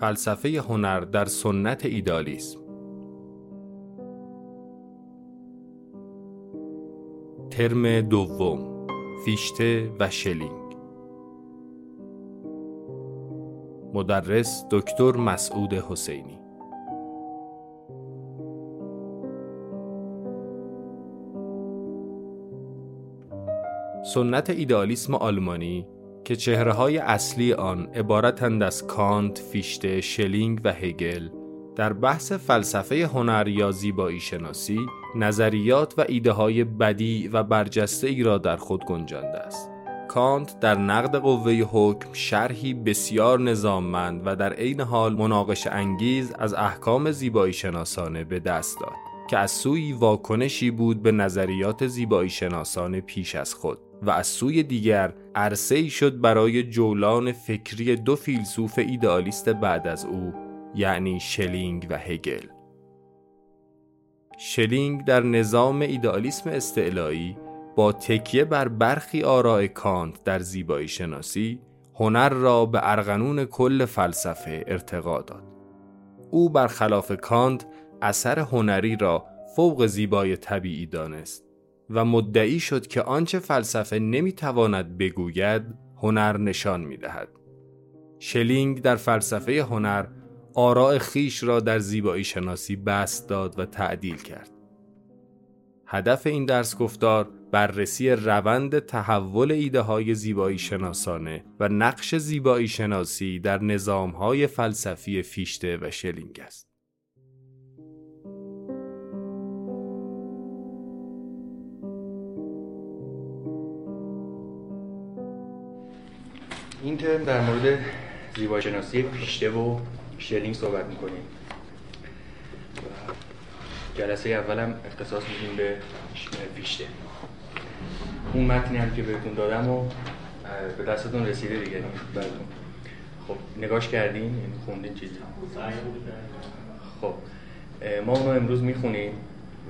فلسفه هنر در سنت ایدالیسم. ترم دوم فیشته و شلینگ. مدرس دکتر مسعود حسینی. سنت ایدالیسم آلمانی که چهره های اصلی آن عبارتند از کانت، فیشته، شلینگ و هگل در بحث فلسفه هنر یا زیبایی شناسی نظریات و ایده های بدیع و برجسته ای را در خود گنجانده است. کانت در نقد قوه حکم شرحی بسیار نظاممند و در عین حال مناقشه انگیز از احکام زیبایی شناسانه به دست داد که از سویی واکنشی بود به نظریات زیبایی شناسان پیش از خود و از سوی دیگر عرصه ای شد برای جولان فکری دو فیلسوف ایدئالیست بعد از او یعنی شلینگ و هگل. شلینگ در نظام ایدئالیسم استعلایی با تکیه بر برخی آراء کانت در زیبایی شناسی هنر را به ارغنون کل فلسفه ارتقا داد. او برخلاف کانت اثر هنری را فوق زیبای طبیعی دانست. و مدعی شد که آنچه فلسفه نمی‌تواند بگوید هنر نشان می‌دهد. شلینگ در فلسفه هنر آراء خیش را در زیبایی شناسی بست داد و تعدیل کرد. هدف این درس گفتار بررسی روند تحول ایده های زیبایی شناسانه و نقش زیبایی شناسی در نظام های فلسفی فیشته و شلینگ است. این ترم در مورد زیبایی شناسی پیشته و شلینگ صحبت می‌کنیم. جلسه اولم اختصاص میدیم به پیشته اون متنی هم که بهتون دادم و به دستتون رسیده دیگه خب نگاش کردین؟ یعنی خوندین چیزی؟ خب ما اونو امروز می‌خونیم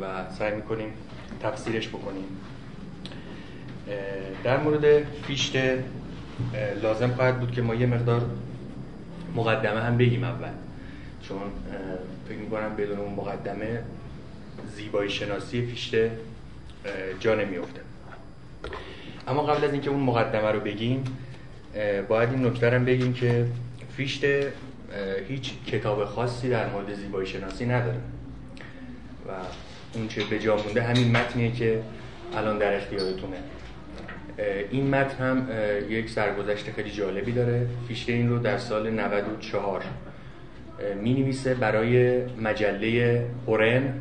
و سعی می‌کنیم تفسیرش بکنیم. در مورد فیشته لازم خواهد بود که ما یه مقدار مقدمه هم بگیم اول. چون فکر می‌کنم بدون اون مقدمه زیبایی شناسی فیشته جا نمیفته اما قبل از اینکه اون مقدمه رو بگیم باید این نکته هم بگیم که فیشته هیچ کتاب خاصی در مورد زیبایی شناسی نداره. و اون چه به جا مونده همین متنیه که الان در اختیارتونه. این متن هم یک سرگذشت خیلی جالبی داره. فیشته این رو در سال 94 می نویسه برای مجله هورن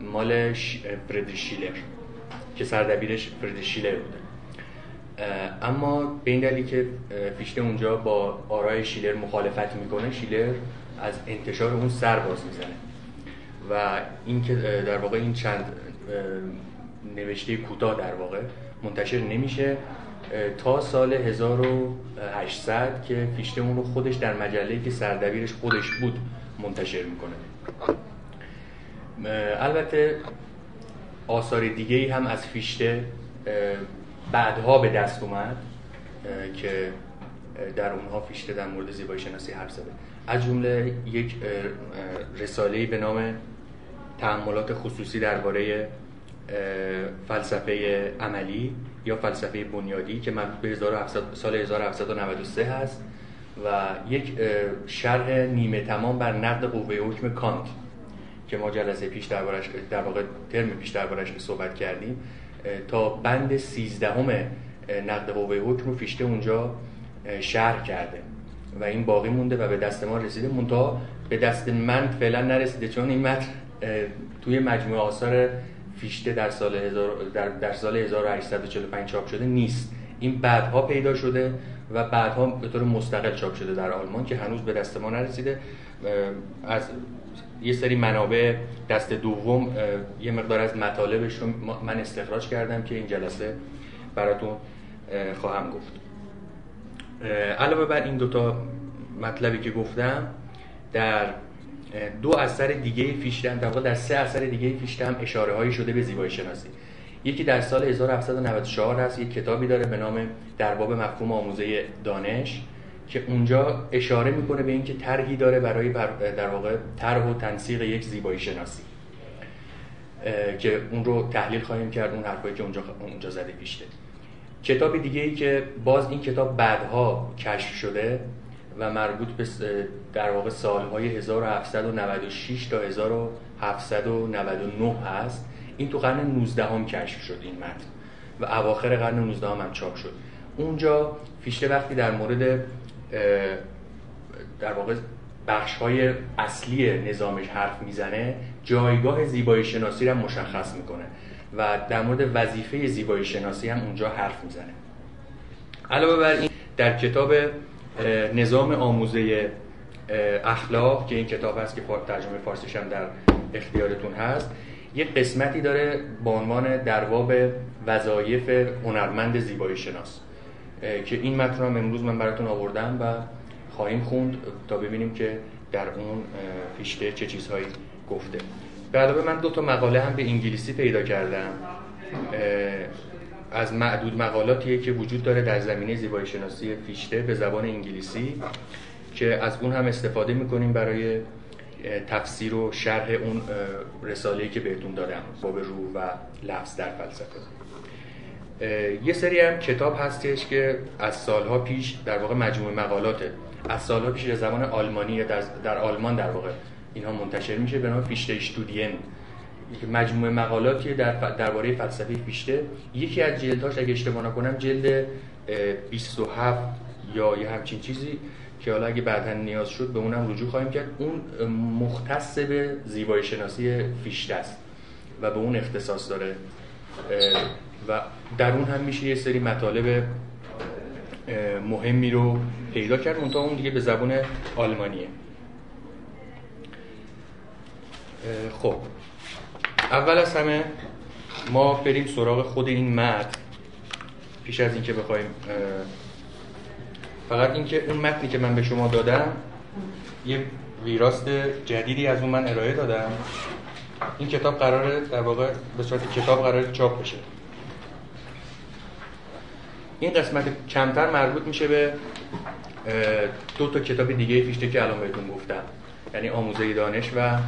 مال فردریش شیلر که سردبیرش فردریش شیلر بوده. اما به این دلیل که فیشته اونجا با آرای شیلر مخالفت می‌کنه شیلر از انتشار اون سر باز می‌زنه. و این که در واقع این چند نوشته کوتاه در واقع منتشر نمیشه تا سال 1800 که فیشته اون رو خودش در مجله که سردبیرش خودش بود منتشر می‌کنه. البته آثار دیگه ای هم از فیشته بعدها به دست اومد که در اونها فیشته در مورد زیبایی شناسی حرف زده. از جمله یک رساله به نام تحملات خصوصی درباره فلسفه عملی یا فلسفه بنیادی که مربوط به سال 1793 هست و یک شرح نیمه تمام بر نقد قوه حکم کانت که ما جلسه پیش دربارش در واقع ترم پیش دربارش صحبت کردیم تا بند 13 همه نقد قوه حکم رو فیشته اونجا شرح کرده و این باقی مونده و به دست ما رسیده مونتا به دست من فعلا نرسیده چون این متن توی مجموعه آثار فیشته در سال, هزار در, در سال 1845 چاپ شده نیست. این بعدها پیدا شده و بعدها به طور مستقل چاپ شده در آلمان که هنوز به دست ما نرسیده. از یه سری منابع دست دوم یه مقدار از مطالبش رو من استخراج کردم که این جلسه براتون خواهم گفت. علاوه بر این دوتا مطلبی که گفتم در دو اثر دیگه فیشته در واقع در سه اثر دیگه فیشته اشاره هایی شده به زیبایی شناسی یکی در سال 1794 هست یک کتابی داره به نام در باب مفهوم آموزه دانش که اونجا اشاره می‌کنه به اینکه طرحی داره برای در واقع طرح و تنسیق یک زیبایی شناسی که اون رو تحلیل خواهیم کرد اون حرفایی که اونجا اونجا زده پیشته. کتاب دیگه ای که باز این کتاب بعدها کشف شده و مربوط به در واقع سالهای 1796 تا 1799 هست. این تو قرن 19 هم کشف شد این متن و اواخر قرن 19 هم, هم چاپ شد. اونجا فیشته وقتی در مورد در واقع بخش های اصلی نظامش حرف می‌زنه جایگاه زیبایی شناسی رو مشخص می‌کنه و در مورد وظیفه زیبایی شناسی هم اونجا حرف می‌زنه. علاوه بر این در کتاب نظام آموزه اخلاق که این کتاب هست که ترجمه فارسیش هم در اختیارتون هست یک قسمتی داره با عنوان درباب وظایف هنرمند زیبایی شناس که این متن هم امروز من براتون آوردم و خواهیم خوند تا ببینیم که در اون فیشته چه چیزهایی گفته. به علاوه من دو تا مقاله هم به انگلیسی پیدا کردم. از معدود مقالاتیه که وجود داره در زمینه زیبایی شناسی فیشته به زبان انگلیسی که از اون هم استفاده می‌کنیم برای تفسیر و شرح اون رساله‌ای که بهتون دادم باب رو و لفظ در فلسفه. یه سری هم کتاب هستش که از سالها پیش در واقع مجموعه مقالاته. از سالها پیش زمان آلمانی در, در آلمان در واقع اینها منتشر میشه به نام فیشته اشتودین مجموعه مقالاتی در درباره فلسفه فیشته یکی از جلدهاش اگه اشتباه نکنم جلد 27 یا یه همچین چیزی که حالا اگه بعدا نیاز شد به اونم رجوع خواهیم کرد. اون مختص به زیبایی شناسی فیشته است و به اون اختصاص داره. و در اون هم میشه یه سری مطالب مهمی رو پیدا کرد منتها اون دیگه به زبان آلمانیه. خب. اول از همه ما بریم سراغ خود این متن. پیش از اینکه بخوایم فقط اینکه اون متنی که من به شما دادم یه ویراست جدیدی از اون من ارائه دادم. این کتاب قراره در واقع به صورت کتاب قراره چاپ بشه. این قسمت کمتر مربوط میشه به دو تا کتاب دیگه فیشته که الان بهتون گفتم. یعنی آموزه دانش و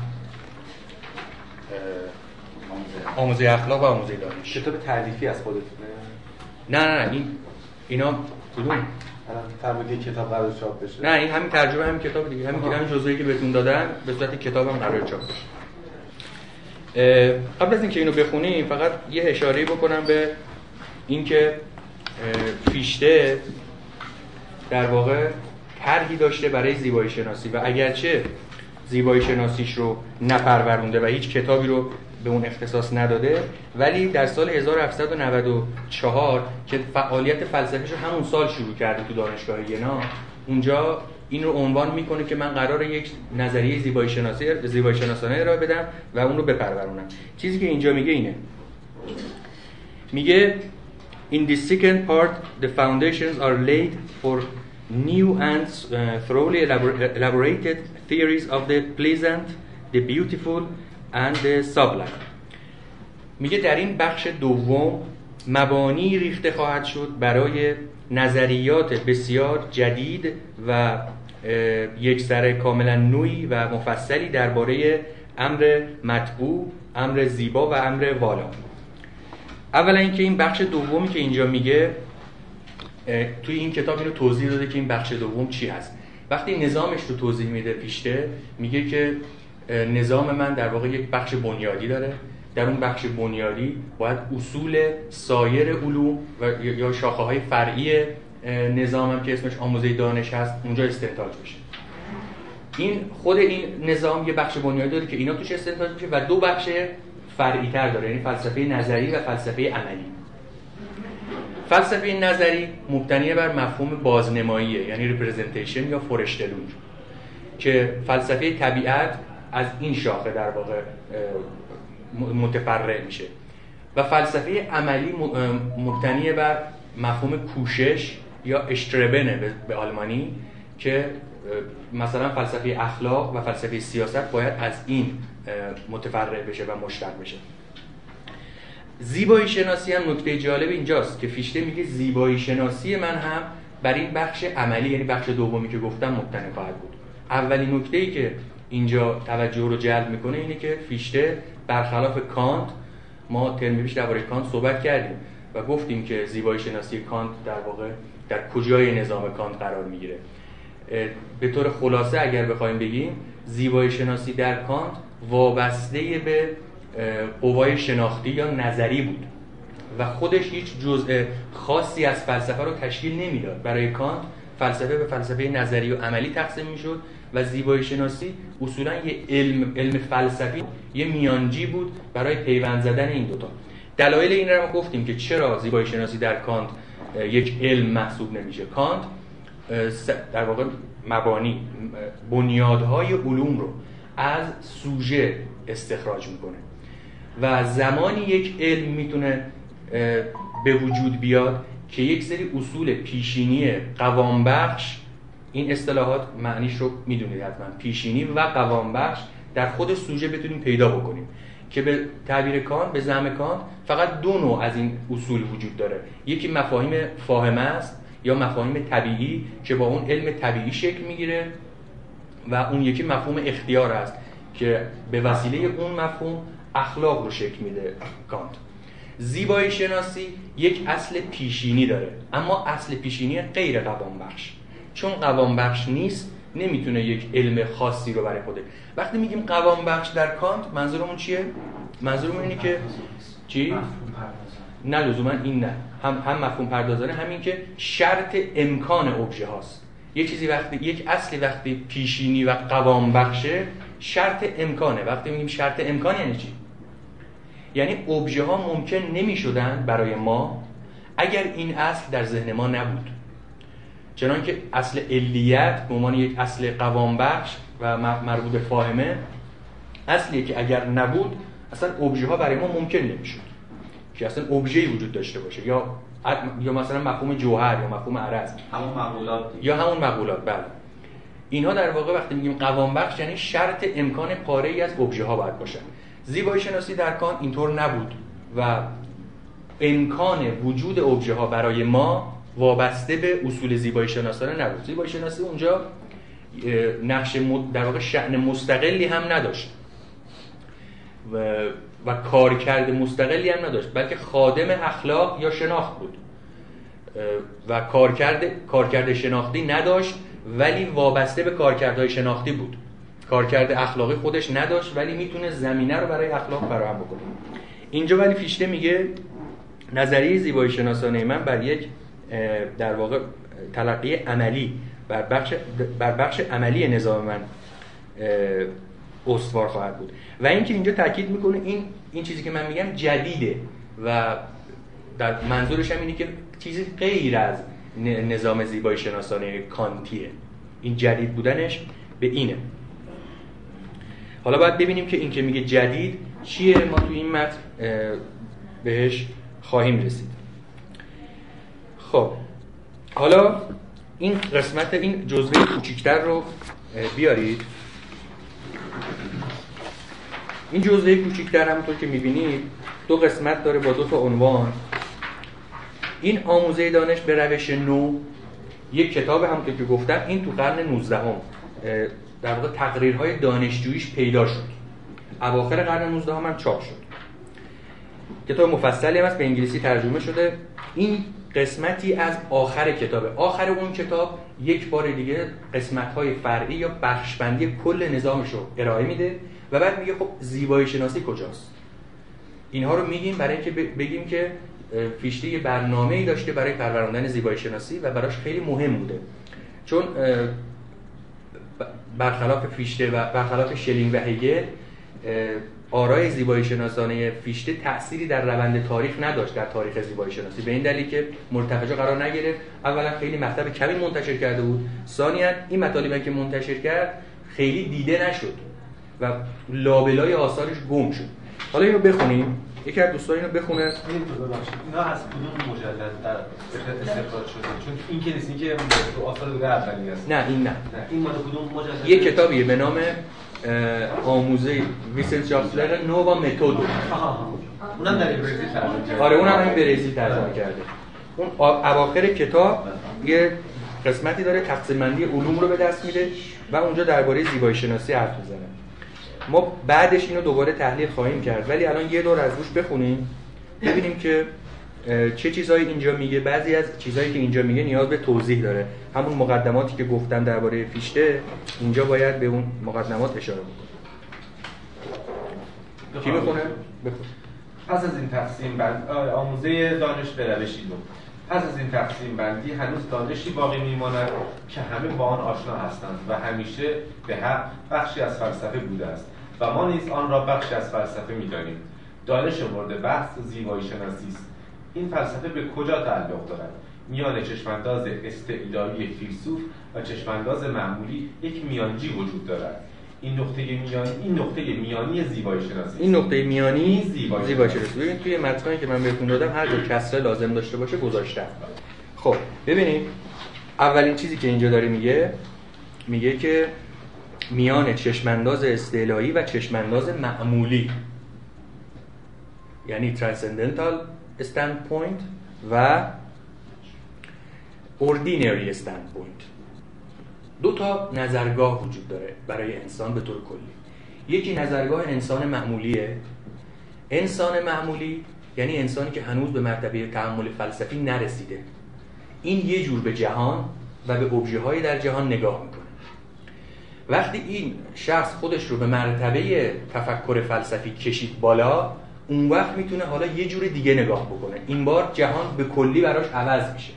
آموزه اخلاق و آموزه دانش کتاب تعلیفی از خودتونه؟ نه نه نه این اینا کدوم؟ فرمودی کتاب قرار چاپ بشه. نه این همین ترجمه همین کتاب دیگه همین همین جزئی که بهتون دادم به صورت کتاب هم قرار چاپ بشه. قبل از اینکه اینو بخونیم فقط یه اشاره بکنم به اینکه فیشته در واقع طرحی داشته برای زیبایی شناسی و اگرچه زیبایی شناسیش رو نپرورونده و هیچ کتابی رو به اون اختصاص نداده ولی در سال 1794 که فعالیت فلسفیش رو همون سال شروع کرده تو دانشگاه ینا اونجا این رو عنوان می‌کنه که من قرار یک نظریه زیبایی شناسی زیبایی شناسانه ارائه بدم و اون رو بپرورونم. چیزی که اینجا میگه اینه. میگه In the second part the foundations are laid for new and uh, thoroughly elaborated theories of the pleasant, the beautiful and sublime میگه در این بخش دوم مبانی ریخته خواهد شد برای نظریات بسیار جدید و یک سر کاملا نوعی و مفصلی درباره امر مطبوع، امر زیبا و امر والا. اولا اینکه این بخش دومی که اینجا میگه توی این کتاب اینو توضیح داده که این بخش دوم چی هست. وقتی نظامش رو توضیح میده پیشته میگه که نظام من در واقع یک بخش بنیادی داره. در اون بخش بنیادی باید اصول سایر علوم و یا شاخه های فرعی نظامم که اسمش آموزه دانش هست اونجا استنتاج بشه. این خود این نظام یه بخش بنیادی داره که اینا توش استنتاج میشه و دو بخش فرعی تر داره یعنی فلسفه نظری و فلسفه عملی. فلسفه نظری مبتنی بر مفهوم بازنماییه یعنی ریپرزنتیشن یا فورشتلون که فلسفه طبیعت از این شاخه در واقع متفرع میشه. و فلسفه عملی مبتنی بر مفهوم کوشش یا اشتربنه به آلمانی که مثلا فلسفه اخلاق و فلسفه سیاست باید از این متفرع بشه و مشتق بشه. زیبایی شناسی هم نکته جالب اینجاست که فیشته میگه زیبایی شناسی من هم بر این بخش عملی یعنی بخش دومی که گفتم مبتنی خواهد بود. اولین نکته ای که اینجا توجه رو جلب می‌کنه اینه که فیشته برخلاف کانت ما ترم پیش درباره کانت صحبت کردیم و گفتیم که زیبایی شناسی کانت در واقع در کجای نظام کانت قرار می‌گیره. به طور خلاصه اگر بخوایم بگیم زیبایی شناسی در کانت وابسته به قوای شناختی یا نظری بود و خودش هیچ جزء خاصی از فلسفه رو تشکیل نمی‌داد. برای کانت فلسفه به فلسفه نظری و عملی تقسیم می‌شد. و زیبایی شناسی اصولا یه علم, علم فلسفی یه میانجی بود برای پیوند زدن این دوتا. دلایل این رو گفتیم که چرا زیبایی شناسی در کانت یک علم محسوب نمیشه. کانت در واقع مبانی بنیادهای علوم رو از سوژه استخراج می‌کنه. و زمانی یک علم می‌تونه به وجود بیاد که یک سری اصول پیشینی قوام بخش این اصطلاحات معنیش رو می‌دونید حتما. پیشینی و قوام بخش در خود سوژه بتونیم پیدا بکنیم که به تعبیر کان به زعم کان فقط دو نوع از این اصول وجود داره. یکی مفاهیم فاهمه است یا مفاهیم طبیعی که با اون علم طبیعی شکل می‌گیره و اون یکی مفهوم اختیار است که به وسیله اون مفهوم اخلاق رو شکل میده کانت. زیبایی شناسی یک اصل پیشینی داره اما اصل پیشینی غیر قوام بخش چون قوام بخش نیست نمی‌تونه یک علم خاصی رو برای خوده وقتی میگیم قوام بخش در کانت منظورمون چیه؟ منظورمون اینه که چی؟ نه لزوما این نه. هم هم مفهوم پردازانه همین که شرط امکان ابژه هاست. یه چیزی وقتی یک اصلی وقتی پیشینی و قوام بخشه شرط امکانه. وقتی میگیم شرط امکان یعنی چی؟ یعنی ابژه ها ممکن نمی شدن برای ما اگر این اصل در ذهن ما نبود. چنان که اصل علیت به عنوان یک اصل قوام بخش و مربوط به فاهمه اصلیه که اگر نبود اصلا ابژه ها برای ما ممکن نمی‌شد که اصلا ابژه‌ای وجود داشته باشه. یا یا مثلا مفهوم جوهر یا مفهوم عرض. همون مقولات یا همون مقولات بله. اینها در واقع وقتی میگیم قوام بخش یعنی شرط امکان پاره ای از ابژه ها باید باشن زیبایی شناسی در کان اینطور نبود و امکان وجود ابژه ها برای ما وابسته به اصول زیبایی شناسانه نبود. زیبایی شناسی اونجا نقش در واقع شأن مستقلی هم نداشت. و, و کارکرد مستقلی هم نداشت بلکه خادم اخلاق یا شناخت بود. و کارکرد کارکرد شناختی نداشت ولی وابسته به کارکردهای شناختی بود. کارکرد اخلاقی خودش نداشت ولی می‌تونه زمینه رو برای اخلاق فراهم بکنه. اینجا ولی فیشته میگه نظریه زیبایی شناسانه من بر یک در واقع تلقی عملی بر بخش, بر بخش عملی نظام من استوار خواهد بود. و اینکه اینجا تاکید می‌کنه این این چیزی که من میگم جدیده و در منظورش هم اینه که چیزی غیر از نظام زیبایی شناسانه کانتیه. این جدید بودنش به اینه. حالا باید ببینیم که این که میگه جدید چیه. ما تو این متن بهش خواهیم رسید. خب. حالا این قسمت این جزوه کوچیکتر رو بیارید. این جزوه کوچیکتر همونطور که می‌بینید دو قسمت داره با دو تا عنوان. این آموزه دانش به روش نو یک کتاب هم که گفتم این تو قرن 19 هم در واقع تقریرهای دانشجوییش پیدا شد. اواخر قرن 19 هم, هم چاپ شد. کتاب مفصلی هم است به انگلیسی ترجمه شده. این قسمتی از آخر کتابه آخر اون کتاب یک بار دیگه قسمت های فرعی یا بخشبندی کل نظامش رو ارائه میده و بعد میگه خب زیبایی شناسی کجاست؟ اینها رو میگیم برای اینکه بگیم که فیشته یه برنامه ای داشته برای پروراندن زیبایی شناسی و براش خیلی مهم بوده. چون برخلاف فیشته و برخلاف شلینگ و هگل آرای زیبایی شناسانه فیشته تأثیری در روند تاریخ نداشت در تاریخ زیبایی شناسی به این دلیل که مرتفعا قرار نگرفت. اولا خیلی مطلب کمی منتشر کرده بود. ثانیا این مطالبی که منتشر کرد خیلی دیده نشد و لابلای آثارش گم شد. حالا اینو بخونیم. یکی از دوستان اینو بخونه. اینا از کدوم مجلد در استخراج شده؟ چون این که نیست که آثار دیگه اولی است. نه این نه این مال کدوم مجلد؟ یه کتابیه به نام آموزه ویسنشافتلر نووا متودو اونم در برزیل ترجمه کرده. آره اونم این برزیل ترجمه کرده. اون اواخر کتاب یه قسمتی داره تقسیم بندی علوم رو به دست میده و اونجا درباره زیبایی شناسی حرف می‌زنه. ما بعدش اینو دوباره تحلیل خواهیم کرد ولی الان یه دور از روش بخونیم ببینیم که چه چیزهایی اینجا میگه؟ بعضی از چیزهایی که اینجا میگه نیاز به توضیح داره. همون مقدماتی که گفتن درباره فیشته اینجا باید به اون مقدمات اشاره بکنه. کی بخونه؟ بخون پس از این تقسیم بند آموزه دانش به روشی دو پس از این تقسیم بندی هنوز دانشی باقی میماند که همه با آن آشنا هستند و همیشه به حق بخشی از فلسفه بوده است و ما نیز آن را بخشی از فلسفه می‌دانیم. دانش مورد بحث زیبایی شناسی است. این فلسفه به کجا تعلق دارد؟ میان چشمانداز استعلایی فیلسوف و چشمانداز معمولی یک میانجی وجود دارد. این نقطه میانی این نقطه میانی زیبایی شناسی. این نقطه میانی زیبایی زیبایی شناسی. ببین توی متنی که من بهتون دادم هر جا کسره لازم داشته باشه گذاشتم. خب ببینید اولین چیزی که اینجا داره میگه میگه که میان چشمانداز استعلایی و چشمانداز معمولی یعنی ترانسندنتال standpoint و ordinary standpoint. دو تا نظرگاه وجود داره برای انسان به طور کلی. یکی نظرگاه انسان معمولیه. انسان معمولی یعنی انسانی که هنوز به مرتبه تحمل فلسفی نرسیده. این یه جور به جهان و به ابژه در جهان نگاه می‌کنه. وقتی این شخص خودش رو به مرتبه تفکر فلسفی کشید بالا اون وقت می‌تونه حالا یه جور دیگه نگاه بکنه. این بار جهان به کلی براش عوض میشه.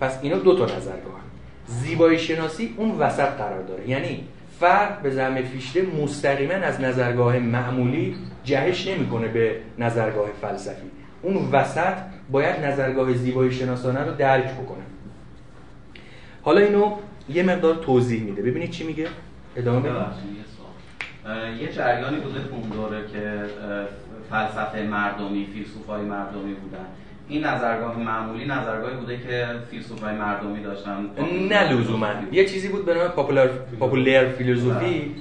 پس اینا دو تا نظرگاه زیبایی شناسی اون وسط قرار داره. یعنی فرد به زعم فیشته مستقیما از نظرگاه معمولی جهش نمی‌کنه به نظرگاه فلسفی. اون وسط باید نظرگاه زیبایی شناسانه رو درک بکنه. حالا اینو یه مقدار توضیح میده. ببینید چی میگه. ادامه یه جریانی بوده اون دوره که فلسفه مردمی فیلسوفای مردمی بودن. این نظرگاه معمولی نظرگاهی بوده که فیلسوفای مردمی داشتن. نه لزوما. یه چیزی بود به نام پاپولار پاپولر فیلسوفی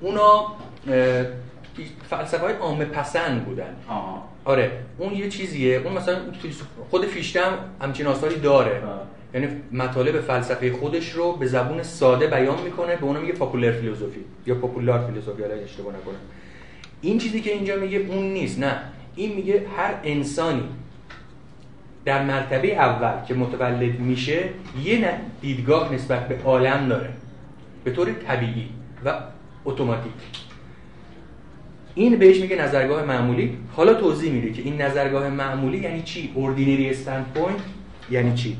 اونا فلسفه های عامه پسند بودن. آها. آره اون یه چیزیه. اون مثلا خود فیشته هم همچین آثاری داره. آه. یعنی مطالب فلسفه خودش رو به زبون ساده بیان می‌کنه به اونم میگه پاپولر فیلسوفی یا پاپولار فیلسوفی حالا اشتباه نکنم. این چیزی که اینجا میگه اون نیست نه. این میگه هر انسانی در مرتبه اول که متولد میشه یه دیدگاه نسبت به عالم داره. به طور طبیعی و اتوماتیک. این بهش میگه نظرگاه معمولی. حالا توضیح میده که این نظرگاه معمولی یعنی چی؟ ordinary standpoint یعنی چی؟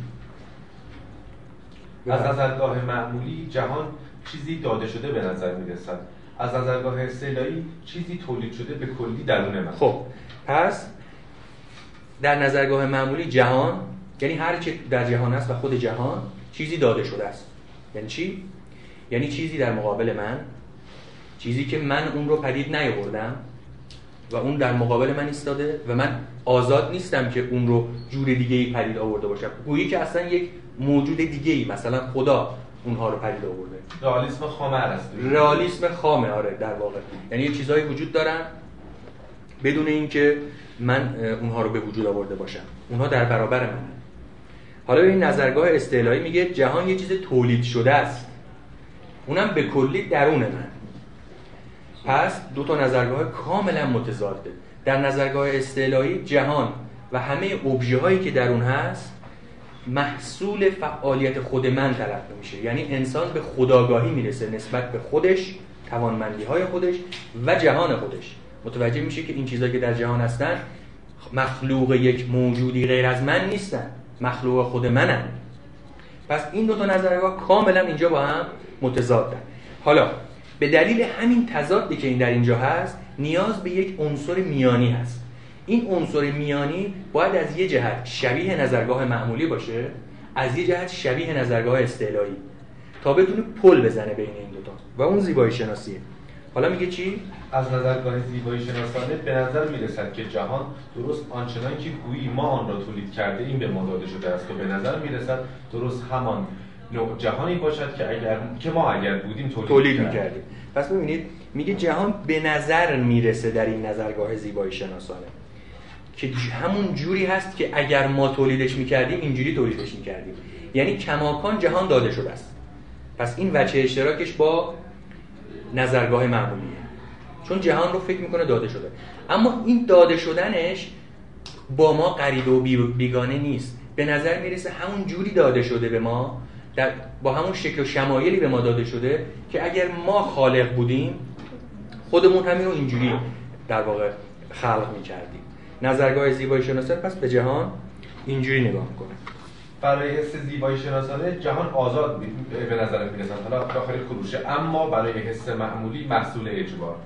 از نظرگاه معمولی جهان چیزی داده شده به نظر می رسد از نظرگاه استعلایی چیزی تولید شده به کلی درون من. خب پس در نظرگاه معمولی جهان یعنی هر چی در جهان است و خود جهان چیزی داده شده است. یعنی چی؟ یعنی چیزی در مقابل من چیزی که من اون رو پدید نیاوردم و اون در مقابل من ایستاده و من آزاد نیستم که اون رو جور دیگه ای پدید آورده باشم. گویی که اصلا یک موجود دیگه ای مثلا خدا اونها رو پدید آورده. رئالیسم خام ارسطویی رئالیسم خامه آره در واقع. یعنی یه چیزهایی وجود دارن بدون اینکه من اونها رو به وجود آورده باشم. اونها در برابر من. حالا این نظرگاه استعلایی میگه جهان یه چیز تولید شده است. اونم به کلی درون من. پس دو تا نظرگاه کاملا متضاده در نظرگاه استعلایی جهان و همه ابژه هایی که در اون هست محصول فعالیت خود من تلقی میشه. یعنی انسان به خداگاهی می‌رسه نسبت به خودش توانمندی های خودش و جهان خودش. متوجه میشه که این چیزهایی که در جهان هستن مخلوق یک موجودی غیر از من نیستن. مخلوق خود منن. پس این دو تا نظرگاه کاملا اینجا با هم متضادن. حالا به دلیل همین تضادی که این در اینجا هست نیاز به یک عنصر میانی هست. این عنصر میانی باید از یه جهت شبیه نظرگاه معمولی باشه از یه جهت شبیه نظرگاه استعلایی تا بتونه پل بزنه بین این دوتا. و اون زیبایی شناسیه حالا میگه چی؟ از نظرگاه زیبایی شناسانه به نظر می رسد که جهان درست آنچنان که گویی ما آن را تولید کرده این به ما داده شده است و به نظر می رسد درست همان نوع جهانی باشد که اگر که ما اگر بودیم تولید, تولید می‌کردیم. پس ببینید میگه جهان به نظر می‌رسه در این نظرگاه زیبایی شناسانه. که همون جوری هست که اگر ما تولیدش می‌کردیم اینجوری تولیدش می‌کردیم. یعنی کماکان جهان داده شده است. پس این وچه اشتراکش با نظرگاه معمولیه چون جهان رو فکر می‌کنه داده شده. اما این داده شدنش با ما غریبه و بیگانه نیست. به نظر می‌رسه همون جوری داده شده به ما در با همون شکل و شمایلی به ما داده شده که اگر ما خالق بودیم خودمون همین رو اینجوری در واقع خلق می‌کردیم. نظرگاه زیبایی شناسان پس به جهان اینجوری نگاه می‌کنه. برای حس زیبایی شناسانه جهان آزاد به نظر می‌رسن حالا داخل کروشه اما برای حس معمولی محصول اجبار.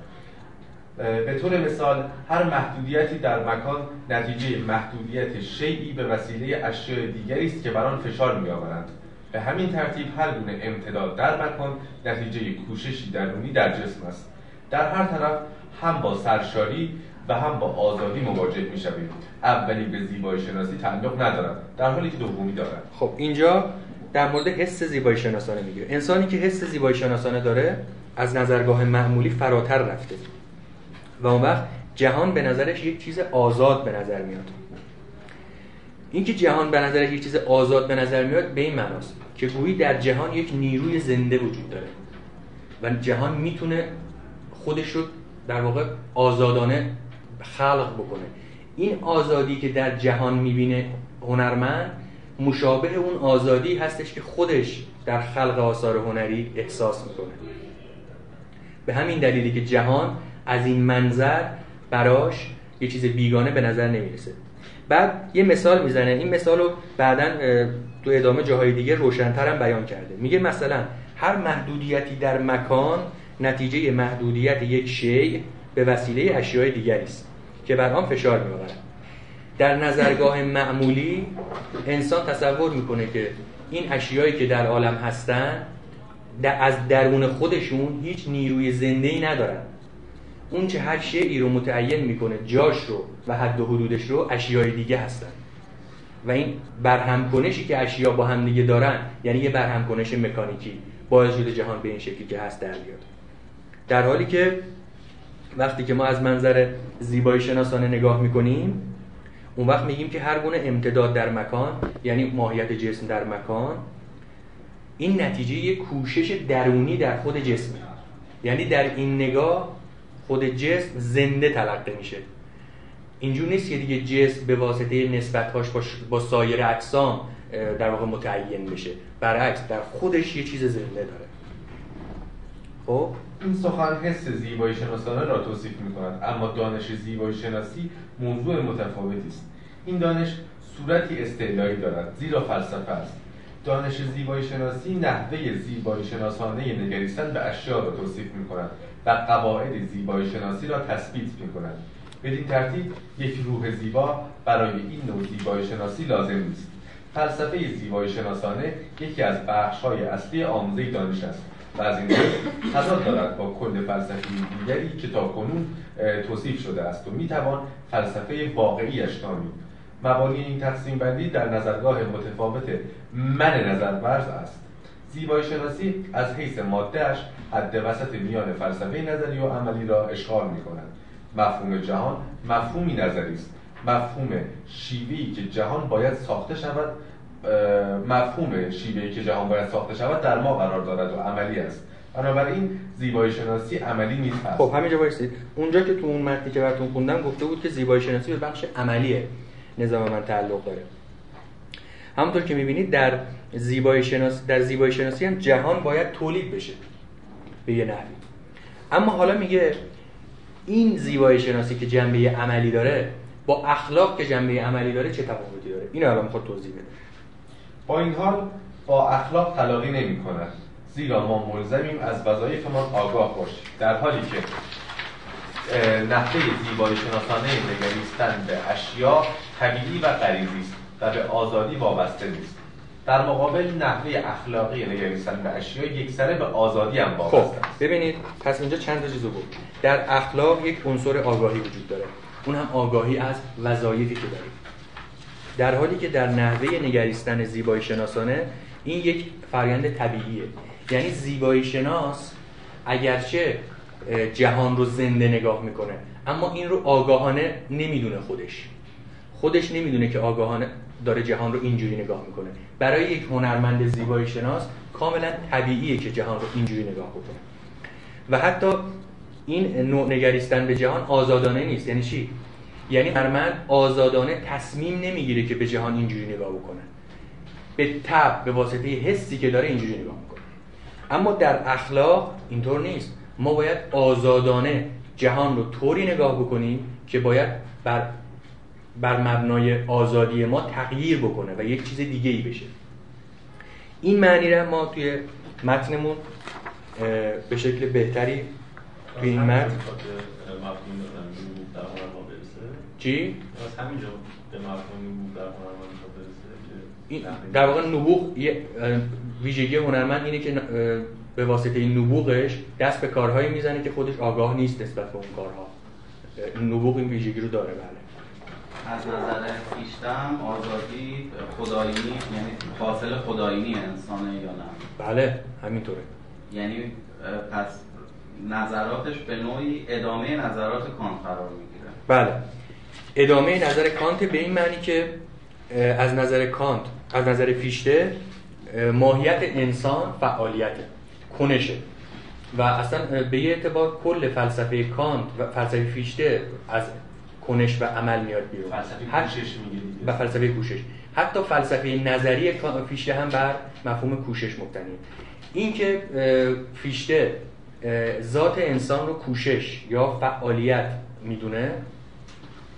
به طور مثال هر محدودیتی در مکان نتیجه محدودیت شیعی به وسیله اشیاء دیگری است که بر آن فشار میآورند. به همین ترتیب هر گونه امتداد در مکان نتیجه کوششی درونی در جسم است. در هر طرف هم با سرشاری و هم با آزادی مواجه می شوید اولی به زیبایی شناسی تعلق ندارد در حالی که دومی دارد خب اینجا در مورد حس زیبایی شناسانه میگه انسانی که حس زیبایی شناسانه داره از نظرگاه معمولی فراتر رفته. و اون وقت جهان به نظرش یک چیز آزاد به نظر میاد. اینکه جهان به نظرش یک چیز آزاد به نظر میاد به این معناست که گویی در جهان یک نیروی زنده وجود داره. و جهان می‌تونه خودش رو در واقع آزادانه خلق بکنه. این آزادی که در جهان می‌بینه هنرمند مشابه اون آزادی هستش که خودش در خلق آثار هنری احساس می‌کنه. به همین دلیلی که جهان از این منظر براش یه چیز بیگانه به نظر نمی‌رسه. بعد یه مثال می‌زنه. این مثال رو بعدا تو ادامه جاهای دیگه روشنتر هم بیان کرده. میگه مثلا هر محدودیتی در مکان نتیجه محدودیت یک شیء به وسیله اشیاء دیگری است. که بر آن فشار میآورد. در نظرگاه معمولی انسان تصور می‌کنه که این اشیایی که در عالم هستن از درون خودشون هیچ نیروی زنده ای ندارن. اون چه هر شیعی رو متعین می‌کنه جاش رو و حد و حدودش رو اشیای دیگه هستن. و این برهم کنشی که اشیا با هم دیگه دارن یعنی یه برهم کنش مکانیکی باعث شده جهان به این شکلی که هست در بیاد. در حالی که وقتی که ما از منظر زیبایی شناسانه نگاه می‌کنیم اون وقت میگیم که هر گونه امتداد در مکان یعنی ماهیت جسم در مکان این نتیجه یک کوشش درونی در خود جسمه. یعنی در این نگاه خود جسم زنده تلقی میشه. اینجور نیست که دیگه جسم به واسطه نسبتهاش با سایر اجسام در واقع متعین بشه. برعکس در خودش یه چیز زنده داره. خب؟ این سخن حس زیبایی شناسانه را توصیف می کند اما دانش زیبایی شناسی موضوع متفاوتی است. این دانش صورتی استعلایی دارد زیرا فلسفه است. دانش زیبایی شناسی نحوه زیبایی شناسانه نگریستن به اشیاء را توصیف می کند و قواعد زیبایی شناسی را تثبیت می کند بدین ترتیب یک روح زیبا برای این نوع زیبایی شناسی لازم نیست. فلسفه زیبایی شناسانه یکی از بخش‌های اصلی آموزه دانش است. از این تضاد دارد. با کل فلسفی دیگری که تا کنون توصیف شده است و می‌توان فلسفه واقعیش نامید. مبانی این تقسیم بندی در نظرگاه متفاوت من نظرورز است. زیبایی شناسی از حیث مادهش حد وسط میان فلسفه نظری و عملی را اشغال می کند مفهوم جهان مفهومی نظری است. مفهوم شیوهی که جهان باید ساخته شود مفهوم شیوهی که جهان باید ساخته شود در ما قرار دارد و عملی است. بنابراین زیبایی شناسی عملی نیست. خب همینجا بایستید اونجا که تو اون متنی که براتون خوندم گفته بود که زیبایی شناسی به بخش عملی نظام من تعلق داره. همونطور که می‌بینید در زیبایی شناسی در زیبایی شناسی هم جهان باید تولید بشه به یه نحوی. اما حالا میگه این زیبایی شناسی که جنبه عملی داره با اخلاق که جنبه عملی داره چه تفاوتی داره؟ این الان می‌خواد توضیح بده. با این حال با اخلاق تلاقی نمی کند. زیرا ما ملزمیم از وظایفمان آگاه باشیم. در حالی که نحوه زیبایی شناسانه نگریستن به اشیا طبیعی و غریزی است و به آزادی وابسته نیست. در مقابل نحوه اخلاقی نگریستن به اشیا یک سره به آزادی هم وابسته خب ببینید پس اینجا چند تا چیزو بود در اخلاق یک عنصر آگاهی وجود داره. اون هم آگاهی از وظایفی که داریم. در حالی که در نحوه نگریستن زیبایی شناسانه این یک فرایند طبیعیه. یعنی زیبایی شناس اگرچه جهان رو زنده نگاه می‌کنه اما این رو آگاهانه نمی‌دونه خودش. خودش نمی‌دونه که آگاهانه داره جهان رو اینجوری نگاه می‌کنه. برای یک هنرمند زیبایی شناس کاملا طبیعیه که جهان رو اینجوری نگاه بکنه. و حتی این نوع نگریستن به جهان آزادانه نیست. یعنی چی؟ یعنی هنرمند آزادانه تصمیم نمی‌گیره که به جهان اینجوری نگاه بکنه. به تب به واسطه حسی که داره اینجوری نگاه می‌کنه. اما در اخلاق اینطور نیست. ما باید آزادانه جهان رو طوری نگاه بکنیم که باید بر بر مبنای آزادی ما تغییر بکنه و یک چیز دیگه ای بشه. این معنی را ما توی متنمون به شکل بهتری توی این متن چی؟ از همینجا به مفهومی بود در هنرمند در واقع نبوغ ویژگی هنرمند اینه که به واسطه این نبوغش دست به کارهایی می‌زنه که خودش آگاه نیست نسبت به اون کارها. نبوغ این ویژگی رو داره بله. از نظر پیشتم آزادی خدایینی یعنی فاصل خدایینی انسانه یا نه؟ بله همینطوره. یعنی پس نظراتش به نوعی ادامه نظرات کانت قرار می‌گیره. بله. ادامه نظر کانت به این معنی که از نظر کانت از نظر فیشته ماهیت انسان فعالیت کنشه. و اصلا به یه اعتبار کل فلسفه کانت و فلسفه فیشته از کنش و عمل میاد بیرون. فلسفه کوشش و فلسفه کوشش. حتی فلسفه نظری فیشته هم بر مفهوم کوشش مبتنی این که فیشته ذات انسان رو کوشش یا فعالیت می‌دونه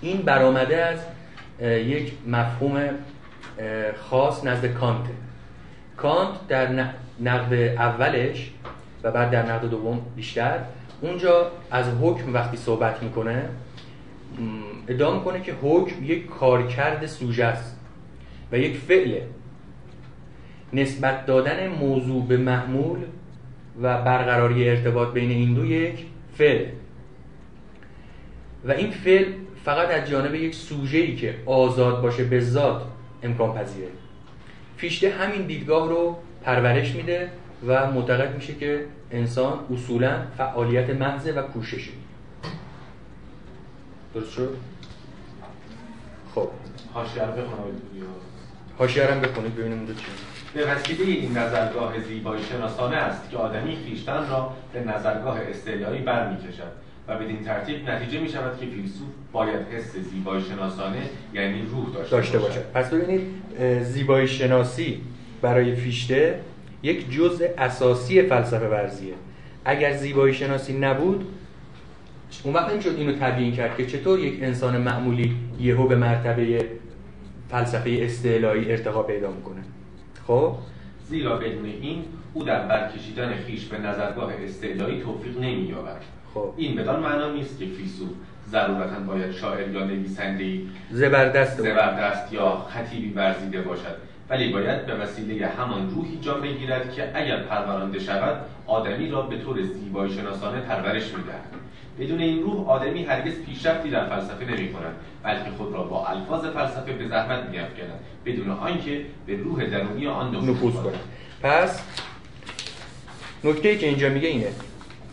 این برآمده از یک مفهوم خاص نزد کانت. کانت در نقد اولش و بعد در نقد دوم بیشتر اونجا از حکم وقتی صحبت می‌کنه ادعا می‌کنه که حکم یک کارکرد سوژه است و یک فعله. نسبت دادن موضوع به محمول و برقراری ارتباط بین این دو یک فعل. و این فعل فقط از جانب یک سوژه‌ای که آزاد باشه به ذات امکان پذیره. فیشته همین دیدگاه رو پرورش میده و معتقد میشه که انسان اصولا فعالیت محض و کوششه. درست شد؟ خب. حاشیه رو بخونید. ببینیم اونجا چی به وسیله این نظرگاه زیبایی شناسانه است که آدمی خیشتن را به نظرگاه استعلایی برمیکشد. و بدین ترتیب نتیجه می شود که فیلسوف باید حس زیبایی شناسانه یعنی روح داشته, داشته باشد. پس ببینید زیبایی شناسی برای فیشته یک جزء اساسی فلسفه ورزیه. اگر زیبایی شناسی نبود اون وقت نمی‌شد اینو تبیین کرد که چطور یک انسان معمولی یهو به مرتبه فلسفه استعلایی ارتقا پیدا می‌کنه. خب؟ زیرا بدون این او در برکشیدن خیش به نظرگاه استعلایی توفیق نمییابد. خب. این بدان معنا نیست که فیلسوف ضرورتا باید شاعر یا نویسنده زبردست. زبردست یا خطیبی ورزیده باشد ولی باید به وسیله همان روحی جا بگیرد که اگر پرورانده شود آدمی را به طور زیبایی شناسانه پرورش می‌دهد. بدون این روح آدمی هرگز پیشرفتی در فلسفه نمی کند بلکه خود را با الفاظ فلسفه به زحمت می بدون آنکه به روح درونی آن نفوذ کند. پس نکته که اینجا میگه اینه.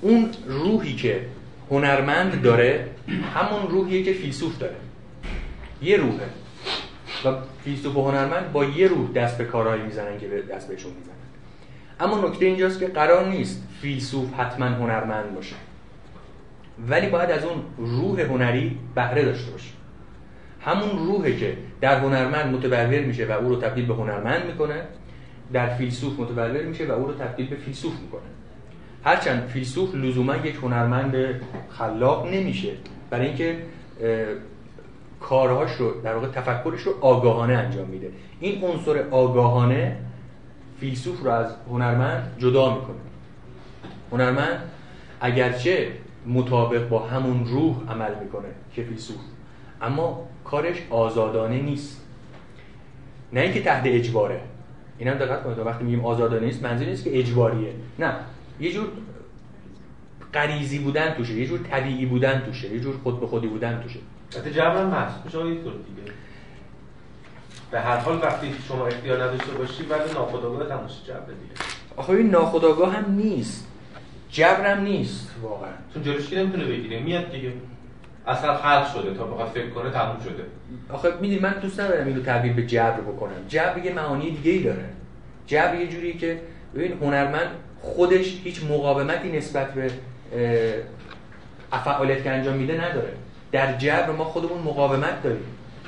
اون روحی که هنرمند داره همون روحیه که فیلسوف داره. یه روحه. و فیلسوف و هنرمند با یه روح دست به کارهایی می‌زنن که دست بهشون می‌زنن. اما نکته اینجاست که قرار نیست فیلسوف حتما هنرمند باشه. ولی باید از اون روح هنری بهره داشته باشه. همون روحه که در هنرمند متبلور میشه و او رو تبدیل به هنرمند می‌کنه در فیلسوف متبلور میشه و او رو تبدیل به فیلسوف می‌کنه. هرچند فیلسوف لزوما یک هنرمند خلاق نمیشه برای اینکه کارهاش رو در واقع تفکرش رو آگاهانه انجام میده. این عنصر آگاهانه فیلسوف رو از هنرمند جدا می‌کنه. هنرمند اگرچه مطابق با همون روح عمل می‌کنه که فیلسوف اما کارش آزادانه نیست. نه اینکه تحت اجباره. اینم دقت کنید وقتی میگیم آزادانه نیست منظور نیست که اجباریه. نه. یه جور غریزی بودن توشه یه جور طبیعی بودن توشه یه جور خود به خودی بودن توشه. حتی جبر هم هست میشه دیگه. به هر حال وقتی شما اختیار نداشته باشی بعد ناخودآگاه تماش جبر دیگه. آخه این ناخودآگاه هم نیست. جبرم نیست. واقعا. چون جلوش نمی‌تونه بگیره؟ میاد دیگه. اصلا خلق شده تا بخواد فکر کنه تموم شده. آخه می‌دونی من دوست ندارم اینو تعبیر به جبر بکنم. جبر یه معانی دیگه ای داره. جبر یه جوری که ببین هنرمند خودش هیچ مقاومتی نسبت به افعالیت که انجام میده نداره. در جبر ما خودمون مقاومت داریم.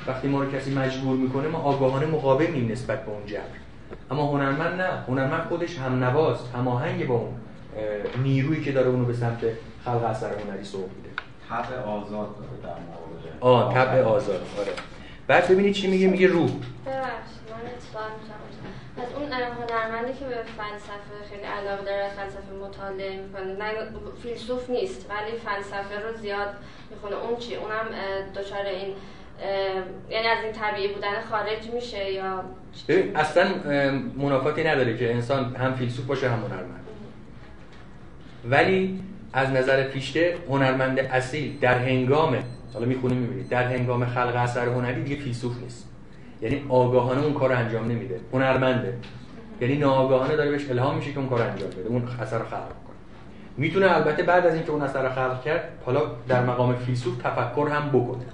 وقتی ما رو کسی مجبور می‌کنه ما آگاهانه مقاومیم نسبت به اون جبر. اما هنرمند نه. هنرمند خودش هم نواز هماهنگ با اون نیرویی که داره اونو به سمت خلق اثر هنری سوق میده. طبع آزاد داره در مقابل. آه طبع آزاد. آره. بعد ببینید چی میگه؟ میگه روح. ببخشید من از اون هنرمندی که به فلسفه خیلی علاقه داره فلسفه مطالعه می‌کنه. نه فیلسوف نیست ولی فلسفه رو زیاد می‌خونه. اون چی؟ اونم دچار این یعنی از این طبیعی بودن خارج میشه یا اصلا منافاتی نداره که انسان هم فیلسوف باشه هم هنرمند. ولی از نظر پیشته هنرمند اصیل در هنگام حالا می‌خونه می‌بینید در هنگام خلق اثر هنری دیگه فیلسوف نیست. یعنی آگاهانه اون کار انجام نمیده. هنرمنده. یعنی ناآگاهانه داره بهش الهام میشه که اون کار انجام بده. اون اثر رو خلق کنه. می‌تونه البته بعد از اینکه اون اثر رو خلق کرد حالا در مقام فیلسوف تفکر هم بکنه.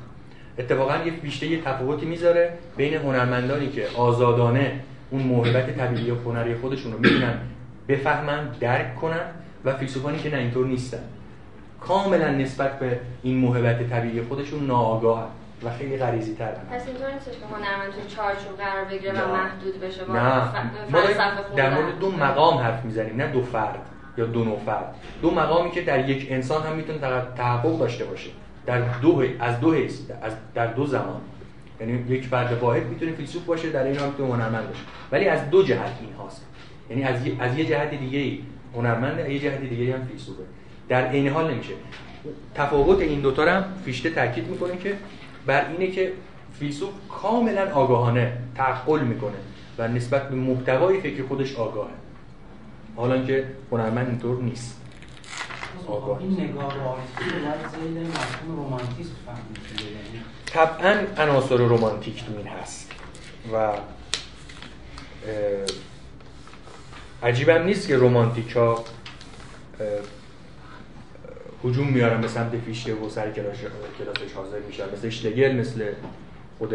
اتفاقا یه بیشتر یه تفاوتی می‌ذاره بین هنرمندانی که آزادانه اون موهبت طبیعی و هنری خودشون رو می‌تونن بفهمن درک کنن و فیلسوفانی که نه اینطور نیستن. کاملا نسبت به این موهبت طبیعی خودشون ناآگاه و خیلی غریزی تر پس اینطور نیستش که هنرمند تو چارچوب قرار بگیره و محدود بشه با نه. ما در مورد دو مقام حرف می‌زنیم نه دو فرد یا دو نوع فرد. دو مقامی که در یک انسان هم می‌تونه تحقق داشته باشه. در دو از دو حیث از در دو زمان. یعنی یک فرد واحد می‌تونه فیلسوف باشه در این حال می‌تونه هنرمند باشه. ولی از دو جهت این هاست. یعنی از از یه جهت دیگه هنرمند یه جهت دیگه هم فیلسوفه. در این حال نمیشه. تفاوت این دوتا هم فیشته تاکید می‌کنه که بر اینه که فیلسوف کاملا آگاهانه تعقل می‌کنه و نسبت به محتوای فکر خودش آگاهه. حالا که هنرمند اینطور نیست. آگاه این نگاه رومانتیسم یعنی طبعا عناصر رومانتیک تو این هست. و عجیبم نیست که رومانتیک ها هجوم میارن به سمت فیشته و سر کلاسش حاضر میشن مثل اشتگل مثل خود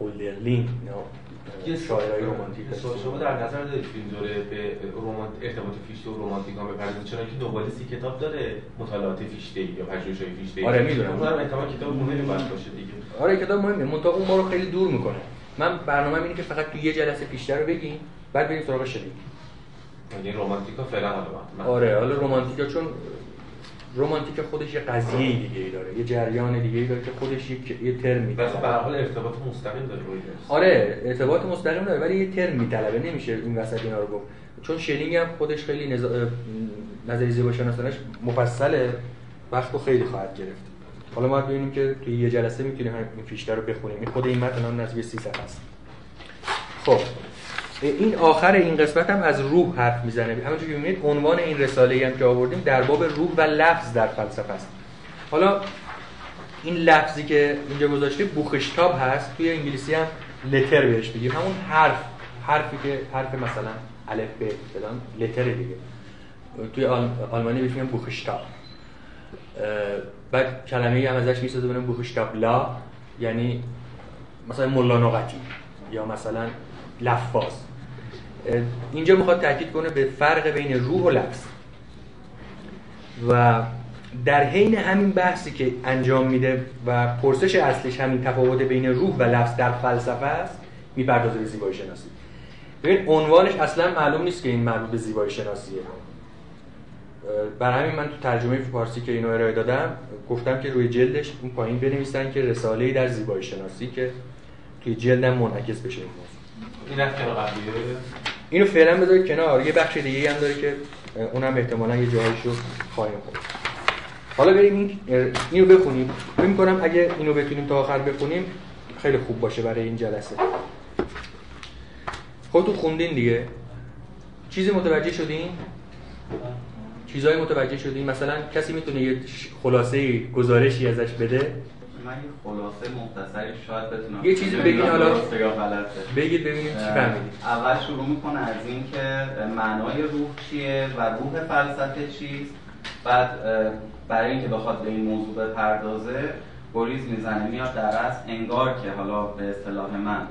هولدرلین یا شاعرای رومانتیک شما در نظر دارید فیلم دوره به رومانت ارتباط فیشته و رومانتیک هم بپردازید چون که دوباره سی کتاب داره مطالعات فیشته یا پژوهش‌های فیشته آره می‌دونم. اونم احتمال کتاب مهمی باشه دیگه. آره کتاب مهمه. منتها اون ما رو خیلی دور می‌کنه. من برنامه اینه که فقط تو یه جلسه فیشته رو بگیم بعد بریم سراغ شنید یعنی رومانتیکا فعلا حالا آره حالا رومانتیکا چون رومانتیک خودش یه قضیه دیگه ای داره یه جریان دیگه ای داره که خودش یه ترم میطلبه. به هر حال ارتباط مستقیم داره آره ارتباط مستقیم داره ولی یه ترم میطلبه نمیشه این وسط اینا رو گفت. چون شلینگ هم خودش خیلی نز... نظری زیبا شناسانش مفصله وقت خیلی خواهد گرفت. حالا ما ببینیم که توی یه جلسه می‌تونیم این فیشتر رو بخونیم. این خود این متن هم نزدیک 30 صفحه است خب. این آخر این قسمت هم از روح حرف می‌زنه. همونجور که می‌بینید عنوان این رساله هم که آوردیم در باب روح و لفظ در فلسفه است. حالا این لفظی که اینجا گذاشته بوخشتاب هست توی انگلیسی هم لتر بهش بگیم همون حرف حرفی که حرف مثلا الف ب فلان لتر دیگه. توی آلمانی بهش میگن بوخشتاب. بعد کلمه هم ازش می‌سازه بنام بوخشتاب لا یعنی مثلا مولا یا مثلا لفاظ. اینجا می‌خواد تاکید کنه به فرق بین روح و لفظ. و در حین همین بحثی که انجام میده و پرسش اصلش همین تفاوت بین روح و لفظ در فلسفه است می‌پردازه به زیبایی شناسی. ببین عنوانش اصلا معلوم نیست که این مربوط به زیبایی شناسیه. بر همین من تو ترجمه فارسی که اینو ارائه دادم گفتم که روی جلدش اون پایین بنویسن که رساله در زیبایی شناسی که توی جلدم منعکس بشه. این این قبلیه؟ اینو فعلا بذارید کنار. یه بخش دیگه هم داره که اونم احتمالا یه جایشو خواهیم خورد. حالا بریم این اینو بخونیم. فکر می‌کنم اگه اینو بتونیم تا آخر بخونیم خیلی خوب باشه برای این جلسه. خودتون خوندین دیگه. چیزی متوجه شدین؟ چیزایی متوجه شدین؟ مثلا کسی می‌تونه یه خلاصه گزارشی ازش بده؟ من یه خلاصه مختصری شاید بتونم یه چیزی بگین حالا. یا غلطه؟ بگید ببینیم چی فهمیدید اول شروع می‌کنه از اینکه معنای روح چیه و روح فلسفه چیست. بعد برای اینکه بخواد به این موضوع بپردازه گریز می‌زنه میاد در اصل انگار که حالا به اصطلاح من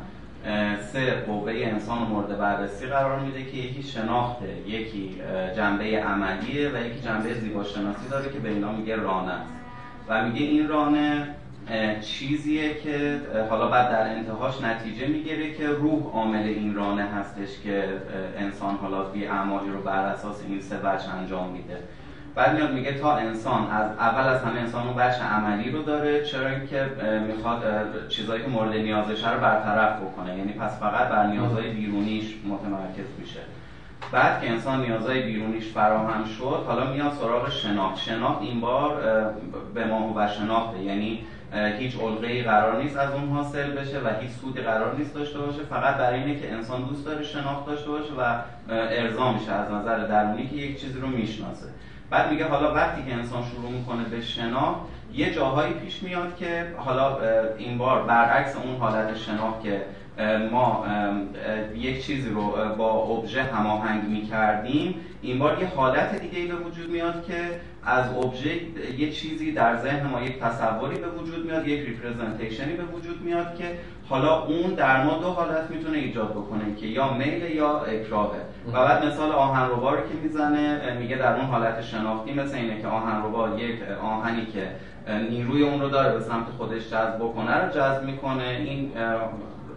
سه قوه انسان مورد بررسی قرار میده که یکی شناخته یکی جنبه عملیه و یکی جنبه زیباشناسی داره که به اینا میگه رانه است. و میگه این رانه چیزیه که حالا بعد در انتهاش نتیجه می‌گیره که روح عامل این رانه هستش که انسان حالا بی اعمالی رو بر اساس این سه وجه انجام میده. بعد میاد میگه تا انسان از اول از همه انسان اون بچه عملی رو داره چرا اینکه می‌خواد چیزایی که مورد نیازشه رو برطرف بکنه. یعنی پس فقط بر نیازهای بیرونیش متمرکز میشه. بعد که انسان نیازهای بیرونیش فراهم شد حالا میاد سراغ شناخت. شناخت این بار به ما و شناخته. یعنی هیچ علقه قرار نیست از اون حاصل بشه و هیچ سودی قرار نیست داشته باشه. فقط برای اینه که انسان دوست داره شناخت داشته باشه و ارضا میشه از نظر درونی که یک چیزی رو می‌شناسه. بعد میگه حالا وقتی که انسان شروع می‌کنه به شناخت یه جاهایی پیش میاد که حالا این بار برعکس اون حالت شناخت که ما یک چیزی رو با ابژه هماهنگ می‌کردیم این بار یه حالت دیگه ای به وجود میاد که از ابژه یه چیزی در ذهن ما یک تصوری به وجود میاد یک ریپرزنتیشنی به وجود میاد که حالا اون در ما دو حالت می‌تونه ایجاد بکنه که یا میل یا اکراهه و بعد مثال آهنربا رو که می‌زنه میگه در اون حالت شناختی مثل اینه که آهنربا یک آهنی که نیروی اون رو داره به سمت خودش جذب بکنه رو جذب می‌کنه این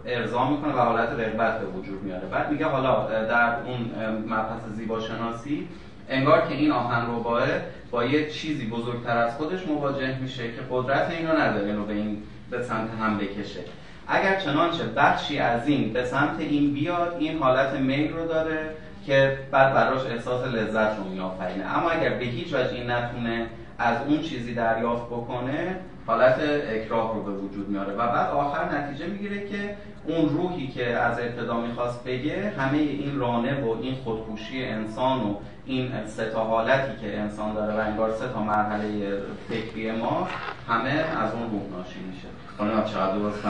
ارضا می‌کنه و حالت رغبت به وجود میاره. بعد میگه حالا در اون مبحث زیباشناسی انگار که این آهن رباه با یه چیزی بزرگتر از خودش مواجه میشه که قدرت اینو نداره اینو به این به سمت هم بکشه. اگر چنانچه بخشی از این به سمت این بیاد این حالت میل رو داره که بعد براش احساس لذت رو میآفرینه. اما اگر به هیچ وجه این نتونه از اون چیزی دریافت بکنه حالت اکراه رو به وجود میاره و بعد آخر نتیجه می‌گیره که اون روحی که از ابتدا می‌خواست بگه همه این رانه و این خودکوشی انسان و این سه تا حالتی که انسان داره و انگار سه تا مرحله فکری ما همه از اون روح ناشی میشه.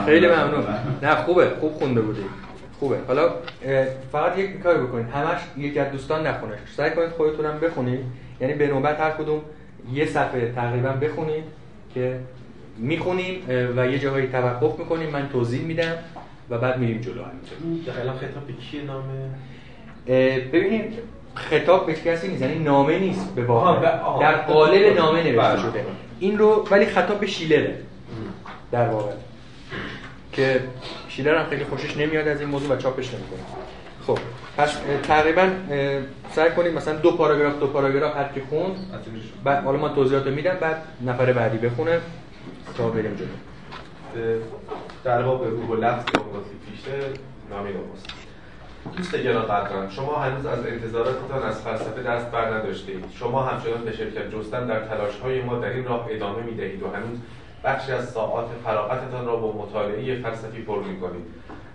خیلی ممنون. نه خوبه خوب خونده بودی. خوبه. حالا فقط یک کاری بکنید. همش یک از دوستان نخونه سعی کنید خودتونم بخونید. یعنی به نوبت هر کدوم یه صفحه تقریبا بخونید که می‌خونیم و یه جاهایی توقف می‌کنیم. من توضیح میدم و بعد میریم جلو همینطور الان خطاب به کیه نامه؟ ببینید خطاب به کسی نیست یعنی نامه نیست به واقع. در قالب نامه نوشته بله. شده. این رو ولی خطاب به شیلره در واقع. که شیلر هم خیلی خوشش نمیاد از این موضوع و چاپش نمی‌کنه. خب پس تقریبا سعی کنید مثلا دو پاراگراف دو پاراگراف هر کی خوند. بعد حالا من توضیحات میدم بعد نفر بعدی بخونه. تا بریم جلو. در باب روح و لفظ که پیشه نامی نماست دوست گرانقدران شما هنوز از انتظاراتتان از فلسفه دست بر نداشتید شما همچنان به شرکت جستن در تلاش های ما در این راه ادامه می دهید و هنوز بخشی از ساعات فراغتتان را با مطالعه فلسفی پر می کنید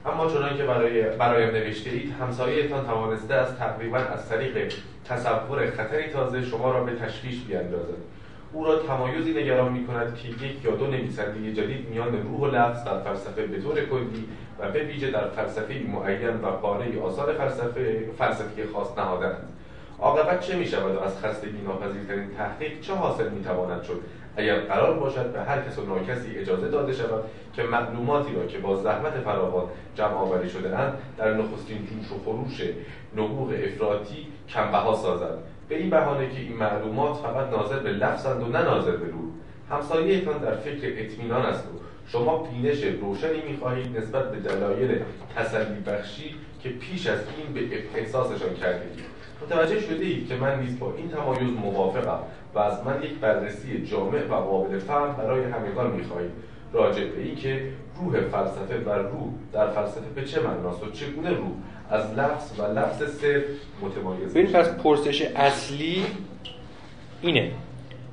اما چنان که برای برایم نوشته اید همسایهتان توانسته از تقریبا از طریق تصور خطری تازه شما را به تشویش بیاندازد. او را تمایزی نگران می کند که یک یا دو نویسنده جدید میان روح و لفظ در فلسفه به طور کلی و به ویژه در فلسفه معین و پاره آثار فلسفه فلسفی خاص نهادند عاقبت چه می شود و از خستگی ناپذیرترین تحقیق چه حاصل می تواند شد؟ اگر قرار باشد به هر کس و ناکسی اجازه داده شود که معلوماتی را که با زحمت فراوان جمع آوری شده اند در نخستین جوش و خروش نبوغ افراطی کمبها سازد. به این بهانه که این معلومات فقط ناظر به لفظند و نه ناظر به روح. همسایهتان در فکر اطمینان است و شما بینش روشنی می‌خواهید نسبت به دلایل تسلی بخشی که پیش از این به احساسشان کردید متوجه شده اید که من نیز با این تمایز موافقم و از من یک بررسی جامع و قابل فهم برای همگان می‌خواهید. راجع به این که روح فلسفه و روح در فلسفه به چه معناست و چگونه روح از لفظ و لفظ صرف متمایز ببین پس پرسش اصلی اینه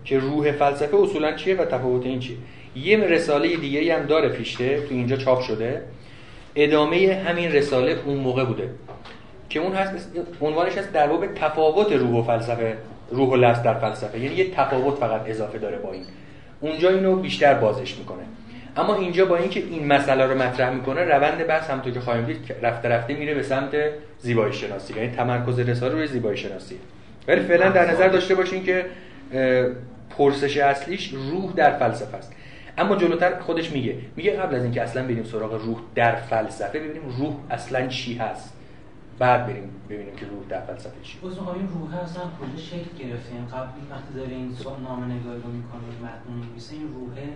که روح فلسفه اصولا چیه و تفاوت این چیه. یه رساله دیگه هم داره پیشته تو اینجا چاپ شده. ادامه همین رساله اون موقع بوده که اون هست عنوانش هست در باب تفاوت روح و فلسفه روح و لفظ در فلسفه. یعنی یه تفاوت فقط اضافه داره با این. اونجا اینو بیشتر بازش می‌کنه. اما اینجا با اینکه این مسئله رو مطرح می‌کنه روند بحث همونطور که خواهیم دید رفته رفته میره به سمت زیبایی شناسی یعنی تمرکز رساله روی زیبایی شناسی. ولی فعلا در نظر داشته باشین که پرسش اصلیش روح در فلسفه است. اما جلوتر خودش میگه میگه قبل از اینکه اصلا بریم سراغ روح در فلسفه ببینیم روح اصلا چی هست. بعد بریم ببینیم که روح در فلسفه چی. باز این روح اصلا کجا شکل گرفته؟ این قبل وقتی داره این نامه نگاری رو می‌کنه متن میگه این روحه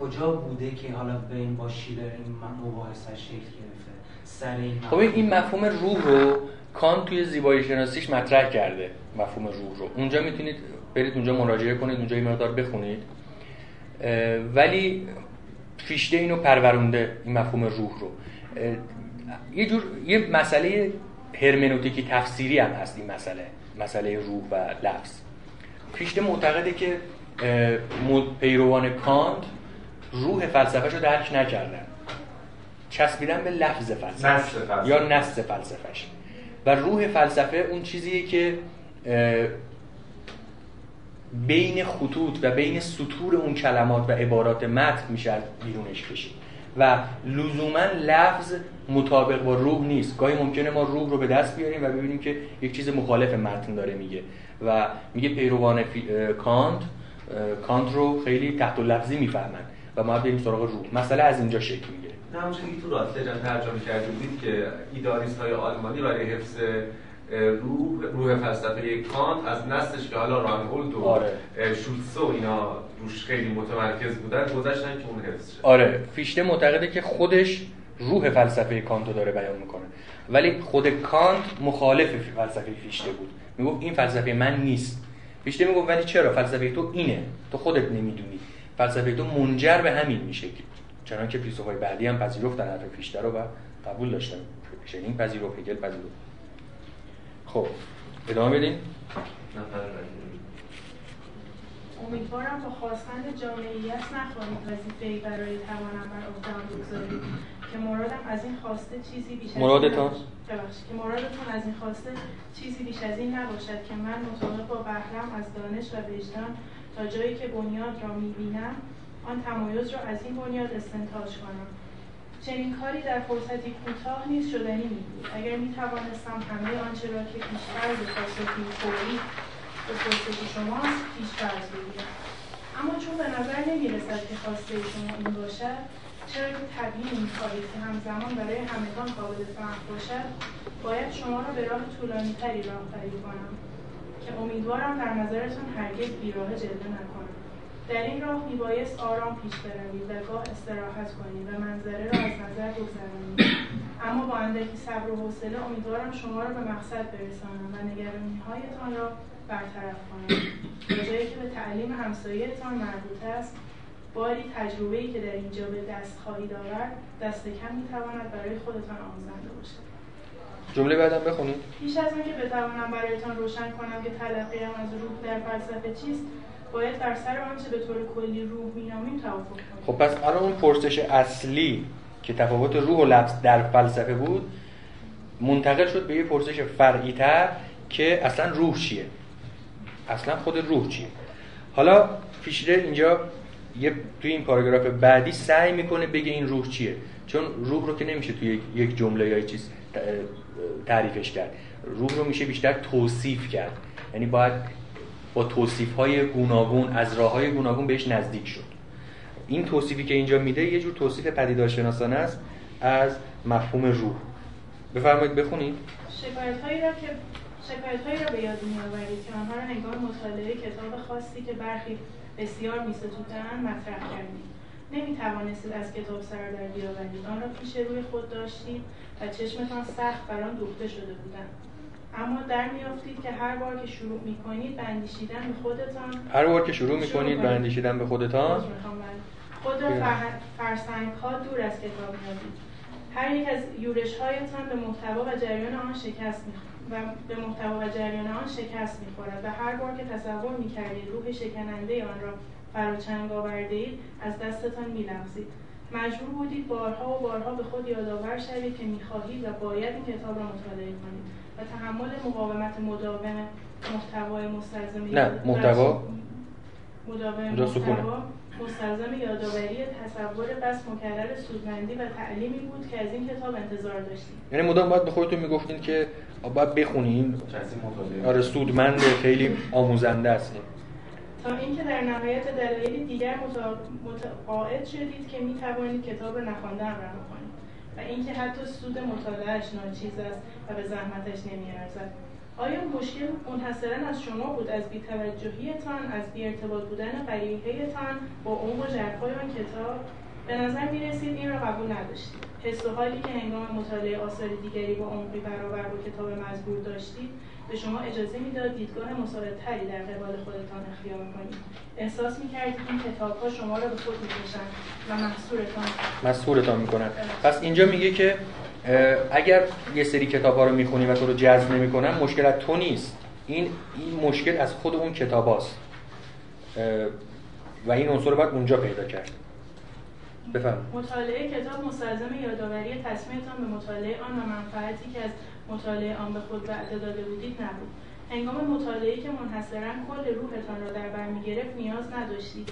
کجا بوده که حالا به این با شیلر این مباحثه شکل گرفته؟ سر این خب این مفهوم. روح رو کان توی زیبایی شناسیش مطرح کرده مفهوم روح رو. اونجا می‌تونید برید اونجا مراجعه کنید اونجا این مقدار بخونید. ولی فیشته اینو پرورونده این مفهوم روح رو. یه جور یه مسئله هرمنوتیکی تفسیری هم هست این مسئله مسئله روح و لفظ. فیشته معتقده که پیروان کانت روح فلسفه رو درک نکردن. چسبیدن به لفظ فلسفه. یا نص فلسفهش. و روح فلسفه اون چیزیه که بین خطوط و بین سطور اون کلمات و عبارات متن میشه بیرونش کشید. و لزوما لفظ مطابق با روح نیست. گاهی ممکنه ما روح رو به دست بیاریم و ببینیم که یک چیز مخالف متن داره میگه. و میگه پیروان کانت کانت رو خیلی تحت لفظی می‌فهمن. و ما بریم سراغ روح. مسئله از اینجا شکل می‌گیره. نه همونجوری تو راسته جان ترجمه کرده بودید که ایدالیست های آلمانی برای حفظ روح روح فلسفه کانت از نسلش که حالا رانهولد و آره. شوتسو اینا روش خیلی متمرکز بودن گذاشتن که اون حفظ شد آره. فیشته معتقده که خودش روح فلسفه کانت رو داره بیان می‌کنه. ولی خود کانت مخالف فلسفه فیشته بود. می‌گفت این فلسفه من نیست. فیشته می‌گفت ولی چرا؟ فلسفه تو اینه. تو خودت نمی‌دونی. فلسفه تو منجر به همین میشه چنانکه که فیلسوفای بعدی هم پذیرفتن حرف فیشته رو و قبول داشتن. شنین پذیرفت هگل پذیرفت. خب ادامه بدین. امیدوارم با خواستند جامعیت نخواهید وظیفه برای توانم بر عهدهام بگذارید که مرادم از این خواسته چیزی بیش از مرادتان؟ که مرادتان از این خواسته چیزی بیش از این نباشد که من مطابق با بهرم از دانش و وجدان تا جایی که بنیاد را می‌بینم آن تمایز را از این بنیاد استنتاج کنم. چنین کاری در فرصتی کوتاه نیز شدنی میبود اگر می‌توانستم همه آنچه را که پیشفرض فرصتی فوری به فرصت شماست پیشفرض بگیرم. اما چون به نظر نمی‌رسد که خواسته شما این باشد چرا که طبیعی می‌خواهید که همزمان برای همگان قابل فهم باشد باید شما را به راه طولانیتری راهبری کنم. که امیدوارم در نظرتان هرگز بیراه جلوه نکنم. در این راه میبایست آرام پیش بروید و گاه استراحت کنید و منظره را از نظر بگذرانید. اما با اندکی صبر و حوصله امیدوارم شما را به مقصد برسانم و نگرانیهایتان را برطرف کنم. به جایی که به تعلیم همسایهتان مربوط است باری تجربه ای که در اینجا به دست خواهید آورد دست کم می‌تواند برای خودتان آموزنده باشد. جمله بعدم بخونید. پیش از آنکه بتوانم برایتان روشن کنم که تلقیم از روح در فلسفه چیست باید بر سر آنچه به طور کلی روح مینامیم توافق کنیم خب پس الان اون پرسش اصلی که تفاوت روح و لفظ در فلسفه بود منتقل شد به یه پرسش فرعی تر که اصلا روح چیه؟ اصلا خود روح چیه؟ حالا فیشلر اینجا یه توی این پاراگراف بعدی سعی می‌کنه بگه این روح چیه؟ چون روح رو که نمیشه توی یک جمله یا چیز تعریفش کرد. روح رو میشه بیشتر توصیف کرد. یعنی باید با توصیف های گوناگون از راه های گوناگون بهش نزدیک شد. این توصیفی که اینجا میده یه جور توصیف پدیدارشناسانه است از مفهوم روح. بفرمایید بخونید. شکایت هایی را که شکایت هایی را به یاد آورید که آنها را نگاه مطالعه کتاب خاصی که برخی بسیار میستودند مطرح کردید نمی توانستید از کتاب سر در بیاورید. آن را پیش روی خود داشتید و چشمتان سخت بر آن دوخته شده بودند. اما در میافتید که هر بار که شروع می‌کنید به اندیشیدن به خودتان. هر بار که شروع می‌کنید به اندیشیدن به خودتان؟ خود را فرسنگ ها دور از کتاب میابید هر یک از یورش هایتان به محتوا و جریان آن شکست و به محتوا و جریان آن شکست می‌خورد و هر بار که تصور می‌کردید روح شکننده آن را فراچنگ آورده اید از دستتان میلغزید. مجبور بودید بارها و بارها به خود یادآور شوید که می‌خواهید و باید این کتاب را مطالعه کنید و تحمل مقاومت مداوم محتوای مستلزم نه محتوا؟ مداوم محتوا مستلزم یادآوری تصور بس مکرر سودمندی و تعلیمی بود که از این کتاب انتظار داشتیم. یعنی مدام باید به خودتون می‌گفتین که باید بخونین. آره سودمند خیلی آموزنده است. اینکه در نهایت دلایلی دیگر متقاعد شدید که می توانید کتاب نخواندن رها کنید و اینکه حتی سود مطالعهش ناچیز است و به زحمتش نمیارزد. آیا مشکل منحصرا از شما بود از بیتوجهیتان از بیارتباط بودن قریحهتان با عمق و ژرفای آن کتاب؟ به نظر می رسید این را قبول نداشتید. حس و حالی که هنگام مطالعه آثار دیگری با عمقی برابر با کتاب مزبور داشتید به شما اجازه می‌داد دیدگاه مساعدتری در قبال خودتان اختیار کنید احساس می‌کردید این کتاب ها شما را به خود می‌کشند و محصورتان مسئولتان می‌کنن پس اینجا میگه که اگر یه سری کتاب ها رو می‌خونی و تو رو جذب نمی‌کنن مشکل از تو نیست. این این مشکل از خود اون کتاب هاست. و این عنصر رو باید اونجا پیدا کرد. بفهم مطالعه کتاب مستلزم یادآوری تصمیمتان به مطالعه آن و منفعتی که از مطالعه آن به خود وعده داده بودید نبود. هنگام مطالعه که منحصرا کل روحتان را در بر می‌گرفت نیاز نداشتید.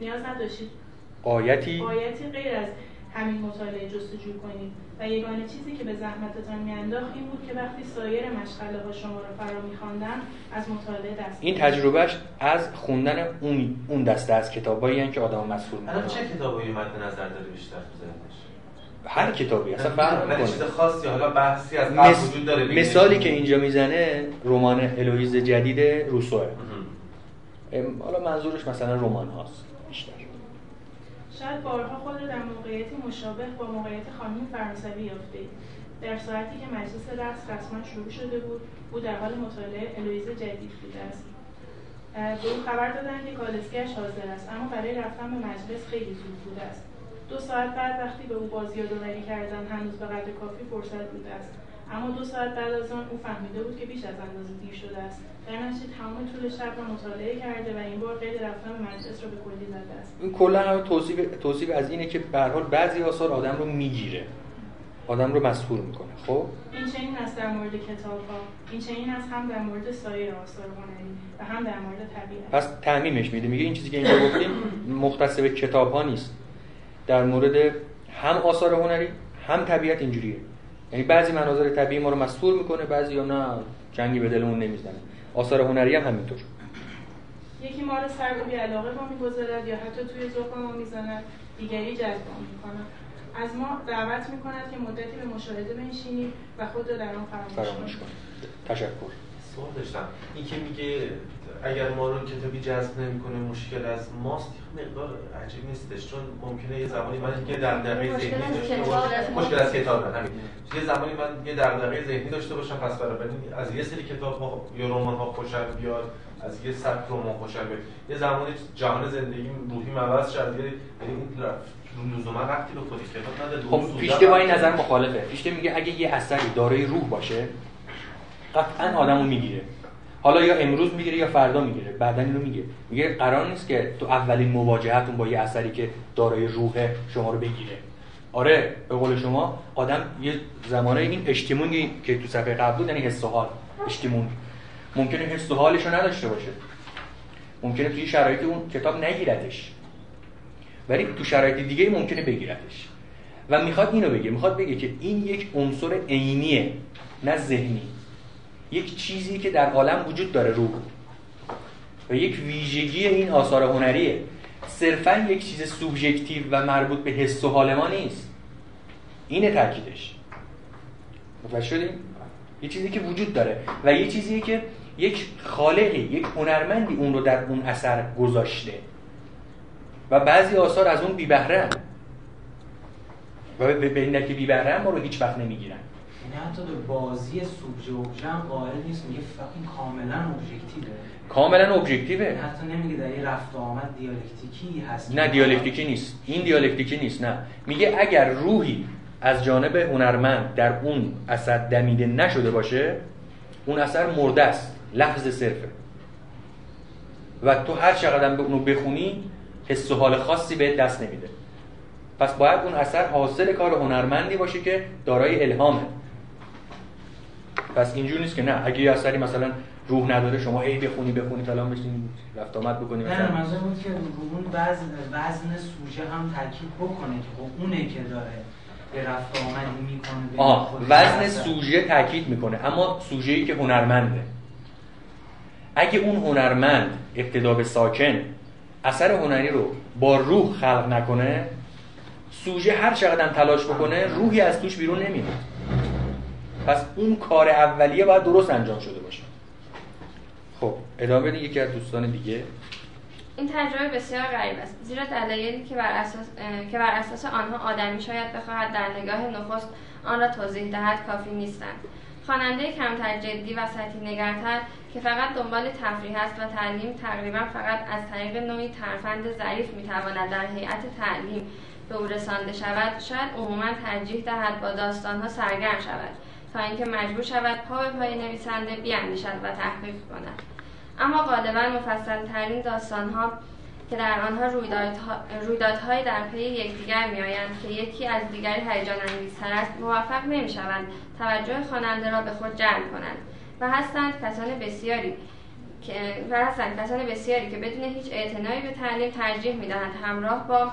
نیاز نداشتید. آیتی؟ آیتی غیر از همین مطالعه جستجو کنید. و یگانه چیزی که به زحمتتان میانداخت این بود که وقتی سایر مشغله ها شما را فرا میخواندن از مطالعه دست این تجربهش از خوندن اون اون دسته از کتابایی که آدم مسئول الان چه کتابایی مد نظر داره بیشتر تو هر کتابی اصلا فرق چیز خاصی حالا بحثی از قبل مس... وجود داره مثالی که اینجا می‌زنه رمان الویز جدید روسوه. حالا منظورش مثلا رمان هاست بیشتر. شاید بارها خود را در موقعیتی مشابه با موقعیت خانم فرانسوی یافته. در ساعتی که مجلس رقص رسما شروع شده بود او در حال مطالعه الویز جدید بوده است. به او خبر دادند که کالسکیش حاضر است اما برای رفتن به مجلس خیلی زود بوده است. دو ساعت بعد وقتی به او بازیادآوری کردن هنوز به قدر کافی فرصت بوده است. اما دو ساعت بعد از آن او فهمیده بود که بیش از اندازه دیر شده است. در نتیجه تمام طول شب را مطالعه کرده و این بار قید رفتن مجلس را به کلی زده است. این کلا توصیف توصیف از اینه که به حال بعضی آثار آدم رو می‌گیره. آدم رو مسحور می‌کنه. خب؟ این چنین است در مورد کتاب ها این چنین است هم در مورد سایر آثار هنری و هم در مورد طبیعت. پس تعمیمش میده. میگه این چیزی که اینجا گفتیم مختص به کتاب ها نیست. در مورد هم آثار هنری هم طبیعت اینجوریه. یعنی بعضی مناظر طبیعی ما رو مسحور می‌کنه بعضی یا نه جنگی به دلمون نمی‌زنه. آثار هنری هم همینطور. یکی ما رو سر بی علاقه با می‌گذارد یا حتی توی ذوق ما می‌زند دیگری جذب می‌کنه از ما دعوت می‌کند که مدتی به مشاهده بنشینیم و خود را در آن فراموش کنیم. تشکر. سوال داشتم. این که میگه اگر ما رو کتابی جذب نمی‌کنه مشکل از ماست مقدار عجیب نیستش چون ممکنه یه زمانی من یه دغدغه ذهنی داشته باشم. مشکل از کتاب همین. یه زمانی من یه دغدغه ذهنی داشته باشم پس برای از یه سری کتاب ها یا رمان ها خوشم بیاد از یه سبک رمان خوشم بیاد. یه زمانی جهان زندگی روحی عوض شد یعنی این لزوما وقتی به خود کتاب نداره خب پیشته با این نظر مخالفه. پیشته میگه اگه یه اثری دارای روح باشه قطعا آدمو می‌گیره. حالا یا امروز می‌گیره یا فردا می‌گیره بعدا اینو میگه. میگه قرار نیست که تو اولین مواجهتون با یه اثری که دارای روح شما رو بگیره. آره به قول شما آدم یه زمانه این اشتیمونی که تو صفحه قبل بود یعنی حس و حال اشتیمون ممکنه حس و حالش رو نداشته باشه. ممکنه توی شرایط اون کتاب نگیرتش. ولی تو شرایط دیگه ممکنه بگیرتش. و می‌خواد اینو بگه. می‌خواد بگه که این یک عنصر عینیه نه ذهنی. یک چیزی که در عالم وجود داره روح. و یک ویژگی این آثار هنریه. صرفا یک چیز سوبژکتیو و مربوط به حس و حال ما نیست. اینه تاکیدش. متوجه شدیم؟ یه چیزی که وجود داره و یه چیزی که یک خالقی یک هنرمندی اون رو در اون اثر گذاشته. و بعضی آثار از اون بی بهره و به این که بی بهره ما رو هیچ وقت نمی‌گیرن. یعنی حتی به بازی سوبژه اوبژه هم قائل نیست میگه این کاملا ابجکتیوه کاملا ابجکتیوه حتی نمیگه در این رفت آمد دیالکتیکی هست. نه دیالکتیکی نیست. این دیالکتیکی نیست نه. میگه اگر روحی از جانب هنرمند در اون اثر دمیده نشده باشه اون اثر مرده است. لفظ صرفه. و تو هر چقدر به اونو بخونی حس و حال خاصی به دست نمیده. پس باید اون اثر حاصل کار هنرمندی باشه که دارای الهامه. پس اینجوری نیست که نه اگه یه اثری مثلا روح نداره شما هی بخونی بخونی فلان بشین رفت آمد بکنی نه مثلا. منظور بود که اون وزن وزن سوژه هم تاکید بکنه که خب اونه که داره به رفت آمدی می‌کنه خود وزن. سوژه تاکید می‌کنه اما سوژه ای که هنرمنده. اگه اون هنرمند ابتدا به ساکن اثر هنری رو با روح خلق نکنه سوژه هر چقدر تلاش بکنه روحی از توش بیرون نمیاد. پس اون کار اولیه باید درست انجام شده باشه. خب ادامه بدین یکی از دوستان دیگه. این تجربه بسیار غریب است زیرا دلایلی که بر اساس که بر اساس آنها آدمی شاید بخواهد در نگاه نخست آن را توضیح دهد کافی نیستند. خواننده کمتر جدی و سطحی نگرتر که فقط دنبال تفریح است و تعلیم تقریبا فقط از طریق نوعی ترفند ظریف می‌تواند در هیئت تعلیم به او رسانده شود. شاید عموما ترجیح دهد با داستانها سرگرم شود. تا اینکه مجبور شود پا به پای نویسنده بیاندیشد و تحقیق کند. اما غالبا مفصلترین داستانها که در آنها رویدادها- رویدادهایی در پی یکدیگر میآیند که یکی از دیگری هیجان انگیزتر است موفق نمی‌شوند توجه خواننده را به خود جلب کنند و هستند کسان بسیاری و هستند کسان بسیاری که بدون هیچ اعتنایی به تعلیم ترجیح می‌دهند همراه با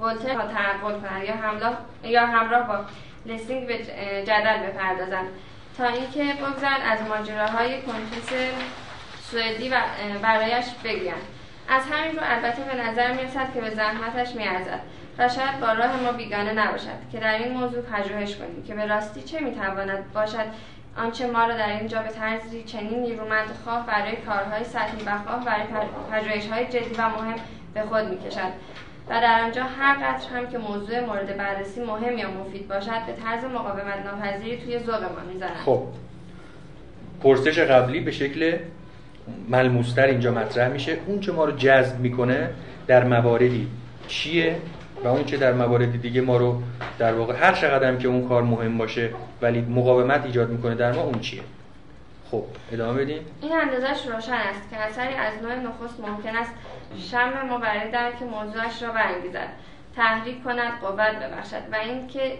ولتر را تحول کنند یا یا همراه با لسینگ به جدل بپردازند تا اینکه بگذر از ماجراهای کنتوس سوئدی و برایش بگویند از همین رو البته به نظر می‌رسد که به زحمتش میارزد و شاید با راه ما بیگانه نباشد که در این موضوع پژوهش کنیم که به راستی چه می‌تواند باشد. آنچه ما را در اینجا به طرزی چنین نیرومند خواه برای کارهای سطحی و خواه برای پژوهش‌های جدی و مهم به خود می‌کشد. و در آنجا هر قطر هم که موضوع مورد بررسی مهم یا مفید باشد به طرز مقاومت ناپذیری توی ذوقمان می‌زند. خب. پرسش قبلی به شکل ملموستر اینجا مطرح میشه. اون چه ما رو جذب می‌کنه در مواردی چیه و اون چه در موارد دیگه ما رو در واقع هر چقدر هم که اون کار مهم باشه ولی مقاومت ایجاد می‌کنه در ما اون چیه؟ خب ادامه بدیم؟ این اندازش روشن است که اثری از نوع نخست ممکن است شم ما برای درک موضوعش را برانگیزد تحریک کند قوت ببخشد و اینکه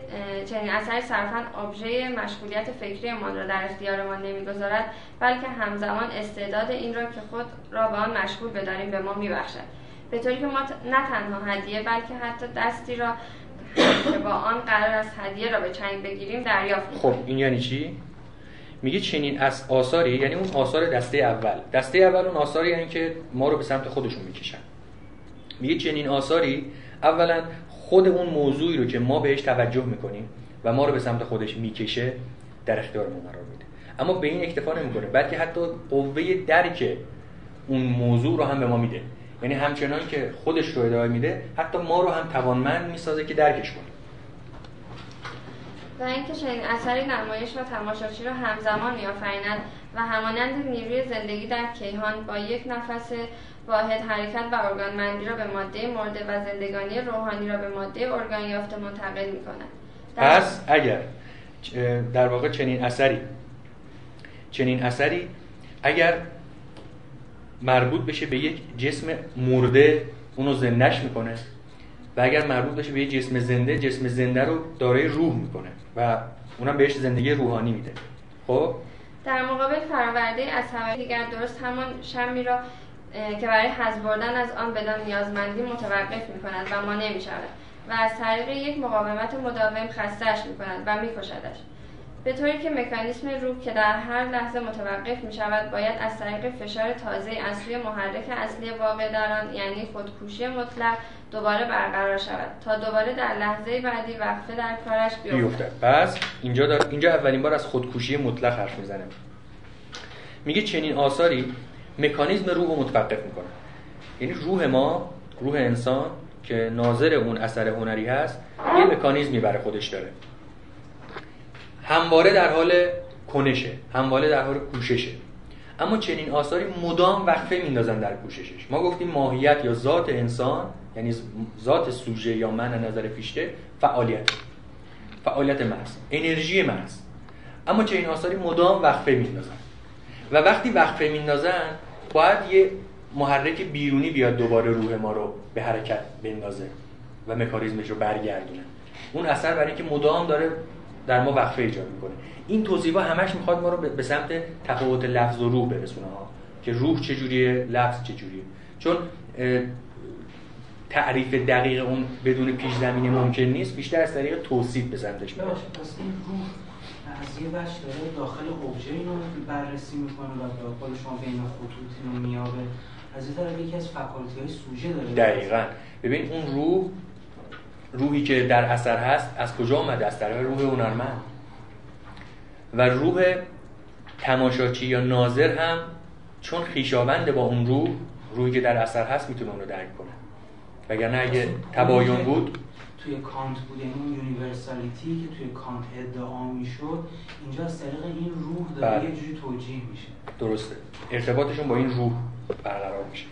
چنین اثری صرفا ابژه مشغولیت فکریمان را در اختیارمان نمی‌گذارد بلکه همزمان استعداد این را که خود را به آن مشغول بداریم به ما میبخشد. به طوری که ما نه تنها هدیه بلکه حتی دستی را که با آن قرار است هدیه را به چنگ بگیریم دریافت خب. این یعنی چی؟ میگه چنین از آثاری یعنی اون آثار دسته اول. دسته اول اون آثاری یعنی که ما رو به سمت خودشون می‌کشن. میگه چنین آثاری اولا خود اون موضوعی رو که ما بهش توجه می‌کنیم و ما رو به سمت خودش می‌کشه در اختیار ما قرار میده. اما به این اکتفا نمی‌کنه بلکه حتی قوه درک اون موضوع رو هم به ما میده. یعنی همچنان که خودش رو ادامه میده حتی ما رو هم توانمند می‌سازه که درکش کنیم و اینکه چنین اثری نمایش و تماشاچی را همزمان میآفریند و همانند نیروی زندگی در کیهان با یک نفس واحد حرکت و ارگانمندی را به ماده مرده و زندگانی روحانی را به ماده ارگان یافته منتقل می کند. پس اگر در واقع چنین اثری چنین اثری اگر مربوط بشه به یک جسم مرده اونو زندش می‌کنه و اگر مربوط بشه به یک جسم زنده جسم زنده رو دارای روح می‌کنه و اونم بهش زندگی روحانی میده خب در مقابل فراورده از همه دیگر درست همان شمی را که برای حذف بردن از آن بدان نیازمندی متوقف می کند و ما نمی شود و از طریق یک مقاومت مداوم خستهش می کند و می کشدش. به طوری که مکانیسم روح که در هر لحظه متوقف می شود باید از طریق فشار تازه از سوی محرک اصلی واقع در آن یعنی خودکوشی مطلق دوباره برقرار شود تا دوباره در لحظه بعدی وقفه در کارش بیفته. پس اینجا دار... اینجا اولین بار از خودکشی مطلق حرف می‌زنه. میگه چنین آثاری مکانیزم روح رو متوقف می‌کنه. یعنی روح ما روح انسان که ناظر اون اثر هنری هست یه مکانیزمی برای خودش داره. همواره در حال کنشه همواره در حال کوششه. اما چنین آثاری مدام وقفه میندازن در کوششش. ما گفتیم ماهیت یا ذات انسان یعنی ذات سوژه یا من نظر فیشته فعالیت. فعالیت محض انرژی محض اما چنین آثاری مدام وقفه میندازن و وقتی وقفه میندازن باید یه محرک بیرونی بیاد دوباره روح ما رو به حرکت بندازه و مکانیزمش رو برگردونه. اون اثر برای اینکه مدام داره در ما وقفه ایجاد می‌کنه. این توضیح همش می‌خواد ما رو به سمت تفاوت لفظ و روح برسونه ها. که روح چجوریه لفظ چجوریه. چون تعریف دقیق اون بدون پیش زمینه ممکن نیست بیشتر از طریق توصیف به سمتش میره پس این روح از یه بخش داره داخل اوبژه اینو بررسی می‌کنه و به قول شما بین خطوط اینو میابه از این طرف یکی از فکالتی های سوژه داره. دقیقا. ببین اون روح روحی که در اثر هست از کجا آمده از طرف روح هنرمند. و روح تماشاچی یا ناظر هم چون خویشاوند با اون روح روحی که در اثر هست می‌تونه اون رو درک کنه. وگرنه اگه تباین بود توی کانت بود یعنی اون universality ای که توی کانت ادعا می‌شد اینجا از طریق این روح داره بله. یه جوری توجیه میشه. درسته. ارتباطشون با این روح برقرار میشه.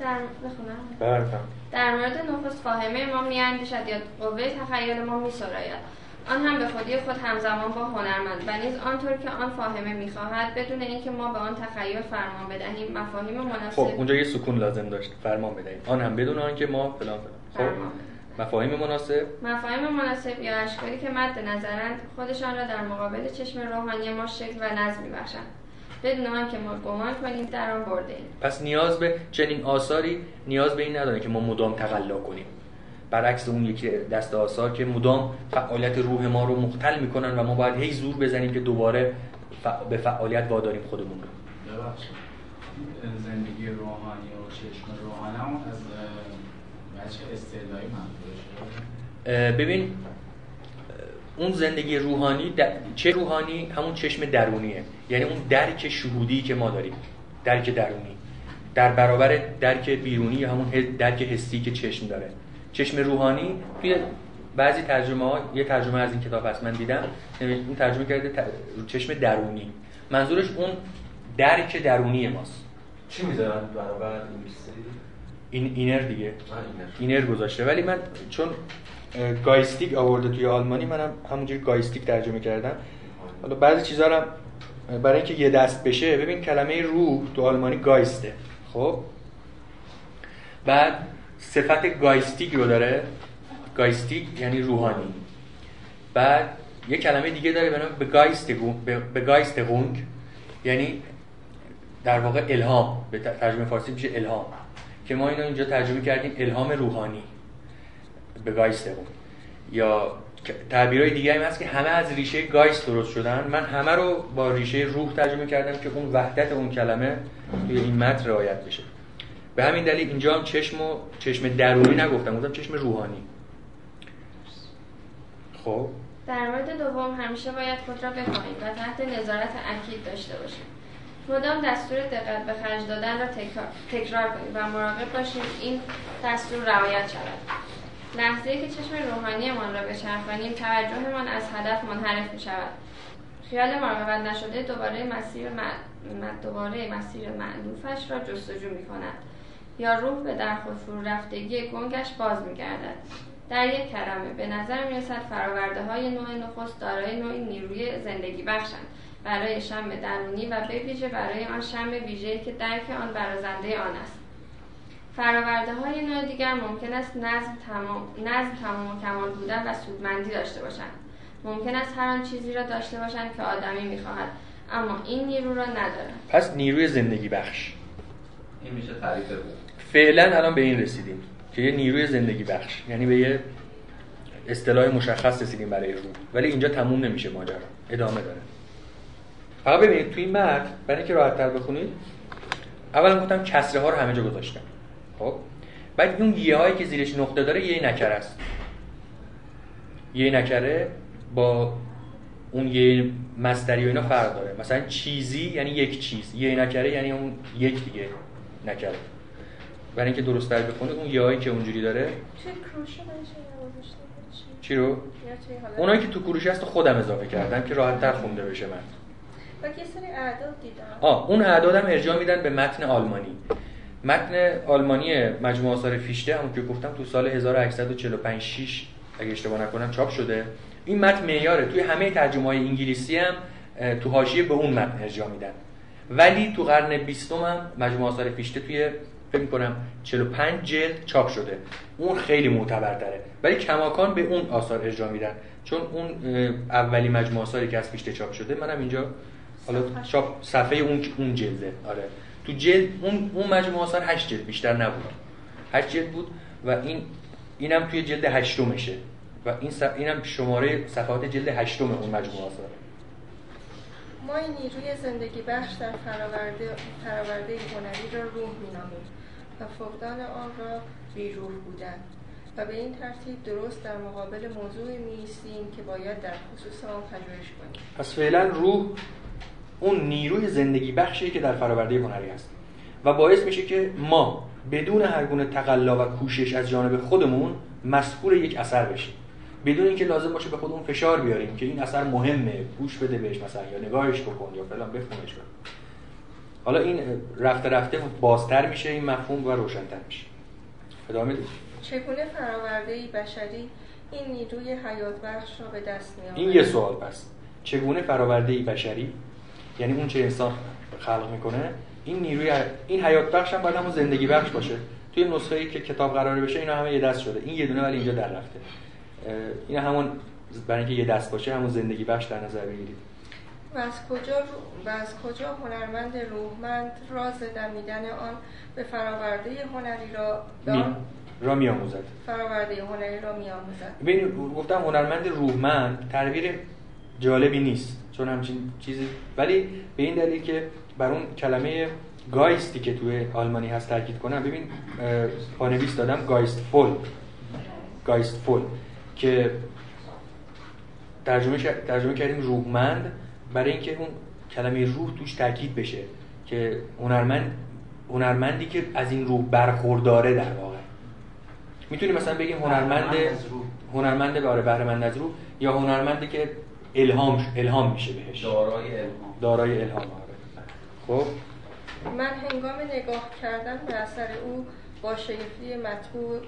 در بخونم. در مورد نخست فاهمه ما میاندیشد یا قوه تخیل ما میسراید. آن هم به خودی خود همزمان با هنرمند و نیز آنطور که آن فاهمه می‌خواهد بدون اینکه ما به آن تخیل فرمان بدهیم مفاهیم مناسب خب اونجا یه سکون لازم داشت. فرمان بدهیم. آن هم بدون آنکه ما فلان فلان. خب مفاهیم مناسب؟ مفاهیم مناسب یا اشکالی که مد نظرند خودشان را در مقابل چشم روحانی ما شکل و نظم میبخشند. بدون آنکه ما گمان کنیم در آن برده ایم. پس نیاز به چنین آثاری نیاز به این نداره که ما مدام تقلا کنیم. برعکس اون یکی دست آثار که مدام فعالیت روح ما رو مختل می‌کنن و ما باید هی زور بزنیم که دوباره به فعالیت واداریم خودمون رو. زندگی روحانی و چشم روحانی از بچه استعلایی ببین اون زندگی روحانی چه روحانی؟ همون چشم درونیه. یعنی اون درک شهودی که ما داریم. درک درونی. در برابر درک بیرونی همون درک حسی که چشم داره. چشم روحانی توی بعضی ترجمه ها یه ترجمه از این کتاب هست من دیدم. این ترجمه کرده چشم درونی. منظورش اون درک درونی ماست. چی می‌ذارن برابر این inner دیگه. inner. inner گذاشته. ولی من چون geistig آورده توی آلمانی. منم همونجوری geistig ترجمه کردم. حالا بعضی چیزا رو برای اینکه یه دست بشه ببین کلمه روح تو آلمانی گایسته. خب؟ بعد صفت گایستیک رو داره. گایستیک یعنی روحانی. بعد یه کلمه دیگه داره به نام بگایستگونگ یعنی در واقع الهام. به ترجمه فارسی میشه الهام. که ما اینو اینجا ترجمه کردیم الهام روحانی. بگایستگونگ یا تعبیرهای دیگه هم هست که همه از ریشه گایست درست شدن. من همه رو با ریشه روح ترجمه کردم که اون وحدت اون کلمه توی این متن رعایت بشه. به همین دلیل اینجا هم چشم و چشم درونی نگفتم. گفتم چشم روحانی. خب. در مورد دوم همیشه باید خود را بخواهیم و تحت نظارت اکید داشته باشیم. مدام دستور دقت به خرج دادن را تکرار کنیم و مراقب باشیم این دستور رعایت شود. لحظه که چشم روحانیمان را بچرخانیم توجهمان از هدف منحرف می شود خیال مراقبت نشده دوباره مسیر دوباره مسیر معلوفش را جستجو می کند یا روح به در خود فرو رفتگی گنگش باز میگردد. در یک کلمه به نظر می‌رسد فراورده های نوع نخست دارای نوعی نیروی زندگی بخشند. برای شم درونی و به ویژه برای آن شم ویژه‌ای که درک آن برازنده آن است. فراورده های نوع دیگر ممکن است نظم تمام, نظم تمام و کمال بودن و سودمندی داشته باشند. ممکن است هر آن چیزی را داشته باشند که آدمی می‌خواهد اما این نیرو را ندارد. پس نیروی زندگی بخش. این میشه تعریف فعلا الان به این رسیدیم که یه نیروی زندگی بخش. یعنی به یه اصطلاح مشخص رسیدیم برای روح ولی اینجا تموم نمیشه ماجرا. ادامه داره. فقط ببینید توی این متن برای اینکه راحت تر بخونید اولا گفتم کسره ها رو همه جا گذاشتم خب؟ بعد اون یه هایی که زیرش نقطه داره یه نکره است. یه نکره با اون یه مصدری و اینا فرق داره. مثلا چیزی یعنی یک چیز. یه نکره یعنی اون یک دیگه نکره. برای اینکه درست تر بخونه اون یایی که اونجوری داره. چی؟ رو؟ اونایی که تو کروشه هست خودم اضافه کردم که راحت تر خونده بشه من. یه سری اعداد دیدم. آه اون اعداد هم ارجاع میدن به متن آلمانی. متن آلمانی مجموعه آثار فیشته هم که گفتم تو سال 1845 6 اگه اشتباه نکنم چاپ شده. این متن معیاره. توی همه ترجمه های انگلیسی هم تو حاشیه به اون متن ارجاع میدن. ولی تو قرن بیستم هم مجموعه آثار فیشته توی فکر می‌کنم 45 جلد چاپ شده. اون خیلی معتبرتره. ولی کماکان به اون آثار اجرا میدن. چون اون اولی مجموعه آثاری که از پیشته چاپ شده منم اینجا حالا چاپ صفحه اون اون جلده. آره. تو جلد اون اون مجموعه آثار 8 جلد بیشتر نبود. 8 جلد بود و این اینم توی جلد هشتمشه. و این س... اینم شماره صفحات جلد هشتم اون مجموعه آثار. ما این نیروی زندگی بخش در فراورده, فراورده هنری را روح مینامیم و فقدان آن را بیروح بودن. و به این ترتیب درست در مقابل موضوع میستیم که باید در خصوص آن پژوهش کنیم. پس فعلا روح اون نیروی زندگی بخشی که در فراورده هنری هست. و باعث میشه که ما بدون هر گونه تقلا و کوشش از جانب خودمون مسئول یک اثر بشیم. بدون اینکه لازم باشه به خودمون فشار بیاریم که این اثر مهمه گوش بده بهش مثلا یا نگاهش بکن یا فلان بخونش کن حالا این رفته رفته بازتر میشه این مفهوم و روشنتر میشه. ادامه چگونه فراورده بشری این نیروی حیات بخش را به دست میاره این یه سوال پس. چگونه فراورده بشری یعنی اون چه انسان خلق می‌کنه این نیروی این حیات بخش هم باید همون زندگی بخش باشه. توی نسخه ای که کتاب قرار بشه اینا همه یه دست شده. این یه دونه ولی اینجا در رفته. این همون برای اینکه یه دست باشه همون زندگی بخش در نظر بگیرید. و از کجا و از کجا هنرمند روحمند راز دمیدن آن به فراورده هنری را می... را می آموزد فراورده هنری را می آموزد ببین گفتم هنرمند روحمند تعبیر جالبی نیست. چون همچین چیزی ولی به این دلیل که بر اون کلمه گایستی که توی آلمانی هست تاکید کنم ببین پانویس دادم گایست فول گایست فول که ترجمه, ترجمه کردیم روحمند برای اینکه اون کلمه روح توش تاکید بشه که هنرمند هنرمندی که از این روح برخورداره در واقع. می‌تونیم مثلا بگیم هنرمند هنرمند باره بهره از روح یا هنرمندی که الهام الهام میشه بهش. دارای الهام. دارای الهام. خب. من هنگام نگاه کردن به اثر او با شگفتی مطبوع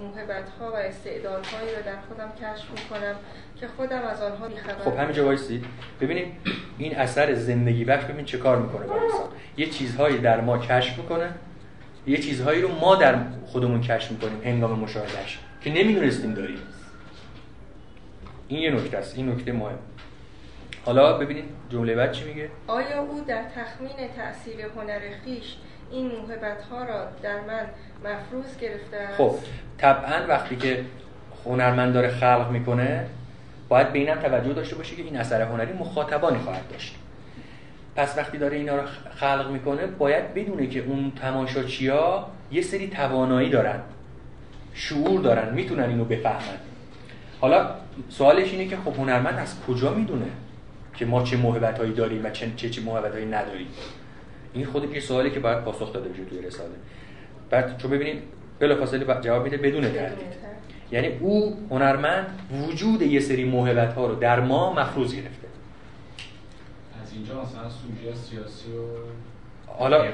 محبت ها و استعدادهایی را در خودم کشف می‌کنم که خودم از آنها بیخبرم خب همینجا وایسید. ببینید این اثر زندگی بخش ببین چه کار می‌کنه با انسان. یه چیزهایی در ما کشف می‌کنه یه چیزهایی رو ما در خودمون کشف می‌کنیم هنگام مشاهدهش که نمی‌دونستیم داریم. این یه نکته است این نکته مهم. حالا ببینید جمله بعد چی میگه. آیا او در تخمین تاثیر هنر خیش این موهبت ها را در من مفروض گرفته است؟ خب طبعا وقتی که هنرمند داره خلق می‌کنه باید به اینم توجه داشته باشه که این اثر هنری مخاطبانی خواهد داشت. پس وقتی داره اینا رو خلق می‌کنه باید بدونه که اون تماشاچیا یه سری توانایی دارن شعور دارن می‌تونن اینو بفهمن. حالا سوالش اینه که خب هنرمند از کجا می‌دونه که ما چه موهبت هایی داریم و چه چه, چه موهبت هایی نداریم؟ این خود یه سوالی که باید پاسخ داده بشه توی رساله. بعد چون ببینید بلافاصله جواب میده بدون تردید یعنی او هنرمند وجود یه سری موهبت ها رو در ما مفروض گرفته. از اینجا مثلا سوژه سیاسی و حالا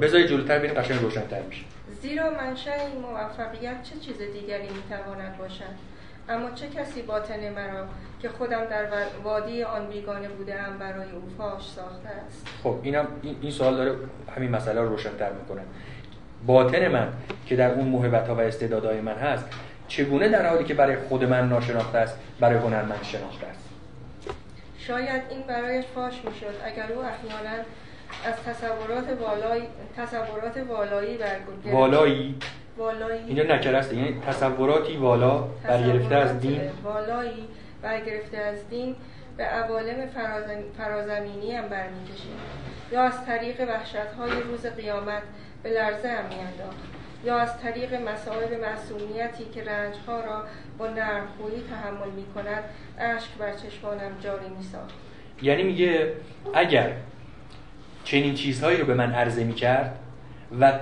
بذاری جلوتر ببینیم قشنگ روشن‌تر میشه. زیرا منشأ این موفقیت چه چیز دیگری می‌تواند باشد؟ اما چه کسی باطن مرا که خودم در وادی آن بیگانه بودم برای او فاش ساخته است؟ خب اینم این سوال داره همین مسئله رو روشن‌تر می‌کنه. باطن من که در اون موهبت ها و استعدادهای من هست چگونه در حالی که برای خود من ناشناخته است برای هنرمند شناخته است؟ شاید این برایش فاش می‌شد. اگر او احیانا از تصورات والایی تصورات والایی برگرفته والایی؟ والایی اینجا نکره است. یعنی تصوراتی والا برگرفته از دین. والایی برگرفته از دین به عوالم فرازمینی هم برمیکشید یا از طریق وحشت های روز قیامت به لرزه هم میانداخت. یا از طریق مسائل معصومیتی که رنجها را با نرمخویی تحمل می کند اشک بر چشمانم جاری می ساخت یعنی میگه اگر چنین چیزهایی رو به من عرضه می کرد و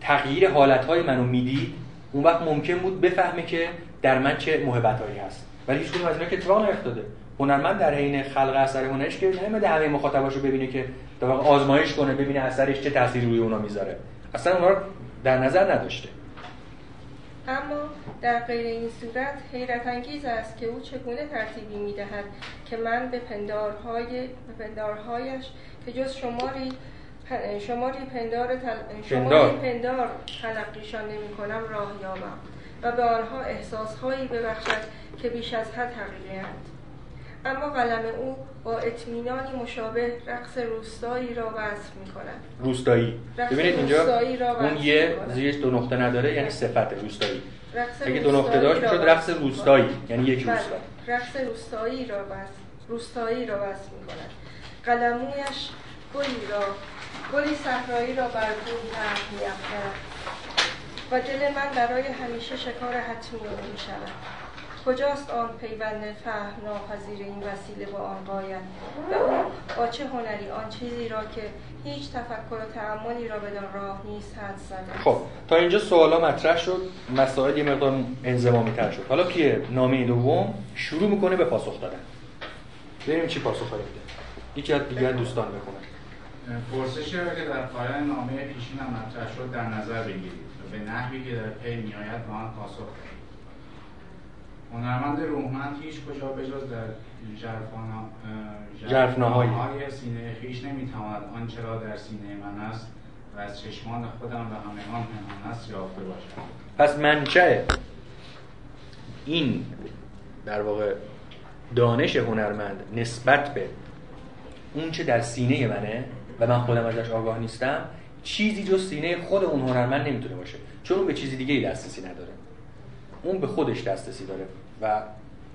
تغییر حالتهای منو می‌دید اون وقت ممکن بود بفهمه که در من چه محبتهایی هست. ولی هیچ از اینا که اتفاق نیفتاده. هنرمند در حین خلق اثر هنرش که نمیده همه مخاطباشو ببینه که در واقع آزمایش کنه ببینه اثرش چه تاثیری روی اونا می‌ذاره. اصلا اونا رو در نظر نداشته. اما در غیر این صورت حیرت انگیز است که او چگونه ترتیبی می‌دهد که من به پندارهای به پندارهایش که جز شماری شماری پندار, تل... پندار. شماری پندار تلقیشان نمی کنم راه یابم و به آنها احساسهایی ببخشد که بیش از حد حقیقی‌اند اما قلم او با اطمینانی مشابه رقص روستایی را وصف می کند روستایی ببینید اینجا اون یه. زیرش دو نقطه نداره یعنی صفت روستایی رقص اگه دو نقطه داشت می‌شد وصف رقص. روستایی یعنی یک بله. روستا رقص روستایی را وصف روستایی را وصف می کند قلمویش گلی را گلی صحرایی را بر گل پهن می‌افکند. و دل من برای همیشه شکار حتمی او می شود. کجاست آن پیوند فهم ناپذیر این وسیله با آن قایت و او با چه هنری آن چیزی را که هیچ تفکر و تعملی را بدان راه نیست حد زده؟ خب تا اینجا سوالا مطرح شد. مسائل یه مقدار انضمامی تر شد. حالا توی نامه دوم شروع می‌کنه به پاسخ دادن. ببینیم چی پاسخ میده یکی از دیگر دوستان بخونه. پرسشی را که در پایان نامه پیشین هم مطرح شد در نظر بگیرید و به نحوی که در پی میآید به آن پاسخ دهید هنرمند روحمند هیچ کجا بجز در. ژرفناهای سینه خیش نمی‌تواند آنچه را در سینه من است و از چشمان خودم و همگان پنهان است یافته باشم پس منشأ این در واقع دانش هنرمند نسبت به اون چه در سینه منه و من خودم ازش آگاه نیستم چیزی جز سینه خود اون هنرمند نمی‌تونه باشه. چون اون به چیز دیگه ای دسترسی نداره. اون به خودش دسترسی داره و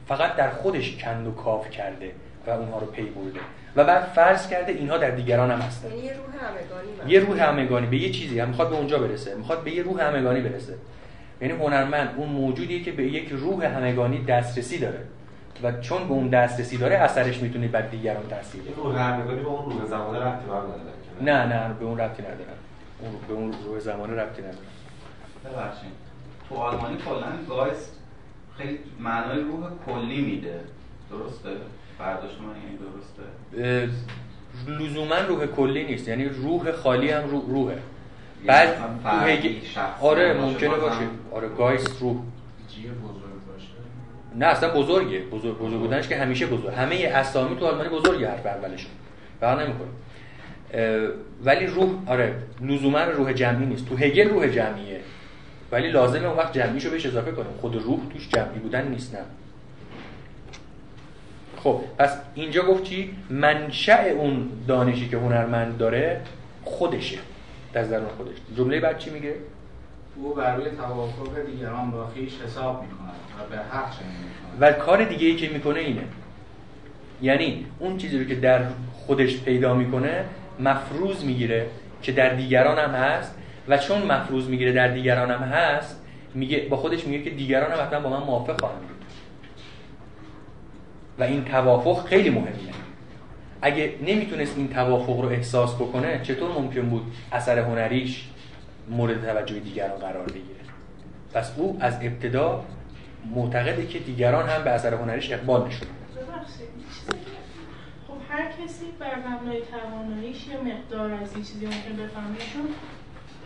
فقط در خودش کند و کاف کرده و اونها رو پی برده. و بعد فرض کرده اینها در دیگران هم هستن. یعنی یه روح همگانی. یه روح همگانی به یه چیزی هم. می‌خواد به اونجا برسه. می‌خواد به یه روح همگانی برسه. یعنی هنرمند اون موجودیه که به یک روح همگانی دسترسی داره. و چون به اون دسترسی داره اثرش می‌تونه بر دیگران تاثیر این بذاره روح همگانی با اون روح زمانه ربطی نه؟ نه به اون ربطی ندارن. اون به اون روح زمانه ربطی ندارن. ببخشید. تو آلمانی کلا گایست خیلی معنای روح کلی میده. درسته؟ برداشت من یعنی درسته؟ لزوما روح کلی نیست. یعنی روح خالی هم رو- روحه. بعد فردی، هگل شخصی آره ممکنه. باشه. آره گایست روح. نه اصلا بزرگه. بزرگ بزرگ بودنش که همیشه بزرگ. همه اسامی تو آلمانی بزرگه حرف اولشون. فرق نمی‌کنه ولی روح آره لزوما روح جمعی نیست. تو هگل روح جمعیه. ولی لازمه اون وقت جمعیشو بهش اضافه کنیم. خود روح توش جمعی بودن نیست نه. خب پس اینجا گفت چی؟ منشأ اون دانشی که هنرمند داره خودشه. در درون خودش. جمله بعد چی میگه؟ او بر روی توافق دیگران با خویش حساب می‌کند و به حق چنین و کار دیگه ای که می‌کنه اینه. یعنی اون چیزی رو که در خودش پیدا می‌کنه مفروض می‌گیره که در دیگران هم هست و چون مفروض می‌گیره در دیگران هم هست میگه با خودش میگه که دیگران هم حتما با من موافق خواهند بود. و این توافق خیلی مهمه. اگه نمی‌تونست این توافق رو احساس بکنه چطور ممکن بود اثر هنریش مورد توجه دیگران قرار بگیره. پس او از ابتدا معتقده که دیگران هم به اثر هنریش اقبال نشون خب هر کسی بر مبنای تواناییش یه مقدار از یه چیزی ممکن بفهمه چون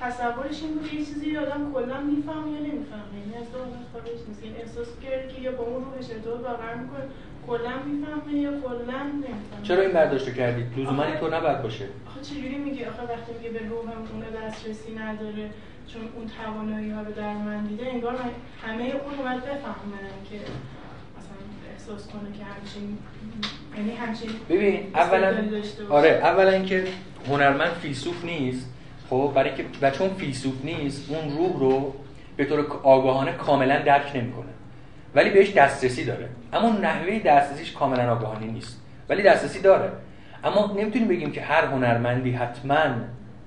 تصورش این بود یه چیزی آدم کلا می‌فهمه یا نمی‌فهمه. یعنی از دو خارج نیست. یعنی احساس کرده که یا با اون روحش ارتباط برقرار می‌کنه کلا می‌فهمه یا کلا نمی‌فهمه؟ چرا این برداشت رو کردید لزوما اینطور نباید باشه. آخه چجوری میگه آخه وقتی میگه به روحم اون دسترسی نداره چون اون توانایی ها رو در من دیده انگار من همه اون رو باید بفهمن که مثلا احساس کنه که همچین یعنی همچین ببین اولا. آره اولا اینکه هنرمند فیلسوف نیست خب برای که و چون فیلسوف نیست اون روح رو به طور آگاهانه کاملا درک نمی‌کنه. ولی بهش دسترسی داره. اما نحوه دسترسیش کاملا آگاهانه نیست. ولی دسترسی داره. اما نمی‌تونیم بگیم که هر هنرمندی حتما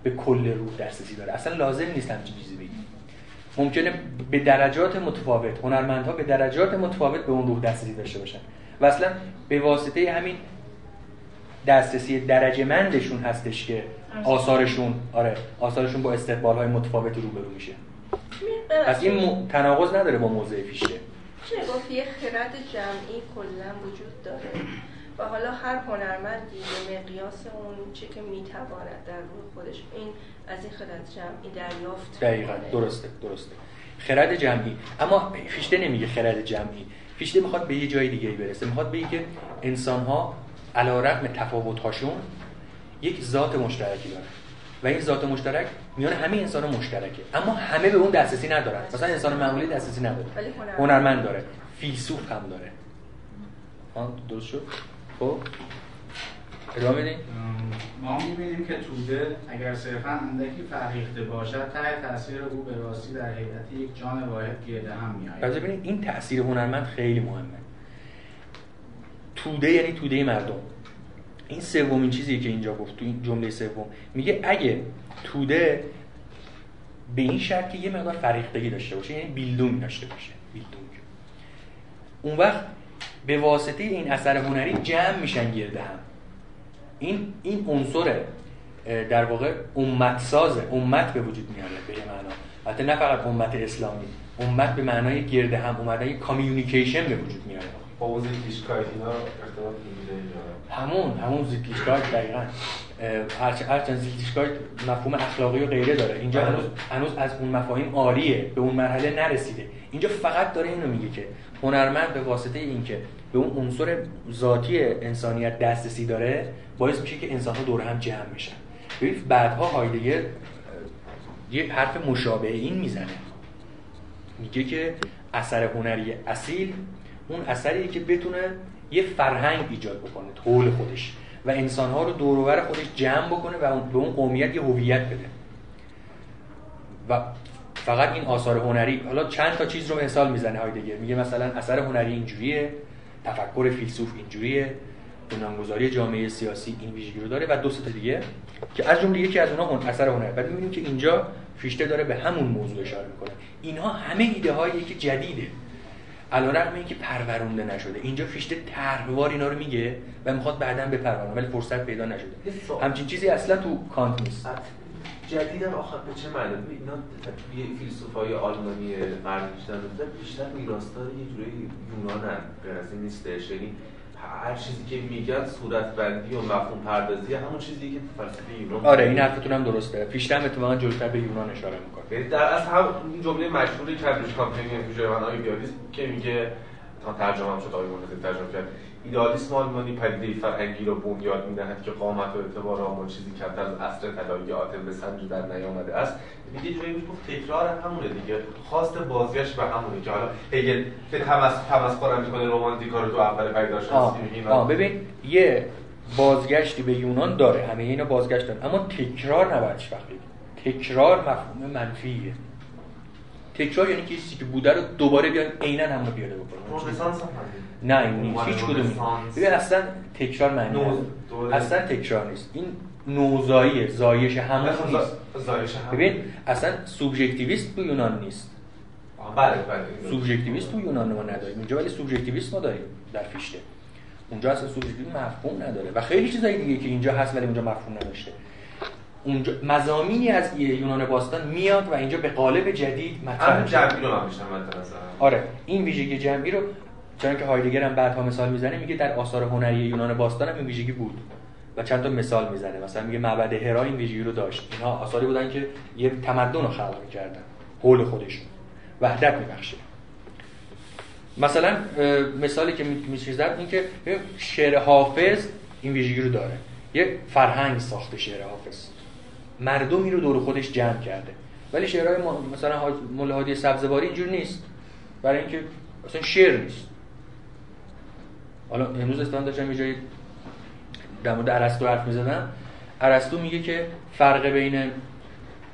به کل روح دسترسی داره. اصلا لازم نیست همچین چیزی بگیم. ممکنه به درجات متفاوت هنرمندها به درجات متفاوت به اون روح دسترسی داشته باشن. و اصلا به واسطه همین دسترسی درجه مندشون هستش که آثارشون آره آثارشون با استقبال های متفاوتی روبرو میشه. پس این م- تناقض نداره با موضع پیشه میشه گفت یه خرد جمعی کلا وجود داره. و حالا هر هنرمندی به مقیاس اون چه که می‌تواند در روح خودش این از این خرد جمعی دریافت دقیقا. درسته درسته. خرد جمعی. اما فیشته نمیگه خرد جمعی. فیشته می‌خواد به یه جای دیگه برسه. می‌خواد بگه که انسان ها علا رقم تفاوت هاشون یک ذات مشترکی دارن. و این ذات مشترک میان همه انسان مشترکه. اما همه به اون دسترسی ندارن. مثلا انسان معمولی دسترسی نداره. هنرمند. داره. فیلسوف هم داره. ها درست شد؟ خب. ادامه بدین. ما می‌بینیم که توده اگر صرفا اندکی فرهیخته باشد ته تاثیر او به راستی در حیرت یک جان واحد گرده هم میآید. پس ببینید این تاثیر هنرمند خیلی مهمه. توده یعنی توده مردم. این سومین چیزی که اینجا گفت تو این جمله سوم. میگه اگه توده به این شرط که یه مقدار فریختگی داشته باشه یعنی بیلدونگ داشته باشه بیلدونگ. اون وقت به واسطه این اثر هنری جمع میشن گرده هم. این این عنصر در واقع امت سازه امت به وجود میاره به یه معنا. البته نه فقط امت اسلامی امت به معنای گرده هم اومدن یک کامیونیکیشن به وجود میاره. با اینا ارتباط همون همون زیتلیشکایت دقیقا. هرچند زیتلیشکایت مفهوم اخلاقی و غیره داره. اینجا هنوز هنوز از اون مفاهیم عالیه به اون مرحله نرسیده. اینجا فقط داره اینو میگه که هنرمند به واسطه اینکه به اون عنصر ذاتی انسانیت دسترسی داره باعث میشه که انسان ها دور هم جمع بشن. ببین بعدها هایدگر یه حرف مشابه این می‌زنه. میگه که اثر هنری اصیل اون اثریه که بتونه یه فرهنگ ایجاد بکنه طول خودش و انسانها رو دور و بر خودش جمع بکنه و به اون قومیت یه هویت بده. و فقط این آثار هنری حالا چند تا چیز رو مثال می‌زنه هایدگر. میگه مثلا اثر هنری اینجوریه تفکر فیلسوف اینجوریه بنیانگذاری جامعه سیاسی این ویژگی رو داره و دو تا دیگه که از جمله یکی از اونها هن- اثر هنری. بعد می‌بینیم که اینجا فیشته داره به همون موضوع اشاره می‌کنه. اینها همه ایده هایی که جدیده. علیرغم اینکه پرورونده نشده. اینجا فیشته طرحوار اینا رو میگه و می‌خواد بعدا بپرورونه ولی فرصت پیدا نشده. همچین چیزی اصلا تو کانت نیست. جدیدم آخر به چه معنی؟ اینا یه فیلسوفای آلمانی قرن 18 بیشتر میراثدار یه جوری یونانن از این نیستش یعنی هر چیزی که میگن صورت بندی و مفهوم پردازی همون چیزی که تو فلسفه یونان آره این حرفتون هم درسته. پیشتر اتفاقا جلوتر به یونان اشاره می‌کنه. یعنی در از هم این جمله مشهور کمبریج کامپنی ویژه من ایدئالیسم که میگه تا ترجمه هم شد آقای ترجمه کرد. ایدئالیسم آلمانی پدیده فرهنگی را بنیاد می‌دهد که قامت و اعتبار آن چیزی کمتر از عصر طلایی آتن به سنج در نیامده است. دیگه جایی گفت تکرار هم همونه دیگه. خواست بازگشت به همونه که حالا هگل تمس هم می‌کنه رمانتیکا رو تو اول اینا آه ببین یه بازگشتی به یونان داره. همه اینا بازگشت داره اما تکرار نباید هیچ وقت بگیم. تکرار مفهوم منفیه. تکرار یعنی که چیزی که بوده رو دوباره بیان عینا هم رو بیاره بکنن نه این نیست. هیچ کدوم. ببین اصلا تکرار معنی اصلا تکرار نیست. این نوزاییه زایش اصلا نیست ببین اصلا سوبژکتیویست تو یونان نیست. بله بله. سوبژکتیویست تو یونان ما نداریم. اینجا ولی سوبژکتیویست ما داریم در فیشته اونجا اصلا سوبژکتیویسم مفهوم نداره. و خیلی چیزای دیگه که اینجا هست ولی اونجا مفهوم نداشته. اونجا مزامینی از یونان باستان میاد و اینجا به قالب جدید مطرح میشه. جمعی رو من آره این ویژگی جمعی رو چون که هایدگر هم بعدها مثال می‌زنه میگه در آثار هنری یونان باستان هم این ویژگی بود و چند تا مثال می‌زنه. مثلا میگه معبد هرا این ویژگی رو داشت. اینها آثاری بودن که یه تمدن رو خلق می‌کردن حول خودشون. وحدت میبخشه. مثلا مثالی که میشه زد این که شعر حافظ این ویژگی رو داره. یه فرهنگ ساخته شعر حافظ. مردمی رو دور خودش جمع کرده. ولی شعرهای مثلا حاج- مولا هادی سبزواری اینجور نیست. برای اینکه اصلا شعر نیست. حالا امروز استان داشتم یه جایی در مورد ارسطو حرف می‌زدم. ارسطو میگه که فرق بین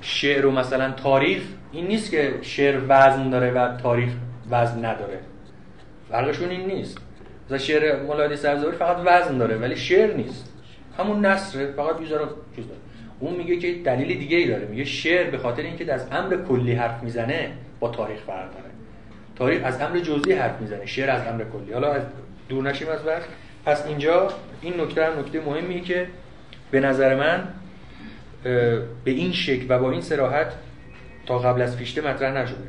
شعر و مثلا تاریخ این نیست که شعر وزن داره و تاریخ وزن نداره. فرقشون این نیست. مثلا شعر مولادی سبزواری فقط وزن داره ولی شعر نیست. همون نصره فقط یه ذره چیز داره. اون میگه که دلیل دیگه ای داره. میگه شعر به خاطر اینکه از امر کلی حرف می‌زنه با تاریخ فرق داره. تاریخ از امر جزئی حرف می‌زنه. شعر از امر کلی. حالا دور نشیم از بحث. پس اینجا این نکته هم نکته مهمیه که به نظر من به این شکل و با این سراحت تا قبل از فیشته مطرح نشده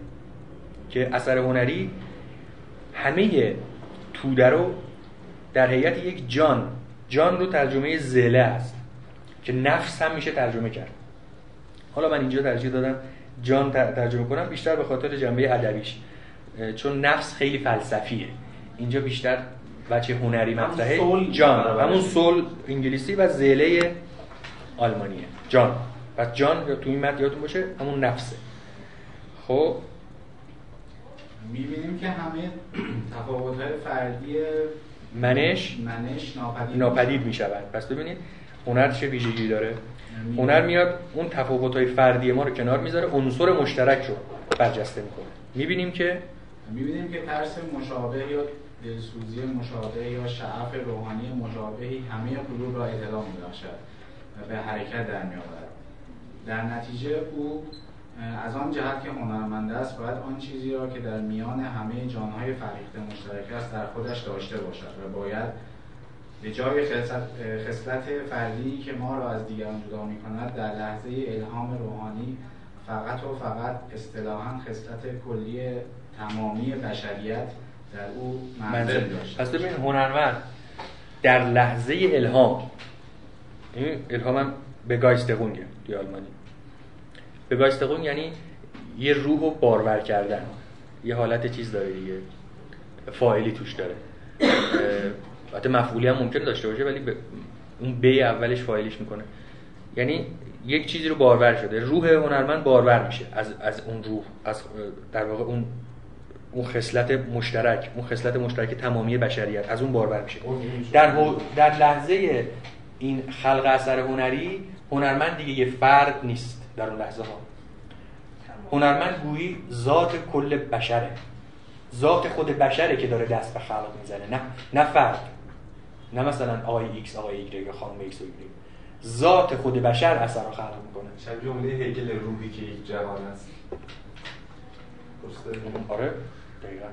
که اثر هنری همه توده رو در هیئت یک جان جان رو ترجمه زله است که نفس هم میشه ترجمه کرد. حالا من اینجا ترجیح دادم جان تر- ترجمه کنم بیشتر به خاطر جنبه ادبیش چون نفس خیلی فلسفیه. اینجا بیشتر بچه هنری مطرحه. سول جان. همون سول انگلیسی و زله آلمانیه. جان پس جان یا تو این متن یادتون باشه همون نفسه. خب. می‌بینیم که همه تفاوت‌های فردی منش منش ناپدید, ناپدید می شود پس ببینید هنر چه ویژگی داره؟ هنر میاد اون تفاوت‌های فردی ما رو کنار می‌ذاره عنصر مشترک رو برجسته می‌کنه. می‌بینیم که می‌بینیم که ترس مشابه یا دلسوزی مشابه یا شعف روحانی مشابهی همه قلوب را اطلاع میبخشد و به حرکت در میآورد. در نتیجه او از آن جهت که هنرمند است باید آن چیزی را که در میان همه جانهای فریخته مشترک است در خودش داشته باشد و باید به جای خصلت فردی که ما را از دیگران جدا می کند در لحظه الهام روحانی فقط و فقط اصطلاحا خصلت کلی تمامی بشریت در او منزل داشت پس ببین هنرمند در لحظه الهام این الهام هم به گایستقونگه توی آلمانی. به گایستقون یعنی یه روح رو بارور کردن. یه حالت چیز داره دیگه. فاعلی توش داره. البته مفعولی هم ممکن داشته باشه ولی به اون بی اولش فاعلیش می‌کنه. یعنی یک چیزی رو بارور شده. روح هنرمند بارور میشه از, از اون روح از در واقع اون اون خصلت مشترک اون خصلت مشترک تمامی بشریت از اون بارور میشه. در, در لحظه این خلق اثر هنری هنرمند دیگه یه فرد نیست در اون لحظه ها هنرمند گویی ذات کل بشره. ذات خود بشره که داره دست به خلق می‌زنه نه نه فرد. نه مثلا آقای ایکس آقای ایگرگ یا خانم ایکس و ایگرگ. ذات خود بشر اثر رو خلق می‌کنه. شبیه جمله هگل روحی که یک جهان است. آره دقیقا.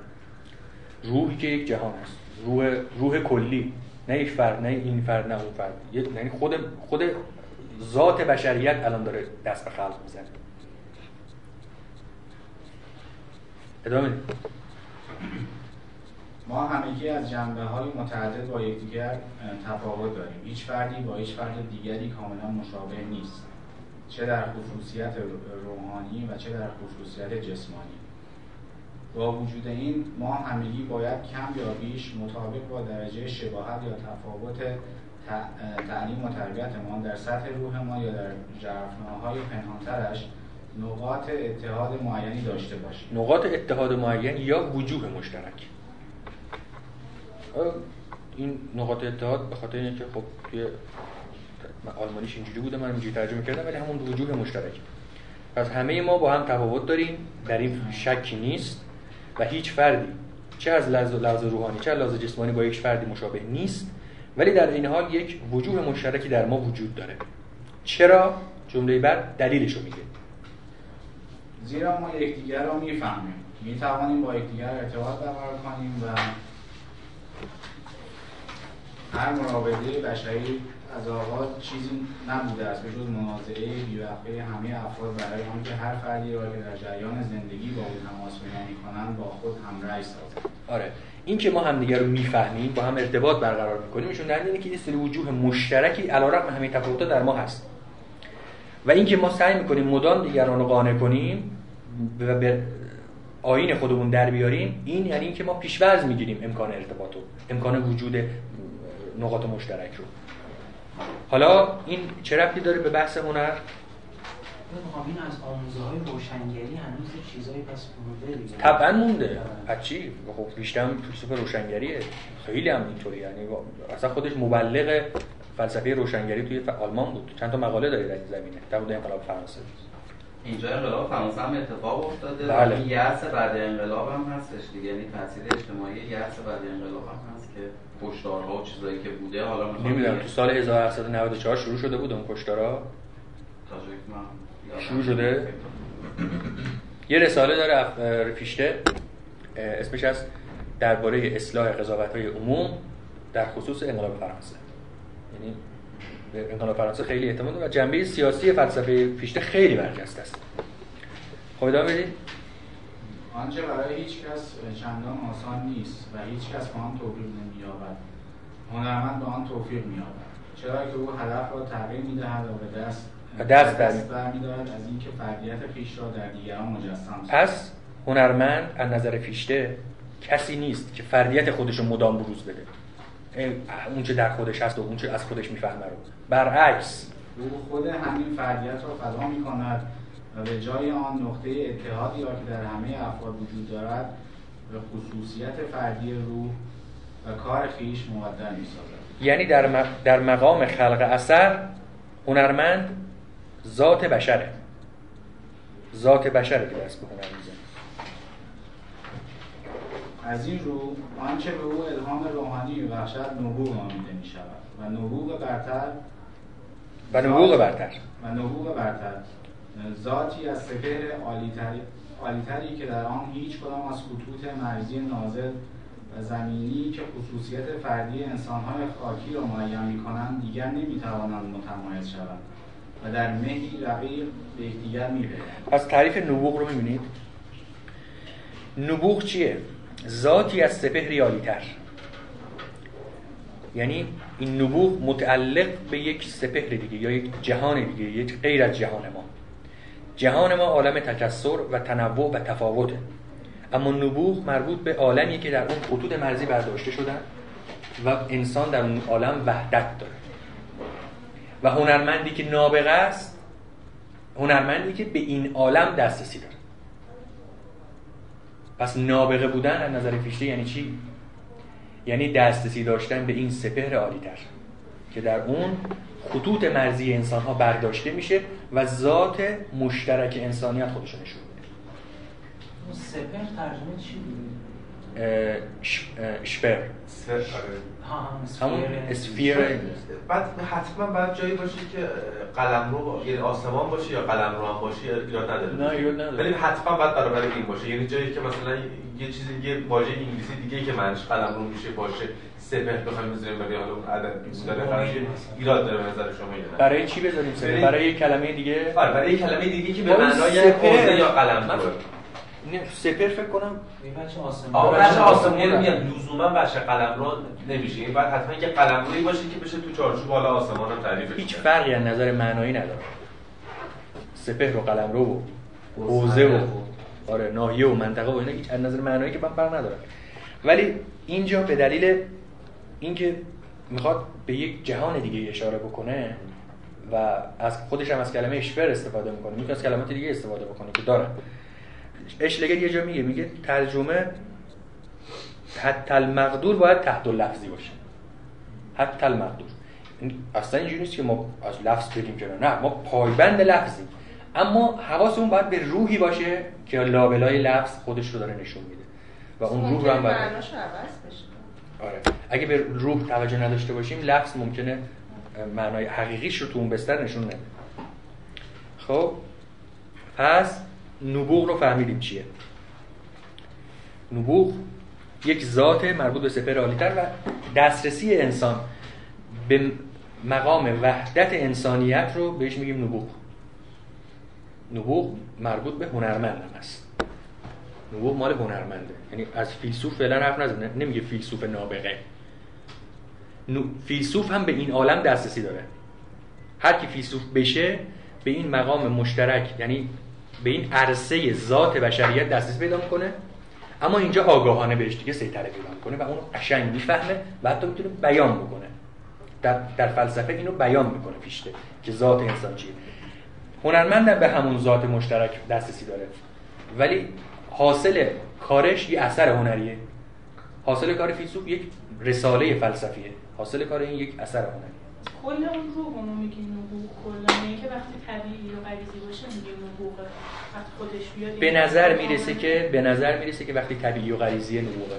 روحی که یک جهان است. روح روح کلی. نه یک فرد نه این فرد نه اون فرد یعنی خود خود ذات بشریت الان داره دست به خلق می‌زنه. ادامه ما همگی از جنبه های متعدد با یکدیگر تفاوت داریم. هیچ فردی با هیچ فرد دیگری کاملا مشابه نیست. چه در خصوصیت روحانی و چه در خصوصیت جسمانی. با وجود این ما همگی باید کم یا بیش مطابق با درجه شباهت یا تفاوت تعلیم و تربیتمان در سطح روح ما یا در جرفناهای پنهانترش نقاط اتحاد معینی داشته باشیم. نقاط اتحاد معین یا وجوه مشترک؟ این نقاط اتحاد به خاطر اینکه خب توی آلمانیش اینجوری بوده من اینجوری ترجمه کردم ولی همون وجوه مشترک. پس همه ما با هم تفاوت داریم در این شکی نیست. و هیچ فردی چه از لحاظ روحانی چه از لحاظ جسمانی با یک فردی مشابه نیست ولی در این حال یک وجوه مشترکی در ما وجود داره. چرا؟ جمله بعد دلیلش رو میگه. زیرا ما یکدیگر را می‌فهمیم. می‌توانیم با یکدیگر ارتباط برقرار کنیم و هر مراوده بشری از آغاز چیزی نبوده است به جز منازعه بیوقفه همه افراد برای آنکه هر فردی را که در جریان زندگی با او تماس پیدا می‌کنند با خود همراه سازد. آره. این که ما همدیگه رو می‌فهمیم با هم ارتباط برقرار می‌کنیم ایشون در اینه که یه سری وجوه مشترکی علیرغم همین تفاوت‌ها در ما هست. و اینکه ما سعی می‌کنیم مدام دیگران رو قانع کنیم و به آین خودمون در بیاریم این یعنی اینکه ما پیشورز می‌گیریم امکان ارتباط رو امکان وجود نقاط مشترک رو. حالا این چه ربطی داره به بحث هنر این از آموزه های روشنگری هنوز چیزایی پس مونده دیگه. طبعا مونده. چی؟ خب بیشتر فیلسوف روشنگریه. خیلی هم اینطوری یعنی اصلا خودش مبلغ فلسفه روشنگری توی آلمان بود. چند تا مقاله داره در این زمینه. در مورد انقلاب فرانسه. اینجا انقلاب فرانسه هم اتفاق افتاده. بله. یأس بعد انقلاب هم هستش دیگه. یعنی تاثیر اجتماعی یأس بعد انقلاب هم هست که کشتارها و چیزایی که بوده. حالا نمی‌دونم تو سال 1894 شروع شده بود اون کشتارها شروع شده؟ یه رساله داره فیشته اسمش از درباره اصلاح قضاوت های عموم در خصوص انقلاب فرانسه. یعنی به انقلاب فرانسه خیلی اعتماد و جنبه سیاسی فلسفه فیشته خیلی برجسته است. خب ادامه بدید. آنچه برای هیچ کس چندان آسان نیست و هیچ کس با آن توفیق نمی‌یابد. هنرمند به آن توفیق می‌یابد. چرا که او هدف را تغییر می‌دهد و به دست دست دست برمی‌دارد از اینکه فردیت خویش را در دیگران مجسم پس هنرمند از نظر فیشته کسی نیست که فردیت خودش رو مدام بروز بده. اون چه در خودش هست و اون چه از خودش می‌فهمه رو. برعکس. او خود همین فردیت را فدا می کند و به جای آن نقطه اتحادی را که در همه افراد وجود دارد به خصوصیت فردی روح و کار خویش مبدل می سازد یعنی در, در مقام خلق اثر هنرمند ذات بشره. ذات بشره که دست به هنر می‌زنه از این رو آنچه به او الهام روحانی میبخشد نبوغ نامیده می شود و نبوغ برتر و نبوغ برتر. و نبوغ برتر. ذاتی از سپهر عالیتری که در آن هیچ کدام از خطوط مرزی نازل و زمینی که خصوصیت فردی انسانهای خاکی را معین می کنند دیگر نمی توانند متمایز شوند و در مهی رقیق به یکدیگر می از تعریف نبوغ رو می‌بینید؟ نبوغ چیه؟ ذاتی از سپهر عالیتر. یعنی این نبوغ متعلق به یک سپهر دیگه یا یک جهان دیگه یک غیر از جهان ما. جهان ما عالم تکسر و تنوع و تفاوته. اما نبوغ مربوط به عالمی که در اون خطوط مرزی برداشته شدن و انسان در اون عالم وحدت داره. و هنرمندی که نابغه است هنرمندی که به این عالم دسترسی داره. پس نابغه بودن از نظر فیشته یعنی چی؟ یعنی دسترسی داشتن به این سپهر عالیتر که در اون خطوط مرزی انسان ها برداشته میشه و ذات مشترک انسانیت خودش نشون میده. سپهر ترجمه چی؟ شپر. همون اسفیر بعد حتما باید جایی باشه که قلم رو یعنی آسمان باشه یا قلم رو هم باشه ایراد نداره. نه ایراد نداره. ولی حتما باید برابر این باشه. یعنی جایی که مثلا یه چیزی یه واژه انگلیسی دیگه که منش قلم رو میشه باشه. سپهر بخوایم بزنیم برای حالا اون عدد داره ایراد داره نظر شما یا برای چی بذاریم سپهر برای یک کلمه دیگه؟ آره برای یک کلمه دیگه که به معنای حوزه یا قلم رو سپر فکر کنم. بچه آسمون آقا بچه آسمون میگم. لزوما بچه قلم رو نمیشه. این بعد حتما که قلم روی باشه که بشه تو چارچوب بالا آسمان هم تعریف هیچ فرقی از نظر معنایی نداره. سپهر و قلم رو و حوزه و آره ناحیه و منطقه و اینا هیچ از نظر معنایی که فرق نداره. ولی اینجا به دلیل اینکه می‌خواد به یک جهان دیگه اشاره بکنه و از خودش هم از کلمه اشفر استفاده می‌کنه. می‌تونه از کلمات دیگه استفاده بکنه که داره. اشلگر یه جا میگه میگه ترجمه حتی المقدور باید تحت لفظی باشه. حتی المقدور اصلا اینجوری نیست که ما از لفظ بریم کنار نه ما پایبند لفظیم اما حواسمون باید به روحی باشه که لابلای لفظ خودش رو داره نشون میده. و اون روح رو هم باید آره. اگه به روح توجه نداشته باشیم لفظ ممکنه معنای حقیقیش رو تو اون بستر نشون نده. خب پس نبوغ رو فهمیدیم چیه؟ نبوغ یک ذات مربوط به سپر عالیتر و دسترسی انسان به مقام وحدت انسانیت رو بهش میگیم نبوغ. نبوغ مربوط به هنرمند هم هست نبوغ مال هنرمنده. یعنی از فیلسوف فعلا حرف نزنه نمیگه فیلسوف نابغه. فیلسوف هم به این عالم دسترسی داره. هر کی فیلسوف بشه به این مقام مشترک یعنی به این عرصه ذات بشریت دسترسی پیدا می‌کنه. اما اینجا آگاهانه بهش دیگه سیطره پیدا می‌کنه و اون قشنگ می‌فهمه و حتی می‌تونه بیان بکنه. در, در فلسفه اینو بیان می‌کنه پیشته که ذات انسان چیه. هنرمند به همون ذات مشترک دسترسی داره. ولی حاصل کارش یه اثر هنریه. حاصل کار فیلسوف یک رساله فلسفیه. حاصل کار این یک اثر هنریه. کل اون رو اونو میگیم نبوغ کلا یعنی که وقتی طبیعی و غریزی باشه میگیم وقتی خودش بیاد به نظر می‌رسه که به نظر می‌رسه که وقتی طبیعی و غریزی نبوغه.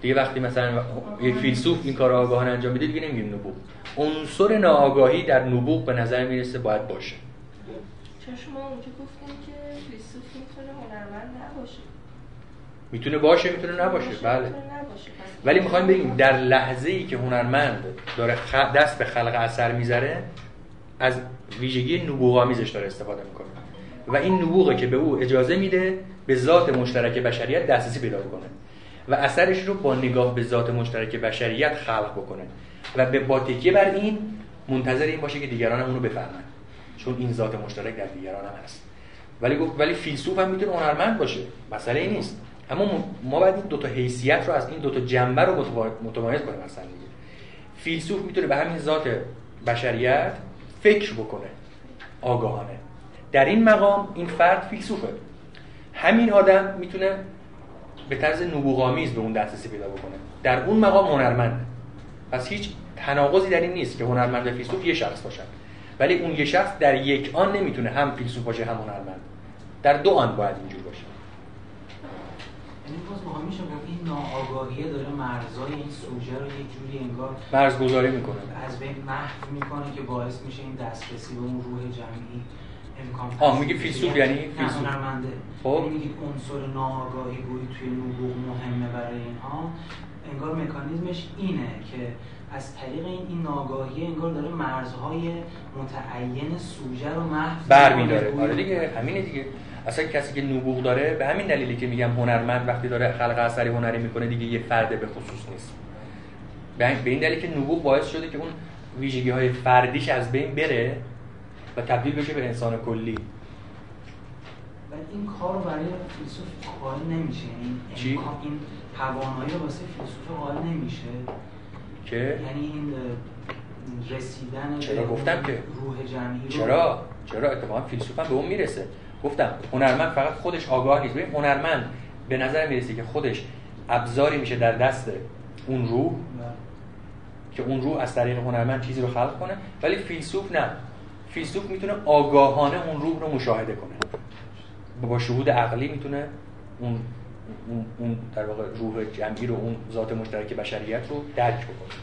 دیگه وقتی مثلا یک فیلسوف این کار آگاهانه انجام میده دیگه نمیگیم نبوغ. عنصر ناآگاهی در نبوغ به نظر می‌رسه باید باشه. چون شما اونجا گفتین که فیلسوف هنرمند نباشه. می‌تونه باشه می‌تونه نباشه. بله. ولی می‌خوایم بگیم در لحظه ای که هنرمند داره دست به خلق اثر می‌ذاره از ویژگی نبوغ آمیزش داره استفاده می‌کنه. و این نبوغه که به او اجازه میده به ذات مشترک بشریت دسترسی پیدا کنه و اثرش رو با نگاه به ذات مشترک بشریت خلق بکنه. و به با تکیه بر این منتظر این باشه که دیگران اونو بفهمن. چون این ذات مشترک در دیگران هم هست. ولی گفت ولی فیلسوف هم می‌تونه هنرمند باشه. مسئله این نیست. اما ما باید این دو تا حیثیت رو از این دو تا جنبه رو متمایز کنیم مثلا دیگه. فیلسوف می‌تونه به همین ذات بشریت فکر بکنه. آگاهانه. در این مقام این فرد فیلسوفه. همین آدم می‌تونه به طرز نبوغامیز به اون دسترسی پیدا بکنه. در اون مقام هنرمند پس هیچ تناقضی در این نیست که هنرمند و فیلسوف یه شخص باشن. ولی اون یه شخص در یک آن نمی‌تونه هم فیلسوف باشه هم هنرمند. در دو آن باید اینجور باشه. یعنی باز میشه گفت این ناآگاهیه داره مرزای این سوژه رو یه جوری انگار مرزگذاری می‌کنه. از بین محو می‌کنه که باعث میشه این دسترسی به اون روح جمعی امکان آه میگه فیلسوف یعنی فیلسوف. هنرمنده. خب. یعنی میگید عنصر ناآگاهی گویی توی نبوغ مهمه برای اینها. انگار مکانیزمش اینه که از طریق این این ناگاهی انگار داره مرزهای متعین سوژه رو محو برمیداره آره دیگه همینه دیگه. اصلا کسی که نبوغ داره به همین دلیلی که میگم هنرمند وقتی داره خلق اثری هنری می‌کنه دیگه یه فرد به خصوص نیست. به این دلیل که نبوغ باعث شده که اون ویژگی های فردیش از بین بره و تبدیل بشه به انسان کلی. و این کار برای فیلسوف قائل نمیشه. این چی؟ این توانایی واسه فیلسوف قائل نمیشه. که یعنی این رسیدن چرا گفتم که؟ روح جمعی رو؟ چرا؟ چرا؟ اتفاقا فیلسوف هم به اون می‌رسه. گفتم هنرمند فقط خودش آگاه نیست. ببین هنرمند به نظر می‌رسه که خودش ابزاری میشه در دست اون روح که اون روح از طریق هنرمند چیزی رو خلق کنه ولی فیلسوف نه. فیلسوف می‌تونه آگاهانه اون روح رو مشاهده کنه. با شهود عقلی می‌تونه اون اون, اون در واقع روح جمعی رو اون ذات مشترک بشریت رو درک بکنه.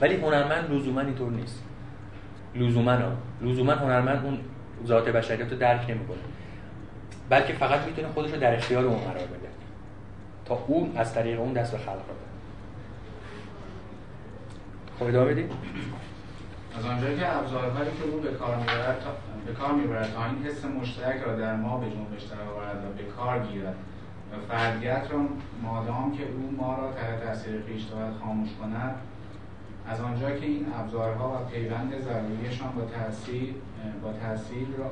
ولی هنرمند لزوما اینطور نیست. لزوما لزوما هنرمند اون ذات بشریت رو درک نمی‌کنه. بلکه فقط می‌تونه خودش رو در اختیار اون قرار بده. تا اون از طریق اون دست به خلق بده. خب ادامه از آنجایی که ابزارهایی که او به کار می‌برد تا به کار می‌برد تا این حس مشترک را در ما به جنبش درآورد و به کار گیرد فردیت را مادام که او ما را تحت تاثیر خویش دارد خاموش کند از آنجا که این ابزارها و پیوند ضروریشان با تاثیر با تاثیر را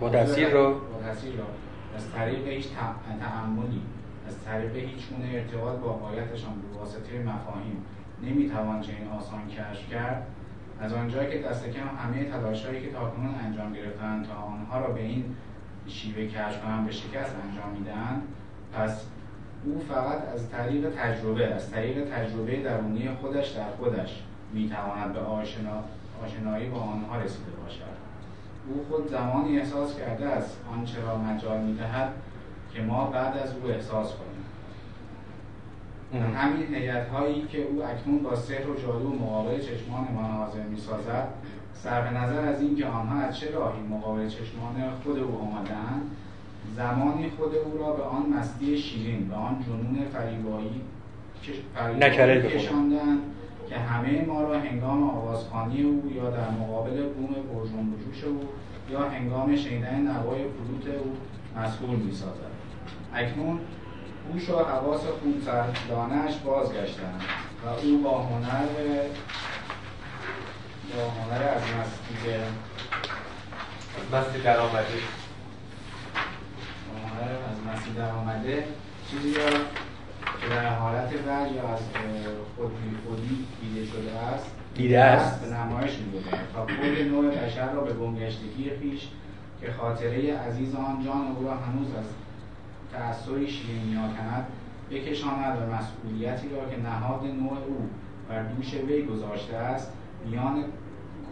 با تاثیر را؟ با تاثیر را. از طریق هیچ تعملی از طریق هیچ گونه ارتباط با آیتشان به واسطه مفاهیم نمی‌توان چنین آسان کشف کرد. از آنجا که دست کم همه تلاشهایی که تاکنون انجام گرفتن تا آنها را به این شیوه کشف کنند به شکست انجام میدن پس او فقط از طریق تجربه از طریق تجربه درونی خودش در خودش می‌تواند به آشنا، آشنایی با آنها رسیده باشد. او خود زمانی احساس کرده است آنچه را مجال می‌دهد که ما بعد از او احساس کنیم. همین هیئت هایی که او اکنون با سحر و جادو مقابل چشمانمان حاضر می‌سازد صرف نظر از اینکه آنها از چه راهی مقابل چشمان خود او آمدند زمانی خود او را به آن مستی شیرین به آن جنون فریبایی نکره کشاندند که همه ما را هنگام آوازخانی او یا در مقابل بوم برجون بجوش او یا هنگام شنیدن نوای فلوت او مسئول می سازد. اکنون هوش و حواس خونسردانش بازگشتند و او با هنر با هنر از مستی مستی در هنر از مستی در آمده چیزی را که در حالت وجه یا از خود خودی دیده شده است دیده است. به نمایش می تا خود نوع بشر را به گمگشتگی خیش که خاطره عزیز آن جان او را هنوز از تأثیری شیرین میاکند بکشاند و مسئولیتی را که نهاد نوع او بر دوش وی گذاشته است میان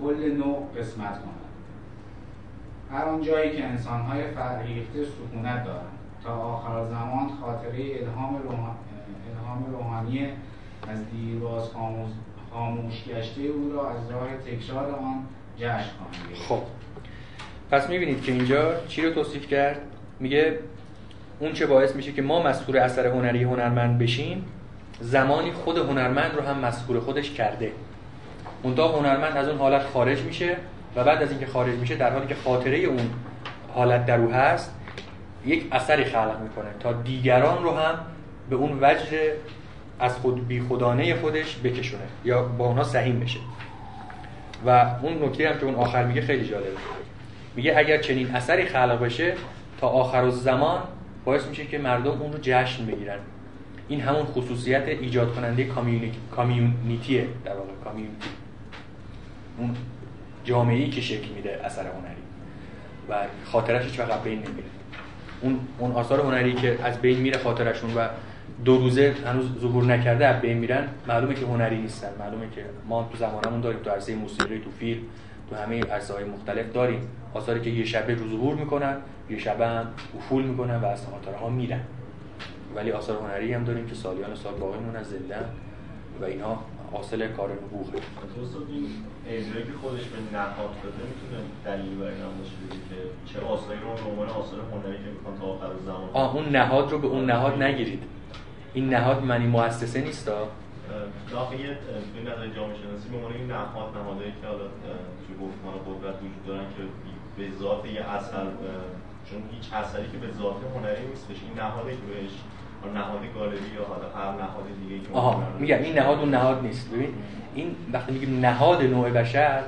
کل نوع قسمت کند. هر آن جایی که انسانهای فرهیخته سکونت دارند. تا آخر زمان خاطره الهام, الهام روحانی از دیرباز خاموش, گشته او را از راه تکرار آن جشن خواهند خب. پس می‌بینید که اینجا چی رو توصیف کرد؟ میگه اون چه باعث میشه که ما مسئول اثر هنری هنرمند بشیم زمانی خود هنرمند رو هم مسئول خودش کرده. منتها هنرمند از اون حالت خارج میشه و بعد از اینکه خارج میشه در حالی که خاطره اون حالت در او هست یک اثری خلق می‌کنه تا دیگران رو هم به اون وجه از خود بی خودانه خودش بکشونه یا با اونا سهیم بشه. و اون نکته هم که اون آخر میگه خیلی جالبه. میگه اگر چنین اثری خلق بشه تا آخر زمان باعث میشه که مردم اون رو جشن بگیرن. این همون خصوصیت ایجاد کننده کامیونیتیه در واقع کامیونیتی. اون جامعه که شکل میده اثر هنری. و خاطرش هیچ وقت بین نمیره. اون اون آثار هنری که از بین میره خاطرشون و دو روزه هنوز ظهور نکرده از بین میرن معلومه که هنری نیستن. معلومه که ما تو زمانمون داریم تو عرصه موسیقی تو فیلم تو همه عرصه های مختلف داریم آثاری که یه شبه رو ظهور می‌کنن یه شبه هم افول می‌کنن و از ها میرن. ولی آثار هنری هم داریم که سالیان سال باقی مونن زنده و اینها حاصل کار نبوغه این اجرایی که خودش به نهاد داده می‌تونه دلیل برای این باشه که چه آثاری رو به عنوان آثار هنری که می‌خوان تا آخر زمان آه اون نهاد رو به اون نهاد نگیرید. این نهاد معنی مؤسسه نیست داخل یه توی نظر جامعه شناسی به عنوان این نهاد نهادهایی که حالا توی گفتمان قدرت وجود دارن که به ذات یه اثر چون هیچ اثری که به ذات هنری نیستش این نهادی که بهش نهاد گالری یا حالا هر نهاد دیگه که آها میگم این نهاد اون نهاد نیست. ببین این وقتی میگیم نهاد نوع بشر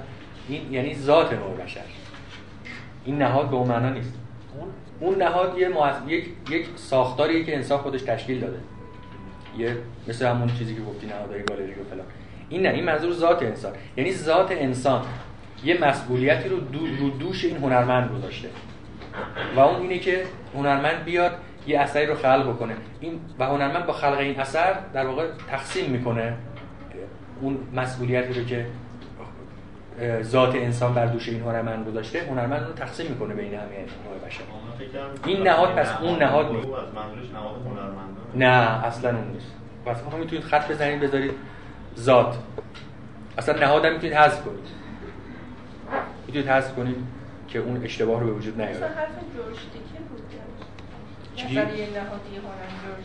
این یعنی ذات نوع بشر. این نهاد به اون معنا نیست. اون؟ نهاد یه یک یک ساختاریه که انسان خودش تشکیل داده. یه مثل همون چیزی که گفتی نهادهای گالری و فلان. این نه این منظور ذات انسان. یعنی ذات انسان یه مسئولیتی رو دو رو دوش این هنرمند گذاشته. و اون اینه که هنرمند بیاد یه اثری رو خلق بکنه. این و هنرمند با خلق این اثر در واقع تقسیم می‌کنه اون مسئولیتی رو که ذات انسان بر دوش این هنرمند گذاشته هنرمند رو تقسیم می‌کنه بین همه نوع بشر. این نهاد پس اون نهاد نیست. نه اصلا اون نیست. پس اون می‌تونید خط بزنید بذارید ذات. اصلا نهاد هم می‌تونید حذف کنید. می‌تونید حذف کنید که اون اشتباه رو به وجود نیاره. چی؟ نهادی هنر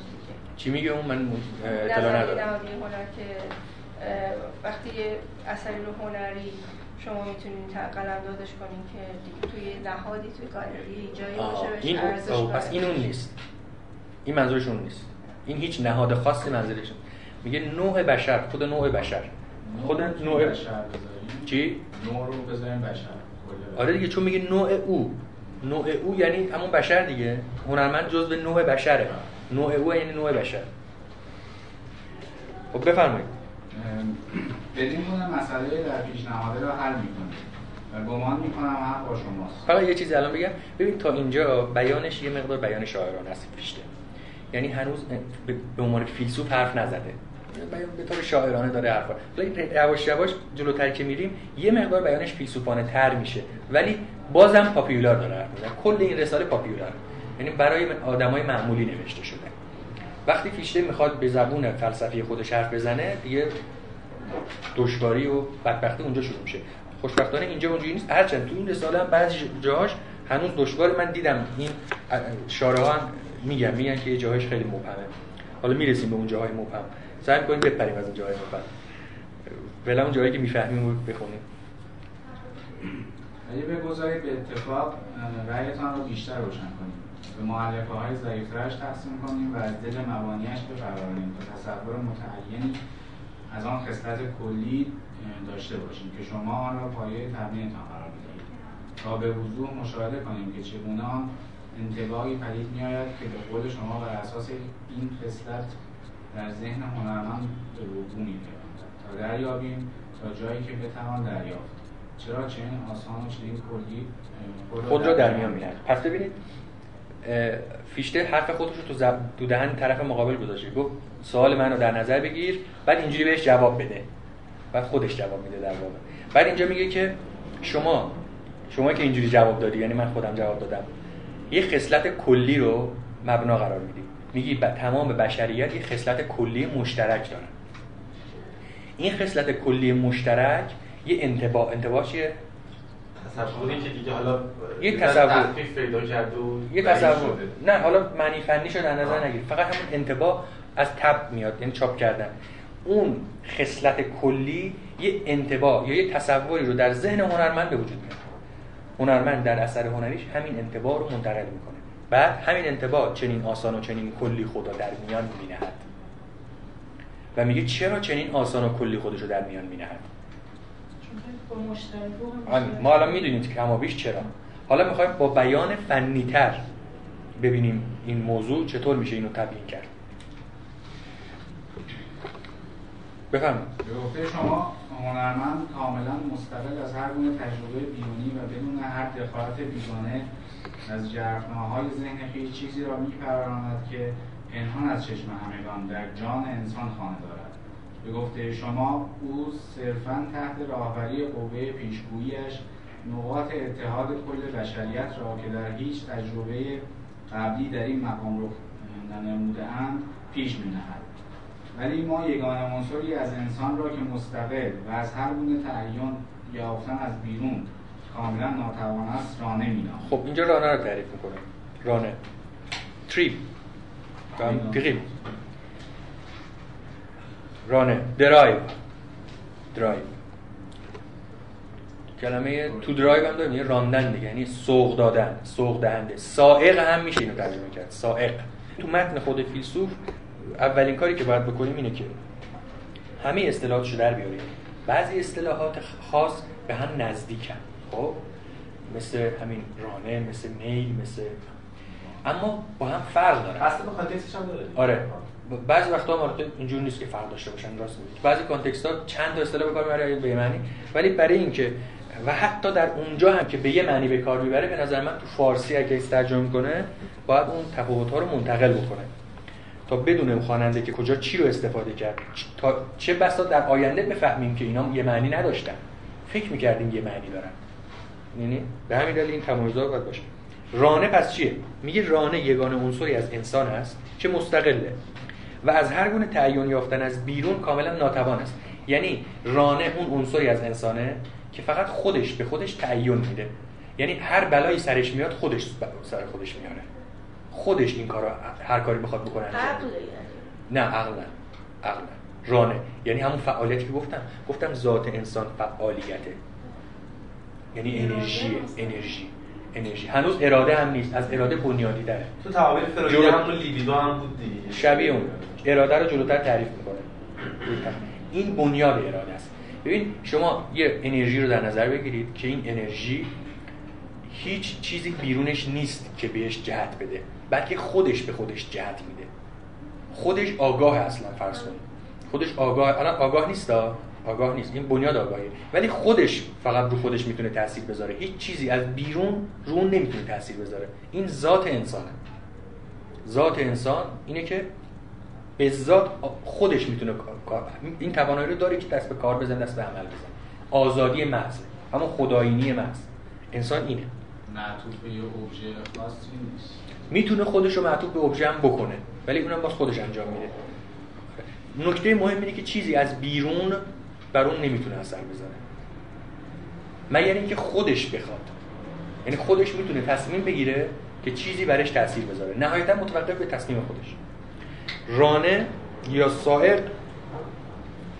چی میگه اون؟ من اطلاع ندارم. نهادی هنر که وقتی اثری رو هنری شما می‌تونید قلم دادش کنین که توی نهادی توی گالری جایی باشه بهش این ارزش پس این اون نیست. این منظورش اون نیست. این هیچ نهاد خاصی منظورش میگه نوع بشر خود نوع بشر. خود نوع بشر چی؟ نوع رو بذاریم بشر. آره دیگه چون میگه نوع او. نوع او یعنی همون بشر دیگه. هنرمند جزء نوع بشره. نوع او یعنی نوع بشر. خب بفرمایید. بدین کنه مسئله در پیشنهاده رو حل می‌کنه و گمان می‌کنم حق با شماست. فقط یه چیزی الان بگم. ببین تا اینجا بیانش یه مقدار بیان شاعرانه است پیشته یعنی هنوز به عنوان فیلسوف حرف نزده. به طور شاعرانه داره حرفا. یواش یواش جلوتر که میریم یه مقدار بیانش فیلسوفانه تر میشه. ولی بازم پاپیولار داره حرف کل این رساله پاپیولار یعنی برای آدمای معمولی نوشته شده. وقتی فیشته می‌خواد به زبون فلسفی خودش حرف بزنه دیگه دشواری و بدبختی اونجا شروع میشه. خوشبختانه اینجا اونجوری نیست. هرچند تو این رساله هم بعضی جاهاش هنوز دشوار من دیدم. این شاره ها هم میگم میگن که یه جاهاش خیلی مبهمه. حالا می‌رسیم به اون جاهای مبهم. سعی کنیم بپریم از اون جاهای مبهم. ولی اون جایی که می‌فهمیم بخونیم. اگه بگذارید به اتفاق رأیتان رو بیشتر روشن کنیم. به معلفه های ضعیفترش تقسیم کنیم و از دل مبانیش بپروریم تا تصور متعینی از آن خصلت کلی داشته باشیم که شما آن را پایه تبیینتان قرار بدهید. تا به وضوح مشاهده کنیم که چگونه انتباهی پدید میآید که به قول شما بر اساس این خصلت در ذهن هنرمند به وقوع میپیوندد. تا دریابیم تا جایی که بتوان دریافت. چرا چنین آسان و چنین کلی خود را در میان میاد؟ پس ببینید فیشته حرف خودش رو تو, زب... تو دهن طرف مقابل گذاشته. گفت سوال منو در نظر بگیر بعد اینجوری بهش جواب بده. بعد خودش جواب میده در واقع. بعد اینجا میگه که شما شما که اینجوری جواب دادی یعنی من خودم جواب دادم یه خصلت کلی رو مبنا قرار میدی. میگی با تمام بشریت یه خصلت کلی مشترک دارن. این خصلت کلی مشترک یه انتباه انتباه چیه؟ تصوری که دیگه حالا یه تصور. پیدا کرد و یه تصور. نه حالا معنی فنی شو در نظر نگیر. فقط همون انتباه از تب میاد یعنی چاپ کردن. اون خصلت کلی یه انتباه یا یه تصوری رو در ذهن هنرمند به وجود میاد هنرمند در اثر هنریش همین انتباه رو منتقل می‌کنه. بعد همین انتباه چنین آسان و چنین کلی خدا در میان مینهد. و میگه چرا چنین آسان و کلی خودش رو در میان مینهد؟ ما الان می‌دونیم که کمابیش چرا. حالا می‌خوایم با بیان فنیتر ببینیم این موضوع چطور میشه اینو تبیین کرد. بفرمایید. به شما هنرمند کاملا مستقل از هر گونه تجربه بیرونی و بدون هر دخالت بیگانه از جرفناهای ذهن چیزی را میپراراند که پنهان از چشم همگان در جان انسان خانه دارد. به گفته شما او صرفا تحت راهبری قوه پیشگوییش نقاط اتحاد کل بشریت را که در هیچ تجربه قبلی در این مقام رخ ننموده اند پیش می ولی ما یگانه عنصری از انسان را که مستقل و از هر گونه تعین یافتن از بیرون کاملا ناتوان است رانه می‌دانم خب اینجا رانه رو تعریف می‌کنه رانه. Trieb. میگیم رانه. drive. drive. کلمه to drive هم داریم یه راندن دیگه یعنی سوق دادن سوق دهنده. سائق هم میشه اینو ترجمه کرد. سائق. تو متن خود فیلسوف اولین کاری که باید بکنیم اینه که همه اصطلاحاتشو در بیاریم. بعضی اصطلاحات خاص به هم نزدیکن. خب؟ مثل همین رانه مثل میل مثل اما با هم فرق داره. اصلا context ش هم داره. آره. بعضی وقتا هم اینجور نیست که فرق داشته باشن راست میگید بعضی context ها چند تا اصطلاح به کار می‌بره به معنی. ولی برای اینکه و حتی در اونجا هم که به یه معنی به کار می‌بره به نظر من تو فارسی اگه ترجمه کنه باید اون تفاوت ها رو منتقل بکنه. تا بدونم خواننده که کجا چی رو استفاده کرد. تا چه بسا در آینده بفهمیم که اینا یه معنی نداشتن. فکر می‌کردیم یه معنی دارن. یعنی به همین دلیل این تمایزات باید باشه. رانه پس چیه؟ میگه رانه یگانه عنصری از انسان است که مستقله. و از هر گونه تعین یافتن از بیرون کاملا ناتوان است. یعنی رانه اون عنصری از انسانه که فقط خودش به خودش تعین میده. یعنی هر بلایی سرش میاد خودش سر خودش میاره. خودش این کارو هر کاری بخواد بکنه نه عقل نه. عقل رانه. یعنی همون فعالیتی که گفتم. گفتم ذات انسان فعالیته. یعنی انرژی انرژی. انرژی. هنوز اراده هم نیست. از اراده بنیادی داره تو تعابیر فرویدی جلو... همون لیبیدو هم بود دیگه. شبیه اون. اراده رو جلوتر تعریف می‌کنه. این بنیاد اراده است. ببین شما یه انرژی رو در نظر بگیرید که این انرژی هیچ چیزی بیرونش نیست که بهش جهت بده بلکه خودش به خودش جهت میده. خودش آگاه اصلا فرض کنید خودش آگاه. الان آگاه نیست آگاه نیست. این بنیاد آگاهی ولی خودش فقط رو خودش می‌تونه تاثیر بذاره. هیچ چیزی از بیرون رو نمی‌تونه تاثیر بذاره. این ذات انسانه. ذات انسان اینه که به ذات خودش می‌تونه کار این توانایی رو داره که دست به کار بزنه دست به عمل بزنه. آزادی محض. اما خدایینی محض. انسان اینه. معطوف به یه ابژه خاصی نیست. می‌تونه خودش رو معطوف به ابژه هم بکنه. ولی اونم باز خودش انجام میده. نکته مهم اینه که چیزی از بیرون بر اون نمی‌تونه اثر بذاره. مگر اینکه خودش بخواد. یعنی خودش می‌تونه تصمیم بگیره که چیزی برش تاثیر بذاره. نهایتا متوقف به تصمیم خودش. رانه یا سائق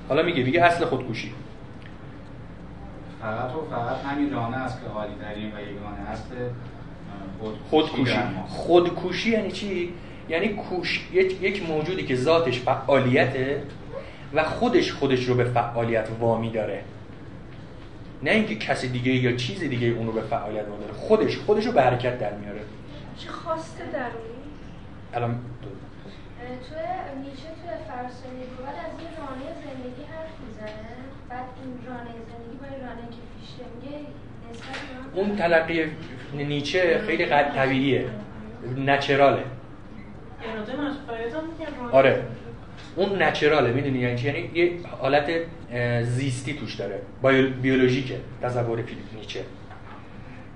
حالا میگه میگه اصل خودکشی. فقط و فقط همین رانه است که عالی ترین و یگانه هست خودکشی خودکشی. یعنی چی؟ یعنی کوش یک موجودی که ذاتش فعالیته و خودش خودش رو به فعالیت وامی داره. نه اینکه کسی دیگه یا چیز دیگه اون رو به فعالیت وامی داره. خودش خودش رو به حرکت در میاره. چه خواسته درونی؟ الان تو نیچه تو فرسانی بعد از این رانه زندگی حرف می‌زنه. بعد این رانه زندگی با این رانه که پیشته میگه اون تلقی نیچه خیلی طبیعیه. نچراله. آره. اون نچراله می‌دونی؟ یعنی یعنی یه حالت زیستی توش داره. بیولوژیکه. تصور نیچه.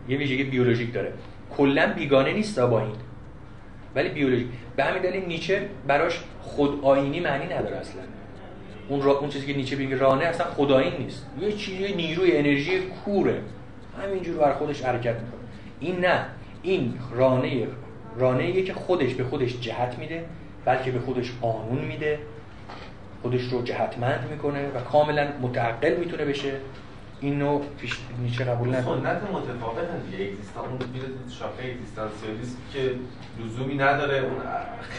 یه ویژگی بیولوژیک داره. کلا بیگانه نیست با این. ولی بیولوژیک به همین دلیل نیچه براش خود آینی معنی نداره اصلا. اون را... اون چیزی که نیچه میگه رانه اصلا خدایی نیست. یه چیزی نیروی انرژی کوره. همینجور بر خودش حرکت می‌کنه. این نه. این رانه رانه که خودش به خودش جهت میده. بلکه به خودش قانون میده خودش رو جهتمند می‌کنه و کاملا متعقل می‌تونه بشه. اینو پیش نیچه قبول نداره سنت متفاوت دیگه. اگزیستان اون میره شاخه اگزیستانسیالیسم که لزومی نداره اون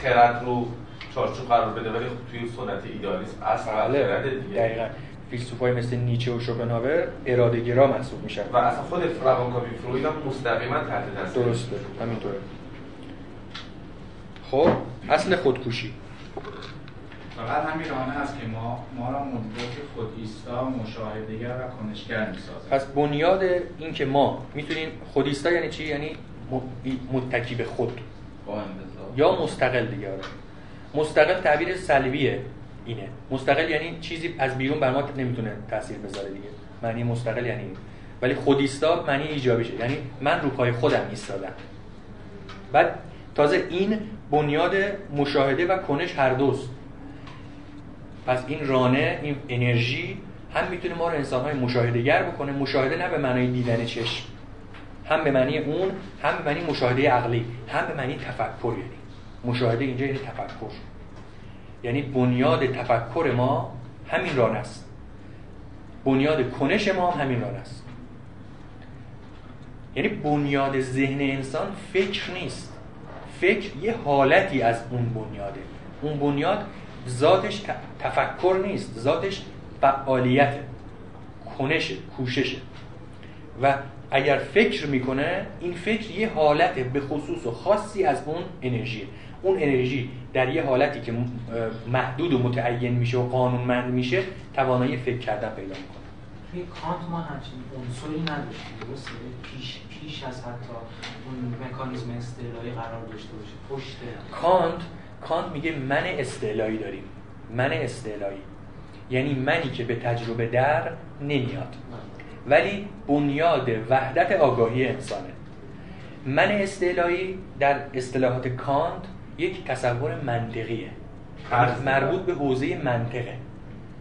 خرد رو چارچوب قرار بده ولی خب توی سنت ایدالیسم اصل بله. خرد دیگه. دقیقاً. فیلسوفای مثل نیچه و شوپنهاور ارادهگرا محسوب میشن. و اصلا خود روانکاوی فروید هم مستقیما تحت تاثیر درسته. همینطوره. خب اصل خودکشی. فقط همین رانه است که ما ما را مدرک خود ایستا مشاهدهگر و کنشگر می‌سازه پس بنیاد این که ما می‌تونیم خود ایستا یعنی چی؟ یعنی متکی به خود. یا مستقل دیگه آره. مستقل تعبیر سلبیه اینه. مستقل یعنی چیزی از بیرون بر ما نمی‌تونه تاثیر بذاره دیگه. معنی مستقل یعنی ولی خودیستا معنی ایجابیشه. یعنی من رو پای خودم ایستادم. بعد تازه این بنیاد مشاهده و کنش هر دوست. پس این رانه این انرژی هم می‌تونه ما رو انسان های مشاهده گر بکنه. مشاهده نه به معنای دیدن چشم. هم به معنی اون هم به معنی مشاهده عقلی. هم به معنی تفکر یعنی. مشاهده اینجا یعنی تفکر. یعنی بنیاد تفکر ما همین رانه است. بنیاد کنش ما هم همین رانه است. یعنی بنیاد ذهن انسان فکر نیست. فکر یه حالتی از اون بنیاده. اون بنیاد ذاتش تفکر نیست ذاتش فعالیت کنش کوششه و اگر فکر می‌کنه این فکر یه حالت به خصوص و خاصی از اون انرژی. اون انرژی در یه حالتی که محدود و متعین میشه و قانونمند میشه توانایی فکر کردن پیدا می‌کنه. توی کانت ما همچین عنصری نداشتیم درسته؟ پیش پیش از حتی اون مکانیزم استعلایی قرار داشته باشه. پشت کانت کانت میگه من استعلایی داریم. من استعلایی. یعنی منی که به تجربه در نمیاد. ولی بنیاد وحدت آگاهی انسانه. من استعلایی در اصطلاحات کانت یک تصور منطقیه. مربوط به حوزه منطقه.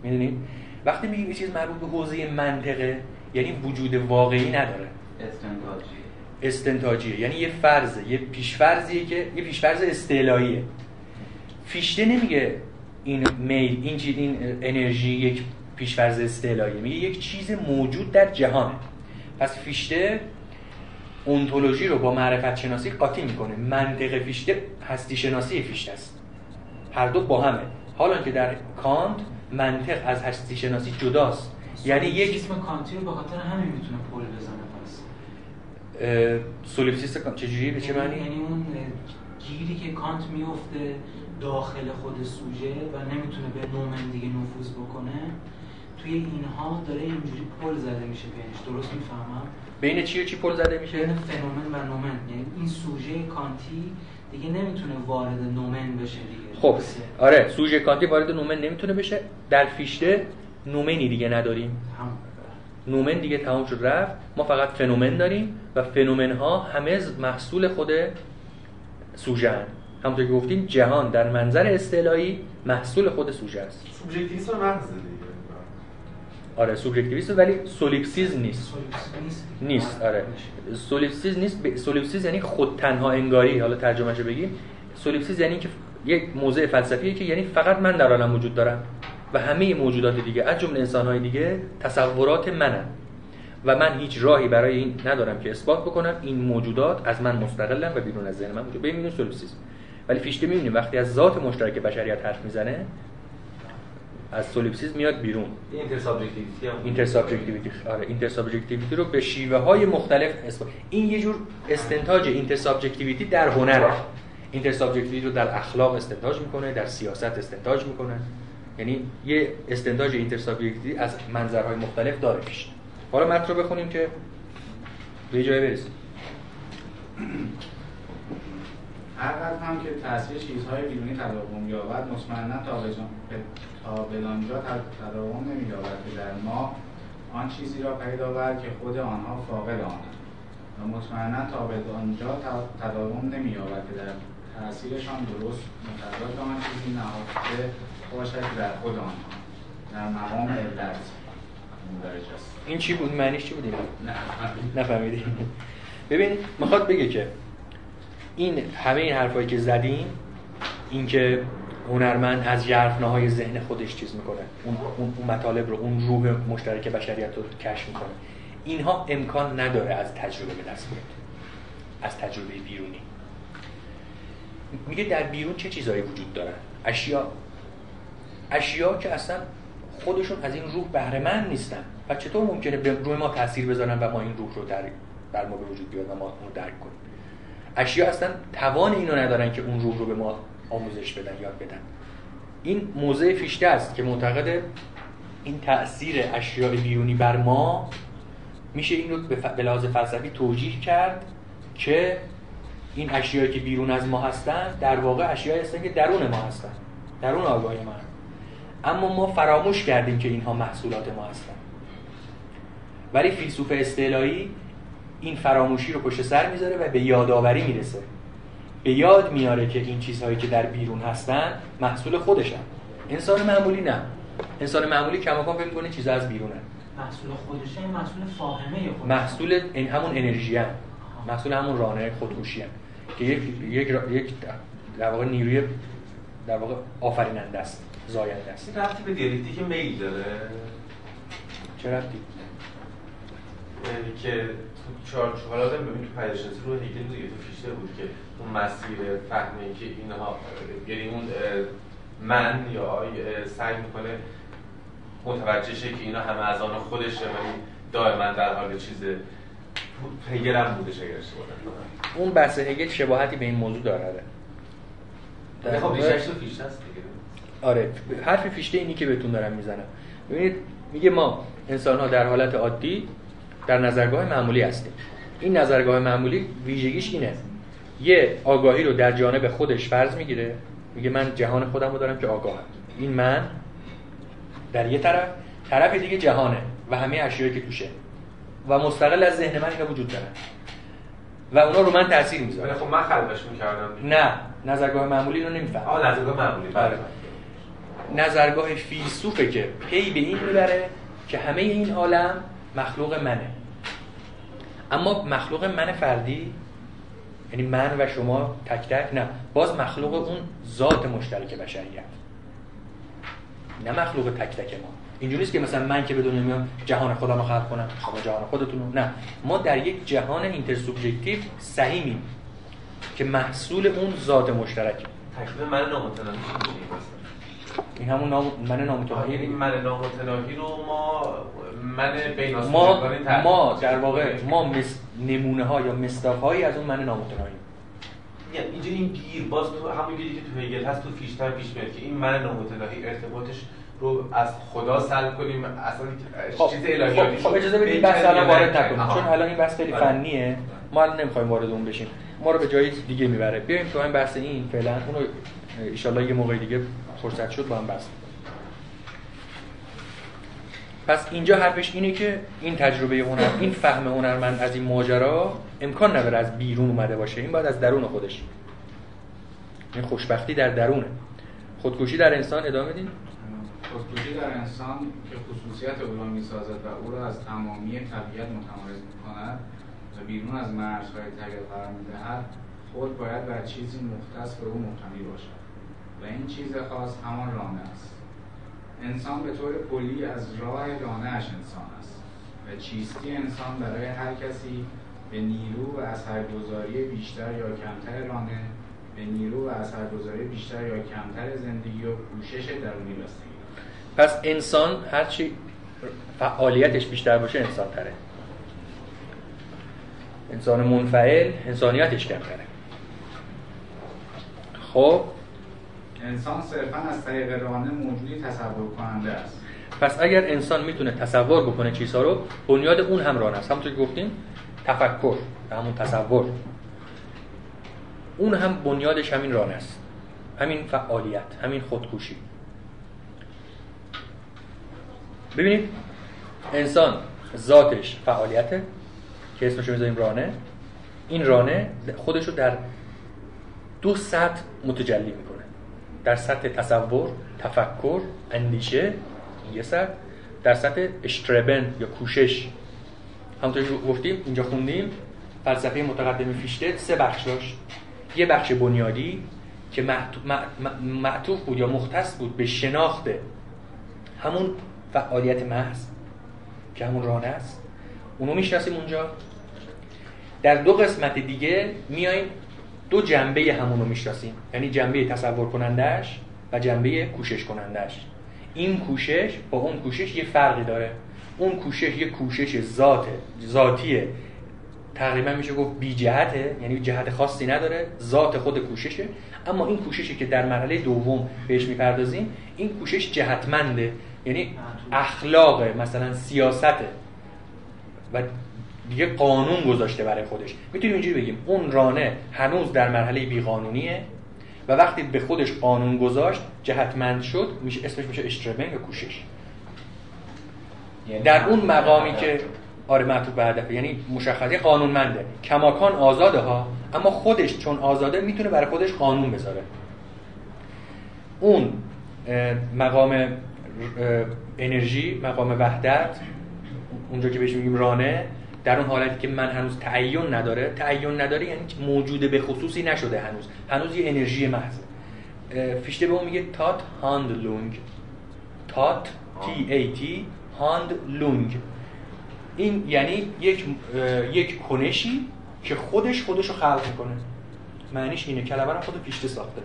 می‌دونید؟ وقتی میگیم چیز مربوط به حوزه منطقه یعنی وجود واقعی نداره. استنتاجی استنتاجیه. یعنی یه فرضه یه پیشفرضیه که یه پیشفرض استعلاییه. فیشته نمیگه این میل این چیز این انرژی یک پیشفرض استعلاییه. میگه یک چیز موجود در جهانه. پس فیشته اونتولوژی رو با معرفت شناسی قاطی می‌کنه. منطق فیشته هستی شناسی فیشته است. هر دو با همه. حالا که در کانت منطق از هستی شناسی جداست. یعنی یک اسم کانتی رو به خاطر همین می‌تونه پل بزنه. پس سولیپسیسم کانت چجوری به چه معنی؟ یعنی اون گیری که کانت میفته داخل خود سوژه و نمی‌تونه به نومن دیگه نفوذ بکنه توی اینها داره اینجوری پل زده میشه بینش. درست می‌فهمم؟ بین چی و چی پل زده میشه؟ بین فنومن و نومن. یعنی این سوژه کانتی دیگه نمی‌تونه وارد نومن بشه دیگه. خب آره سوژه کانتی وارد نومن نمی‌تونه بشه. در فیشته نومنی دیگه نداریم. هم. نومن دیگه تمام شد رفت. ما فقط فنومن داریم و فنومن ها همه محصول خود سوژه هن. همونطور که گفتیم جهان در منظر استعلایی محصول خود سوژه است. سوبژکتیویسم محض آره سوبژکتیویسم ولی سولیپسیسم نیست. نیست. آره سولیپسیسم نیست سولیپسیسم یعنی خود تنها انگاری. حالا ترجمهش بگیم. سولیپسیسم یعنی که یک موضع فلسفیه که یعنی فقط من در عالم وجود دارم. و همه موجودات دیگه از جمله انسان‌های دیگه تصورات منن. و من هیچ راهی برای این ندارم که اثبات بکنم. این موجودات از من مستقلن و بیرون از ذهن من موجود. ببینید solipsism ولی فیشته می‌بینیم وقتی از ذات مشترک بشریت حرف می‌زنه از solipsism میاد بیرون. intersubjectivity intersubjectivity آره intersubjectivity رو به شیوه های مختلف اثبات. این یه جور استنتاج intersubjectivity در هنره intersubjectivity رو در اخلاق استنتاج می‌کنه در سیاست استنتاج می‌کنه. یعنی یه استنتاج intersubjectivity از منظرهای مختلف داره پیش. حالا متن رو بخونیم که به جای برسیم. هر هم که تاثیر چیزهای بیرونی تداوم یابد مطمئنا تا تا بدانجا تداوم نمییابد که در ما آن چیزی را پدید آورد که خود آنها فاقد آنند. و مطمئنا تا به آنجا تداوم نمییابد که در تاثیرشان درست متضاد آن چیزی نهفته باشد در خود آنها در مقام علت این چی بود؟ معنیش چی بود نفهمیدی. ببین می‌خواد بگه که این همه این حرفایی که زدیم اینکه هنرمند از ژرفناهای ذهن خودش چیز می‌کنه. اون, اون مطالب رو اون روح مشترک بشریت رو کشف می‌کنه. اینها امکان نداره از تجربه به دست بیاد. از تجربه بیرونی. میگه در بیرون چه چیزهایی وجود دارن؟ اشیا اشیا که اصلا خودشون از این روح بهره نیستن. و چطور ممکنه به روی ما تاثیر بذارن و ما این روح رو در در ما به وجود بیاد و ما اون درک کنیم؟ اشیا اصلا توان اینو ندارن که اون روح رو به ما آموزش بدن یاد بدن. این موضع فیشته است که معتقد این تاثیر اشیاء بیرونی بر ما میشه این رو به لحاظ فلسفی توجیه کرد که این اشیایی که بیرون از ما هستن در واقع اشیایی هستن که درون ما هستن. درون آگاه ما اما ما فراموش کردیم که اینها محصولات ما هستن. ولی فیلسوف استعلایی این فراموشی رو پشت سر می‌ذاره و به یادآوری می‌رسه. به یاد میاره که این چیزهایی که در بیرون هستن محصول خودشن. انسان معمولی نه. انسان معمولی کماکان فکر کنه چیزا از بیرونه. محصول خودشه محصول فاهمه خودشه. محصول این همون انرژی هم. محصول همون رانه خودکشی هم. که یک یک یک در واقع نیروی در واقع آفریننده است. زاینده است. این رفتی به دیالکتیک میل داره؟ چه رفتی؟ یعنی که تو چهار حالا ببین تو پیداشناسی رو هیگل دیگه تو فیشته بود که اون مسیر فهمه که اینها یعنی اون من یا سعی می‌کنه متوجه شه که اینا همه از آن خودشه ولی دائما در حال چیز هگل هم بودش اگر اون بحث هگل شباهتی به این موضوع داره. خب ریشش تو فیشته است دیگه. آره حرف فیشته اینی که بهتون دارم می‌زنم. ببینید میگه ما انسان ها در حالت عادی در نظرگاه معمولی هستیم. این نظرگاه معمولی ویژگیش اینه. یه آگاهی رو در جانب خودش فرض می‌گیره. میگه من جهان خودم رو دارم که آگاهم. این من در یه طرف طرف دیگه جهانه و همه اشیایی که توشه. و مستقل از ذهن من اینا وجود دارن. و اونا رو من تاثیر می‌ذاره خب من خلقش می‌کردم. نه نظرگاه معمولی رو نمیفهم آه نظرگاه معمولی. بله. نظرگاه فیلسوفه که پی به این می‌بره که همه این عالم مخلوق منه. اما مخلوق من فردی یعنی من و شما تک تک نه. باز مخلوق اون ذات مشترک بشریت. نه مخلوق تک تک ما. اینجوری نیست که مثلا من که دنیا میام جهان خودم رو خلق کنم شما جهان خودتون نه. ما در یک جهان اینتر سوبژکتیو سهیمیم که محصول اون ذات مشترک تکلیف من نامتناهی این همون نام من نامتناهی این من نامتناهی رو ما من بین ما ما در واقع ما مس... نمونه ها یا مصداق هایی از اون من نامتناهی یعنی اینجا این گیر باز تو همون گیری که تو هگل هست تو فیشتر پیش میاد که این من نامتناهی ارتباطش رو از خدا سلب کنیم. اصلا خب، چیز الهیاتی خب, خب اجازه بدید بحث الان وارد نکنیم. چون الان این بحث خیلی بله. فنیه. ما الان نمی‌خوایم وارد اون بشیم. ما رو به جای دیگه می‌بره. بیایم تو این بحث این فعلا اونو ان یه موقع دیگه فرصت شد با هم بحث پس اینجا حرفش اینه که این تجربه هنر این فهم هنرمند از این ماجرا امکان نداره از بیرون اومده باشه. این باید از درون خودش. این خوشبختی در درونه. خودکشی در انسان ادامه دین خودکشی در انسان که خصوصیت او را می‌سازد و او را از تمامی طبیعت متمایز می‌کند و بیرون از مرزهای طبیعت قرار می‌دهد خود باید بر چیزی مختص به او محتمی باشد. و این چیز خاص همان رانه است. انسان به طور کلی از راه رانهاش انسان است و چیستی انسان برای هر کسی به نیرو و اثرگذاری بیشتر یا کمتر رانه به نیرو و اثرگذاری بیشتر یا کمتر زندگی و کوشش درونی بستگی پس انسان هرچی فعالیتش بیشتر باشه انسان تره انسان منفعل انسانیتش کمتره. خب انسان صرفا از طریق رانه موجودی تصور کننده است. پس اگر انسان می‌تونه تصور بکنه چیزها رو بنیاد اون هم رانه است. همونطور که گفتیم تفکر همون تصور. اون هم بنیادش همین رانه است. همین فعالیت همین خودکوشی ببینید انسان ذاتش فعالیته که اسمشو می‌ذاریم رانه. این رانه خودش رو در دو سطح متجلی می‌کنه. در سطح تصور تفکر اندیشه یه سطح. در سطح اشتربن یا کوشش. همونطور که گفتیم اینجا خوندیم فلسفه متقدم فیشته سه بخش داشت. یه بخش بنیادی که معطوف بود یا مختص بود به شناخت همون فعالیت محض که همون رانه است. اونو می‌شناسیم اونجا. در دو قسمت دیگه میایم دو جنبه همون رو می‌شناسیم. یعنی جنبه تصور کنندش و جنبه کوشش کنندش این کوشش با اون کوشش یه فرقی داره. اون کوشش یه کوشش ذات ذاتی تقریبا میشه گفت بی جهته یعنی جهت خاصی نداره ذات خود کوششه. اما این کوششی که در مرحله دوم بهش می‌پردازیم این کوشش جهتمنده یعنی اخلاق مثلا سیاسته. و دیگه قانون گذاشته برای خودش. می‌تونیم اینجوری بگیم اون رانه هنوز در مرحله بیقانونیه و وقتی به خودش قانون گذاشت جهتمند شد میشه اسمش میشه اشتربن یا کوشش. یعنی در اون مقامی که آره معطوف به هدفه یعنی مشخصه قانونمنده. کماکان آزاده ها اما خودش چون آزاده می‌تونه برای خودش قانون بذاره. اون مقام انرژی مقام وحدت اونجا که بهش میگیم رانه در اون حالتی که من هنوز تعین نداره تعین نداره یعنی موجود به خصوصی نشده هنوز. هنوز یه انرژی محض. فیشته به اون میگه تات هاندلونگ تات تی ای تی هاندلونگ این یعنی یک یک کنشی که خودش خودش رو خلق می‌کنه. معنیش اینه کلمه رو خود پیشته ساخته.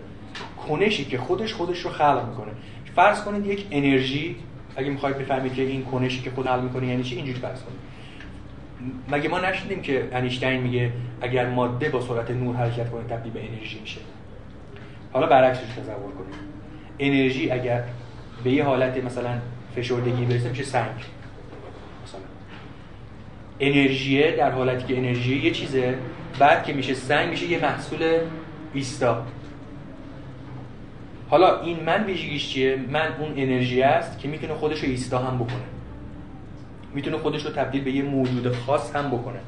کنشی که خودش خودش رو خلق می‌کنه. فرض کنید یک انرژی اگه می‌خواید بفهمید که این کنشی که خود حل می‌کنه یعنی چی اینجوری فرض کنید. مگه ما نشدیم که انیشتین میگه اگر ماده با سرعت نور حرکت کنه تبدیل به انرژی میشه؟ حالا برعکسش تصور کنید انرژی اگر به یه حالت مثلا فشردگی برسه میشه سنگ. مثلا. انرژی در حالتی که انرژی یه چیزه بعد که میشه سنگ میشه یه محصول ایستا. حالا این من ویژگیش چیه؟ من اون انرژی است که می‌تونه خودش رو ایستا هم بکنه. می‌تونه خودش رو تبدیل به یه موجود خاص هم بکنه.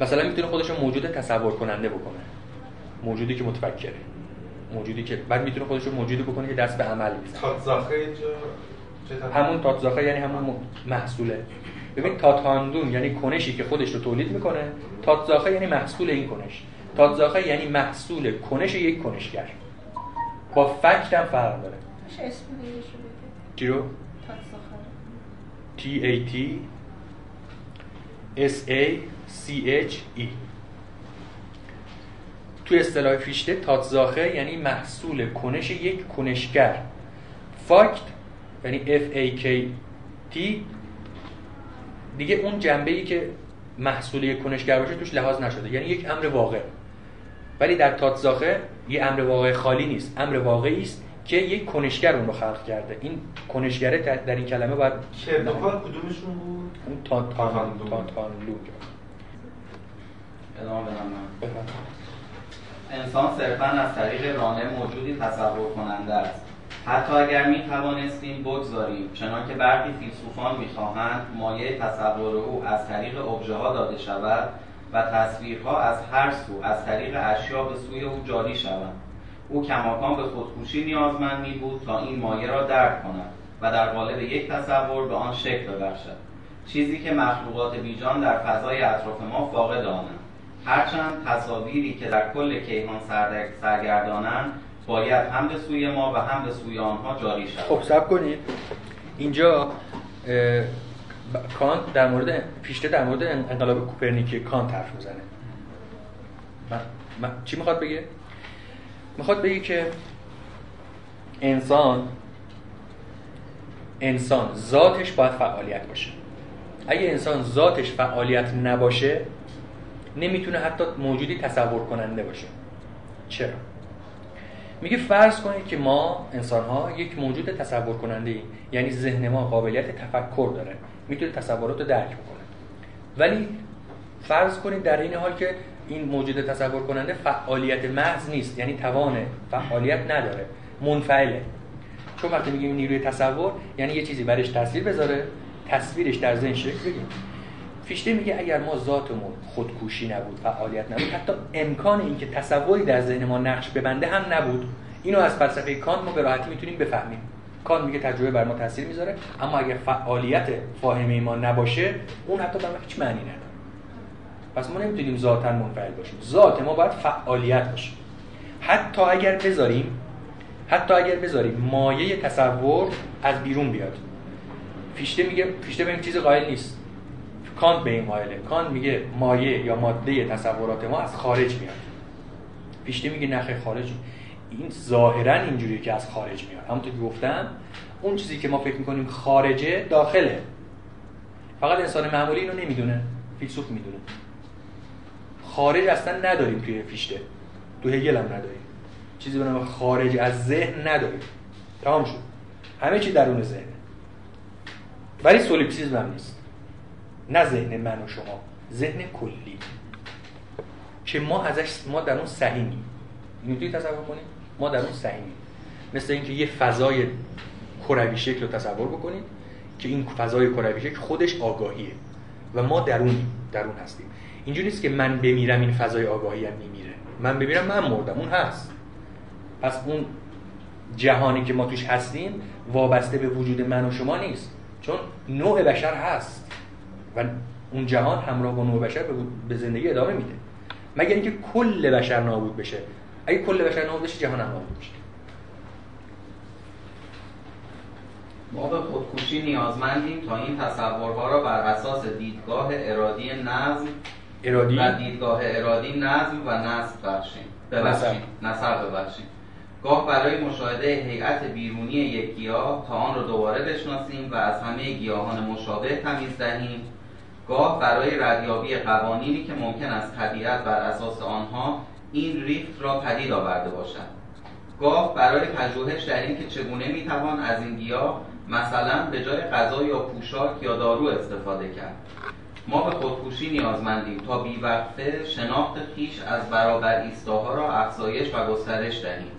مثلا می‌تونه خودش رو موجود تصور کننده بکنه. موجودی که متفکره. موجودی که بعد می‌تونه خودش رو موجودی بکنه که دست به عمل بزنه تاتزاخه همون تاتزاخه یعنی همون محصوله. ببین تاتاندون یعنی کنشی که خودش رو تولید می‌کنه. تاتزاخه یعنی محصول این کنش. تاتزاخه یعنی محصول کنش یک کنشگر. با فکت هم فرق داره. اسم چی رو؟ T A T S A C H E. تو اصطلاح فیشته تاتزاخه یعنی محصول کنش یک کنشگر. فاکت یعنی F A K T. دیگه اون جنبه ای که محصول یک کنشگر باشه توش لحاظ نشده. یعنی یک امر واقع. ولی در تاتزاخه یه امر واقع خالی نیست. امر واقعی است که یک کنشگر اون رو خلق کرده. این کنشگره در این کلمه باید کردوپال کدومشون بود؟ اون تان تان تان تان لوگ ادامه بدم انسان صرفا از طریق رانه موجودی تصور کننده است. حتی اگر می توانستیم بگذاریم چنانکه برخی فیلسوفان می‌خواهند مایه تصور او از طریق ابژه ها داده شود و تصویرها از هر سو از طریق اشیا به سوی او جاری شوند. او کماکان به خودکوشی نیازمند می بود تا این مایه را درک کند و در قالب یک تصور به آن شکل ببخشد. چیزی که مخلوقات بیجان در فضای اطراف ما فاقد آنند. هرچند تصاویری که در کل کیهان سرگردانند باید هم به سوی ما و هم به سوی آنها جاری شود. خب سب کنید. اینجا کانت در مورد پیشته در مورد انقلاب کوپرنیکی کانت حرف می‌زنه. چی می‌خواد بگه؟ می‌خواد بگه که انسان انسان ذاتش باید فعالیت باشه. اگه انسان ذاتش فعالیت نباشه نمی‌تونه حتی موجودی تصور کننده باشه. چرا؟ میگه فرض کنید که ما انسان ها یک موجود تصور کننده ایم. یعنی ذهن ما قابلیت تفکر داره. می‌تونه تصورات رو درک بکنه. ولی فرض کنید در این حال که این موجود تصور کننده فعالیت محض نیست یعنی توان فعالیت نداره. منفعله. چون وقتی میگیم نیروی تصور یعنی یه چیزی برش تاثیر بذاره تصویرش در ذهن شکل بگیم فیشته میگه اگر ما ذاتمون خودکوشی نبود فعالیت نبود حتی امکان اینکه تصوری در ذهن ما نقش ببنده هم نبود. اینو از فلسفه کانت ما به راحتی می‌تونیم بفهمیم. کانت میگه تجربه بر ما تاثیر می‌ذاره اما اگر فعالیت فاهمه ما نباشه اون حتی در هیچ معنی نداره. پس ما نمی‌تونیم ذاتا منفعل باشیم. ذات ما باید فعالیت باشه. حتی اگر بذاریم حتی اگر بذاریم مایه تصور از بیرون بیاد. فیشته میگه فیشته به این چیز قائل نیست. کانت به این قائله. کانت میگه مایه یا ماده تصورات ما از خارج میاد. فیشته میگه نخه خارج. این ظاهرا اینجوریه که از خارج میاد. همونطور که گفتم اون چیزی که ما فکر می‌کنیم خارجه داخله. فقط انسان معمولی اینو نمی‌دونه. فیلسوف می‌دونه. خارج اصلا نداریم توی فیشته تو هگل هم نداریم. چیزی به نام خارج از ذهن نداریم. تمام شد. همه چی درون ذهن. ولی سولیپسیزم هم نیست. نه ذهن من و شما ذهن کلی. که ما ازش ما در اون سهیمیم می‌تونی تصور کنید ما در اون سهیمیم مثل اینکه یه فضای کروی شکل رو تصور بکنید که این فضای کروی شکل خودش آگاهیه. و ما درون درون هستیم. اینجوری نیست که من بمیرم این فضای آگاهی هم میمیره. من بمیرم من مردم اون هست. پس اون جهانی که ما توش هستیم وابسته به وجود من و شما نیست. چون نوع بشر هست. و اون جهان همراه با نوع بشر به زندگی ادامه میده. مگر اینکه کل بشر نابود بشه؟ اگه کل بشر نابود بشه جهان هم نابود بشه. ما به خودکشی نیازمندیم تا این تصورها را بر اساس دیدگاه ارادی نظم ارادی؟ و دیدگاه ارادی نظم و نصب بخشیم. ببخشید نصب ببخشیم. گاه برای مشاهده هیئت بیرونی یک گیاه تا آن را دوباره بشناسیم و از همه گیاهان مشابه تمیز دهیم. گاه برای ردیابی قوانینی که ممکن است طبیعت بر اساس آنها این ریفت را پدید آورده باشد. گاه برای پژوهش در اینکه چگونه می‌توان از این گیاه مثلا به جای غذا یا پوشاک یا دارو استفاده کرد. ما به خودکشی نیازمندیم تا بیوقفه شناخت خیش از برابر ایستاها را افزایش و گسترش دهیم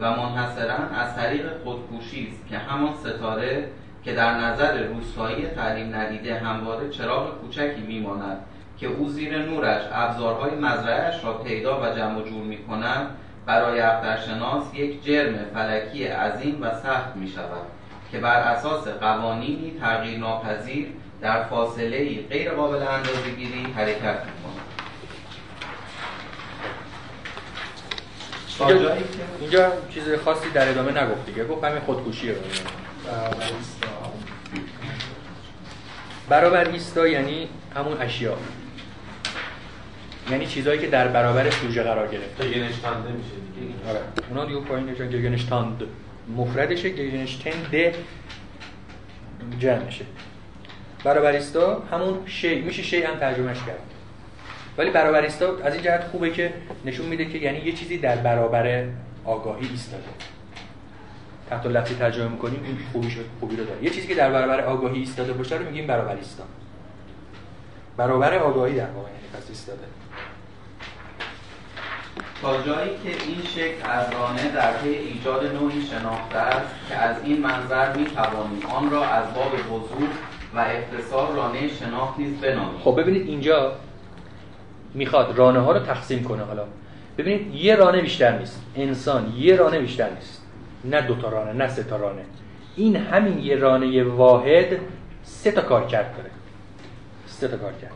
و منحصرا از طریق خودکشی است که همان ستاره که در نظر روستایی تعلیم ندیده همواره چراغ کوچکی میماند که او زیر نورش ابزارهای مزرعهش را پیدا و جمع جور می کند برای اخترشناس یک جرم فلکی عظیم و سخت می شود که بر اساس قوانینی تغییر ناپذیر در فاصله ای غیر قابل اندازه گیری حرکت می اینجا, اینجا چیز خاصی در ادامه نگفت دیگه گفت همین خودکشیه برابر ایستا یعنی همون اشیا. یعنی چیزهایی که در برابر سوژه قرار گرفته. گگنشتانده میشه دیگه. آره. اونا دیگه پایین نشون گگنشتاند مفردشه گگنشتند جمعشه. برابریستا همون شی میشه شی هم ترجمهش کرد. ولی برابریستا از این جهت خوبه که نشون میده که یعنی یه چیزی در برابر آگاهی ایستاده. تحت لفظی ترجمه می‌کنیم این خوبی شد خوبی رو داره. یه چیزی که در برابر آگاهی ایستاده باشه رو میگیم برابریستا. برابر آگاهی در واقع یعنی پس ایستاده. تا جایی که این شکل از رانه در پی ایجاد نوعی شناخته است که از این منظر می توانیم آن را از باب حضور و اختصار رانه شناخت نیز بنامیم خب ببینید اینجا می‌خواد رانه ها رو تقسیم کنه حالا. ببینید یه رانه بیشتر نیست. انسان یه رانه بیشتر نیست. نه دو تا رانه نه سه تا رانه. این همین یه رانه واحد سه تا کار کرد داره. سه تا کار کرد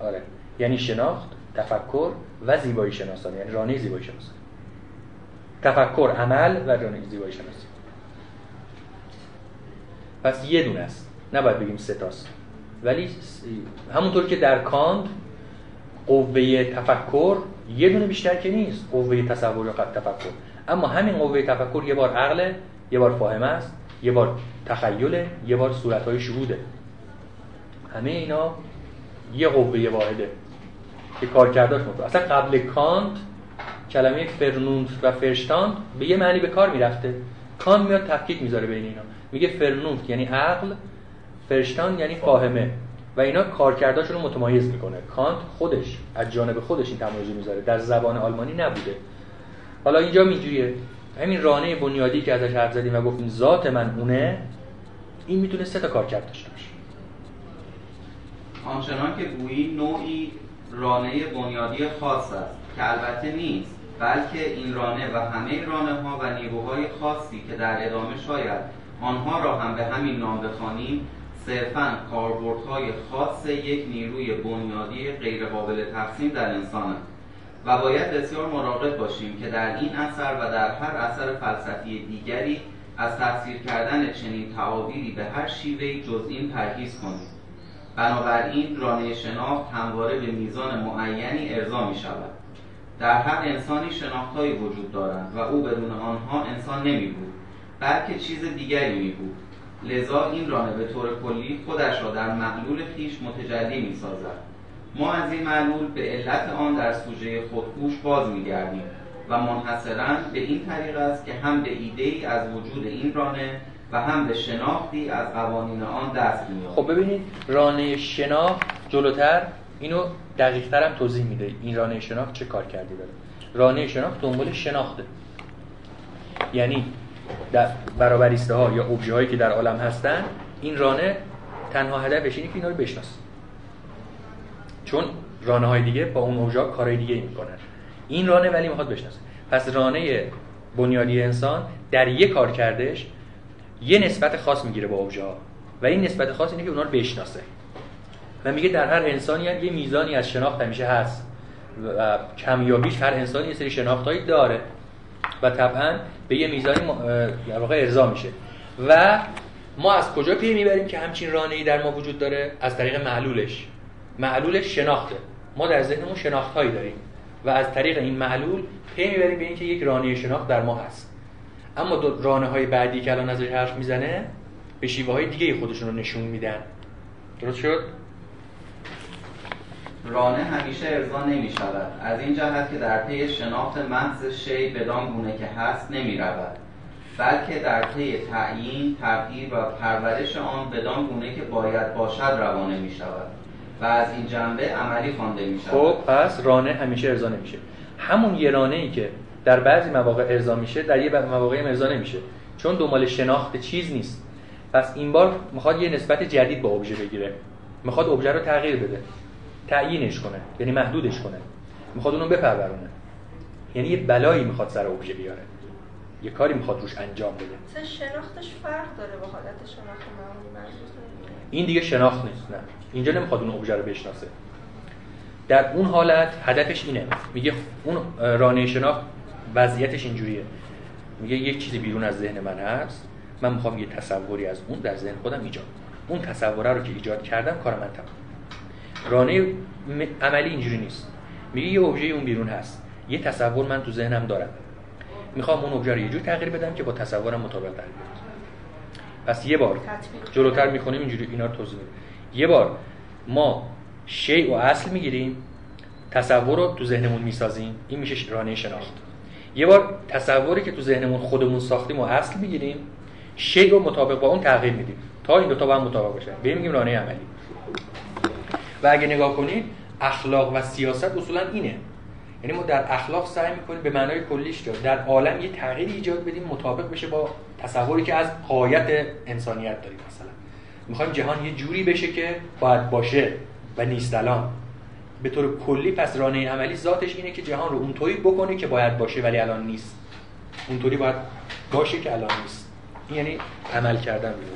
آره. یعنی شناخت تفکر و زیبایی شناسان. یعنی رانه زیبایی شناسان. تفکر عمل و رانه زیبایی شناسی پس یه دونه است. نباید بگیم ستاست ولی همونطور که در کاند قوه تفکر یه دونه بیشتر که نیست قوه تصور یا تفکر. اما همین قوه تفکر یه بار عقله یه بار فاهمه است یه بار تخیله یه بار صورتهای شهوده. همه اینا یه قوه واحده که کارکرداش مطلب اصلا قبل کانت کلمه فرنونت و فرشتاند به یه معنی به کار می‌رفته. کانت میاد تفکیک می‌ذاره بین اینا. میگه فرنونت یعنی عقل فرشتاند یعنی فاهمه. و اینا کارکرداشون رو متمایز می‌کنه. کانت خودش از جانب خودش این تمایز می‌ذاره. در زبان آلمانی نبوده. حالا اینجا اینجوریه. همین رانه بنیادی که ازش حرف زدیم و گفتیم ذات من اونه این می‌تونه سه تا کارکرد داشته باشه. آنچنان که گویی نوعی رانه بنیادی خاص است که البته نیست بلکه این رانه و همه رانه ها و نیروهای خاصی که در ادامه شاید آنها را هم به همین نام بخوانیم صرفا کاربردهای خاص یک نیروی بنیادی غیرقابل تقسیم در انسان است و باید بسیار مراقب باشیم که در این اثر و در هر اثر فلسفی دیگری از تفسیر کردن چنین تعابیری به هر شیوهی جز این پرهیز کنیم. بنابراین رانه شناخت همواره به میزان معینی ارضا می شود در هر انسانی شناختهایی وجود دارند و او بدون آنها انسان نمی بود بلکه چیز دیگری می بود لذا این رانه به طور کلی خودش را در معلول خیش متجلی می سازد ما از این معلول به علت آن در سوژه خودکوش باز میگردیم و منحصرا به این طریق است که هم به ایده ای از وجود این رانه و هم به شناختی از قوانین آن دست می‌یابیم خب ببینید رانه شناخت جلوتر اینو دقیق هم توضیح میده. این رانه شناخت چه کار کردی داره؟ رانه شناخت دنبال شناخته. یعنی در برابریسته ها یا ابژه هایی که در عالم هستن این رانه تنها هدفش اینه که اینا رو بشناسه. چون رانه های دیگه با اون ابژه کارهای دیگه می‌کنن. این رانه ولی می‌خواد بشناسه. پس رانه بنیادی انسان در یک کار کردش یه نسبت خاص می‌گیره با ابژه ها و این نسبت خاص اینه که اونا رو بشناسه. و میگه در هر انسانی یه میزانی از شناخت همیشه هست. و کمیابیش هر انسانی یه سری شناختهایی داره. و طبعا به یه میزانی در واقع ارضا میشه. و ما از کجا پی می‌بریم که همچین رانه ای در ما وجود داره؟ از طریق معلولش. معلولش شناخته. ما در ذهنمون شناخت هایی داریم. و از طریق این معلول پی می‌بریم به اینکه یک رانه شناخت در ما هست. اما دو رانه های بعدی که الان ازش حرف می‌زنه به شیوه های دیگه خودشون رو نشون میدن. درست شد؟ رانه همیشه ارضا نمی شود از این جهت که در طی شناخت محض شی بدان گونه که هست نمی رود بلکه در طی تعیین تغییر و پرورش آن بدان گونه که باید باشد روانه می شود و از این جنبه عملی خوانده می شود خب پس رانه همیشه ارضا نمیشه. همون یه ای که در بعضی مواقع ارضا میشه در یه مواقع ارضا نمیشه. چون دنبال شناخت چیز نیست. پس این بار می‌خواد یه نسبت جدید با ابژه بگیره. می‌خواد ابژه رو تغییر بده. تعیینش کنه یعنی محدودش کنه. می‌خواد اونو بپرورونه. یعنی یه بلایی می‌خواد سر ابژه بیاره. یه کاری می‌خواد روش انجام بده. شناختش فرق داره با حالت شناخت معمولی این دیگه شناخت نیست نه. اینجا نمی‌خواد اون ابژه رو بشناسه. در اون حالت هدفش اینه. میگه اون رانه شناخت وضعیتش اینجوریه. میگه یک چیزی بیرون از ذهن من هست. من می‌خوام یه تصوری از اون در ذهن خودم ایجاد اون تصوره رو که ایجاد کردم کار من تمام. رانه عملی اینجوری نیست. میگه یه ابژه اون بیرون هست. یه تصور من تو ذهنم دارم. می‌خوام اون ابژه رو یه جور تغییر بدم که با تصورم مطابق در پس یه بار جلوتر می‌کنیم اینجوری اینا رو توضیح میدیم. یه بار ما شیء و اصل می‌گیریم تصور رو تو ذهنمون می‌سازیم این میشه رانه شناخت. یه بار تصوری که تو ذهنمون خودمون ساختیم و اصل می‌گیریم شیء رو مطابق با اون تغییر میدیم. تا این دو تا با هم مطابق بشه به میگیم رانه عملی. و اگه نگاه کنید اخلاق و سیاست اصولا اینه. یعنی ما در اخلاق سعی می‌کنیم به معنای کلیش در عالم یه تغییری ایجاد بدیم مطابق بشه با تصوری که از قایت انسانیت داریم مثلا. می‌خوایم جهان یه جوری بشه که باید باشه و نیست الان. به طور کلی پس رانه عملی ذاتش اینه که جهان رو اونطوری بکنه که باید باشه ولی الان نیست. اونطوری باید باشه که الان نیست. یعنی عمل کردن به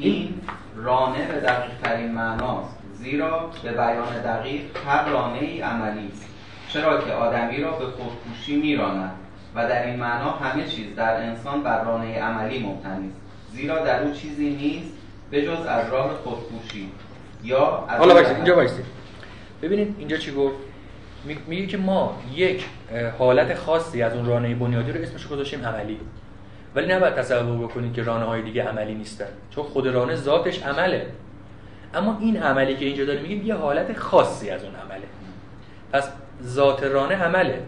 این رانه به دقیق ترین معناست زیرا به بیان دقیق هر رانه ای عملی است. چرا که آدمی را به خودکوشی میراند و در این معنا همه چیز در انسان بر رانه عملی مبتنی است. زیرا در او چیزی نیست به جز از راه خودکوشی. یا از حالا بایستید اینجا بایستید ببینید اینجا چی گفت؟ میگه که ما یک حالت خاصی از اون رانه بنیادی رو اسمش گذاشتیم عملی. ولی نباید تصور بکنید که رانه های دیگه عملی نیستن. چون خود رانه ذاتش عمله. اما این عملی که اینجا داره میگیم یه حالت خاصی از اون عمله. پس ذات رانه عمله.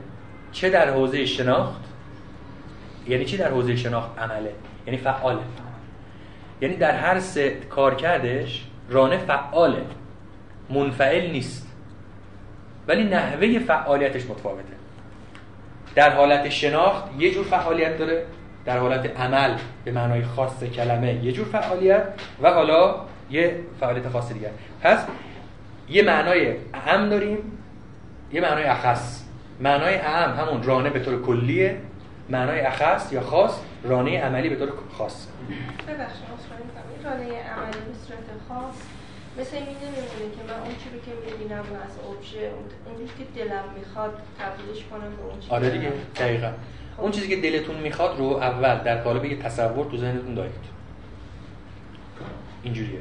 چه در حوزه شناخت؟ یعنی چی در حوزه شناخت عمله؟ یعنی فعاله. یعنی در هر سه کار کردش رانه فعاله. منفعل نیست. ولی نحوه فعالیتش متفاوته. در حالت شناخت یه جور فعالیت داره. در حالت عمل به معنای خاص کلمه یه جور فعالیت و حالا یه فعالیت خاص دیگر. پس یه معنای اهم داریم یه معنای اخص. معنای اهم همون رانه به طور کلیه معنای اخص یا خاص رانه عملی به طور خاص. ببخشید رانه عملی به صورت خاص مثل این نمیمونه که من اون چی رو که می‌بینم از ابژه اون که دلم می‌خواد تبدیلش کنم به اون آره دیگه دقیقا. اون چیزی که دلتون می‌خواد رو اول در قالب یه تصور تو ذهنتون دارید. اینجوریه.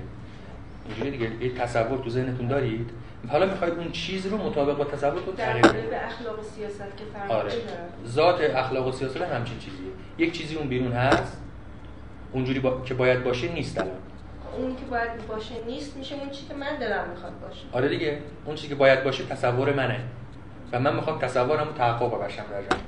اینجوری دیگه. یه تصور تو ذهنتون دارید. حالا می‌خواید اون چیز رو مطابق با تصورتون تغییر بدید به اخلاق و سیاست که فرق آره. ذات اخلاق و سیاست همچین چیزیه. یک چیزی اون بیرون هست اونجوری با... که باید باشه نیست الان. اون که باید باشه نیست میشه اون چی که من دلم می‌خواد باشه. آره دیگه. اون چیزی که باید باشه تصور منه. و من می‌خوام تصورم رو تحقق ببخشم در جامعه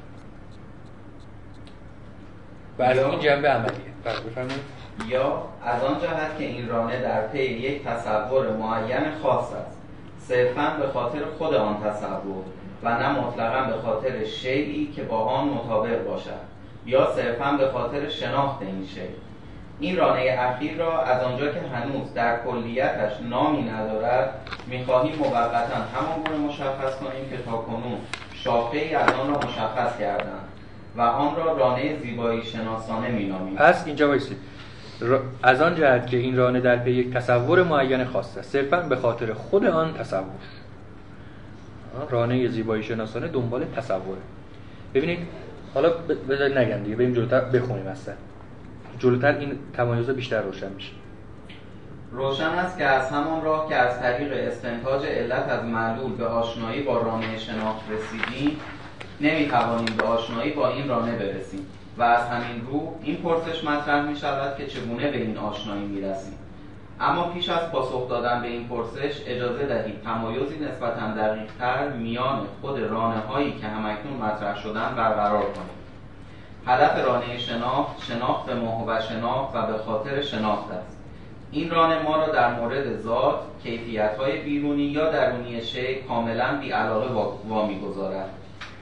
و از این جنبه عملیه. بله بفرمایید. یا از آن جهت که این رانه در پی یک تصور معین خاص است. صرفا به خاطر خود آن تصور و نه مطلقا به خاطر شیعی که با آن مطابق باشد. یا صرفا به خاطر شناخت این شی این رانه اخیر را از آنجا که هنوز در کلیتش نامی ندارد می‌خواهیم موقتا همان گونه مشخص کنیم که تاکنون شاخه ای از آن را مشخص کردند. و آن را رانه زیبایی شناسانه مینامیم پس اینجا بایستید. از آن جهت که این رانه در پی یک تصور معین خاص است صرفا به خاطر خود آن تصور. رانه زیبایی شناسانه دنبال تصوره. ببینید حالا بذارید نگم دیگه بریم جلوتر بخونیم اصلا جلوتر این تمایزا بیشتر روشن میشه. روشن است که از همان راه که از طریق استنتاج علت از معلول به آشنایی با رانه شناخت رسیدیم نمی‌توانیم به آشنایی با این رانه برسیم و از همین رو این پرسش مطرح می شود که چگونه به این آشنایی می رسیم اما پیش از پاسخ دادن به این پرسش اجازه دهید تمایزی نسبتا دقیقتر میان خود رانه هایی که همکنون مطرح شدن برقرار کنیم. هدف رانه شناخت شناخت ماه و شناخت و به خاطر شناخت است. این رانه ما را در مورد ذات کیفیت های بیرونی یا درونی شی کاملا بی علاقه وامی گذارد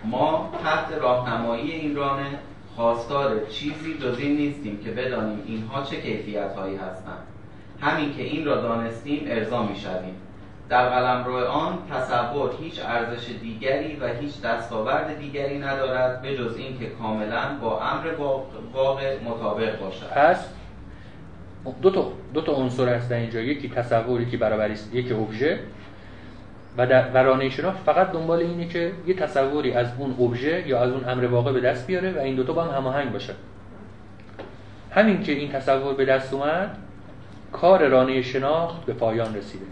ما تحت راهنمایی این رانه خواستار چیزی جز این نیستیم که بدانیم اینها چه کیفیت هایی هستند. همین که این را دانستیم ارضا می شویم در قلم آن تصور هیچ ارزش دیگری و هیچ دستاورد دیگری ندارد به جز این که کاملا با امر واقع مطابق باشد. پس دو تا دو تا عنصر هست در اینجا. یکی تصور یکی برابری یکی ابژه. و در فقط دنبال اینه که یه تصوری از اون ابژه یا از اون امر واقع به دست بیاره و این دوتا با هم هماهنگ باشه همین که این تصور به دست اومد کار رانه شناخت به پایان رسیده.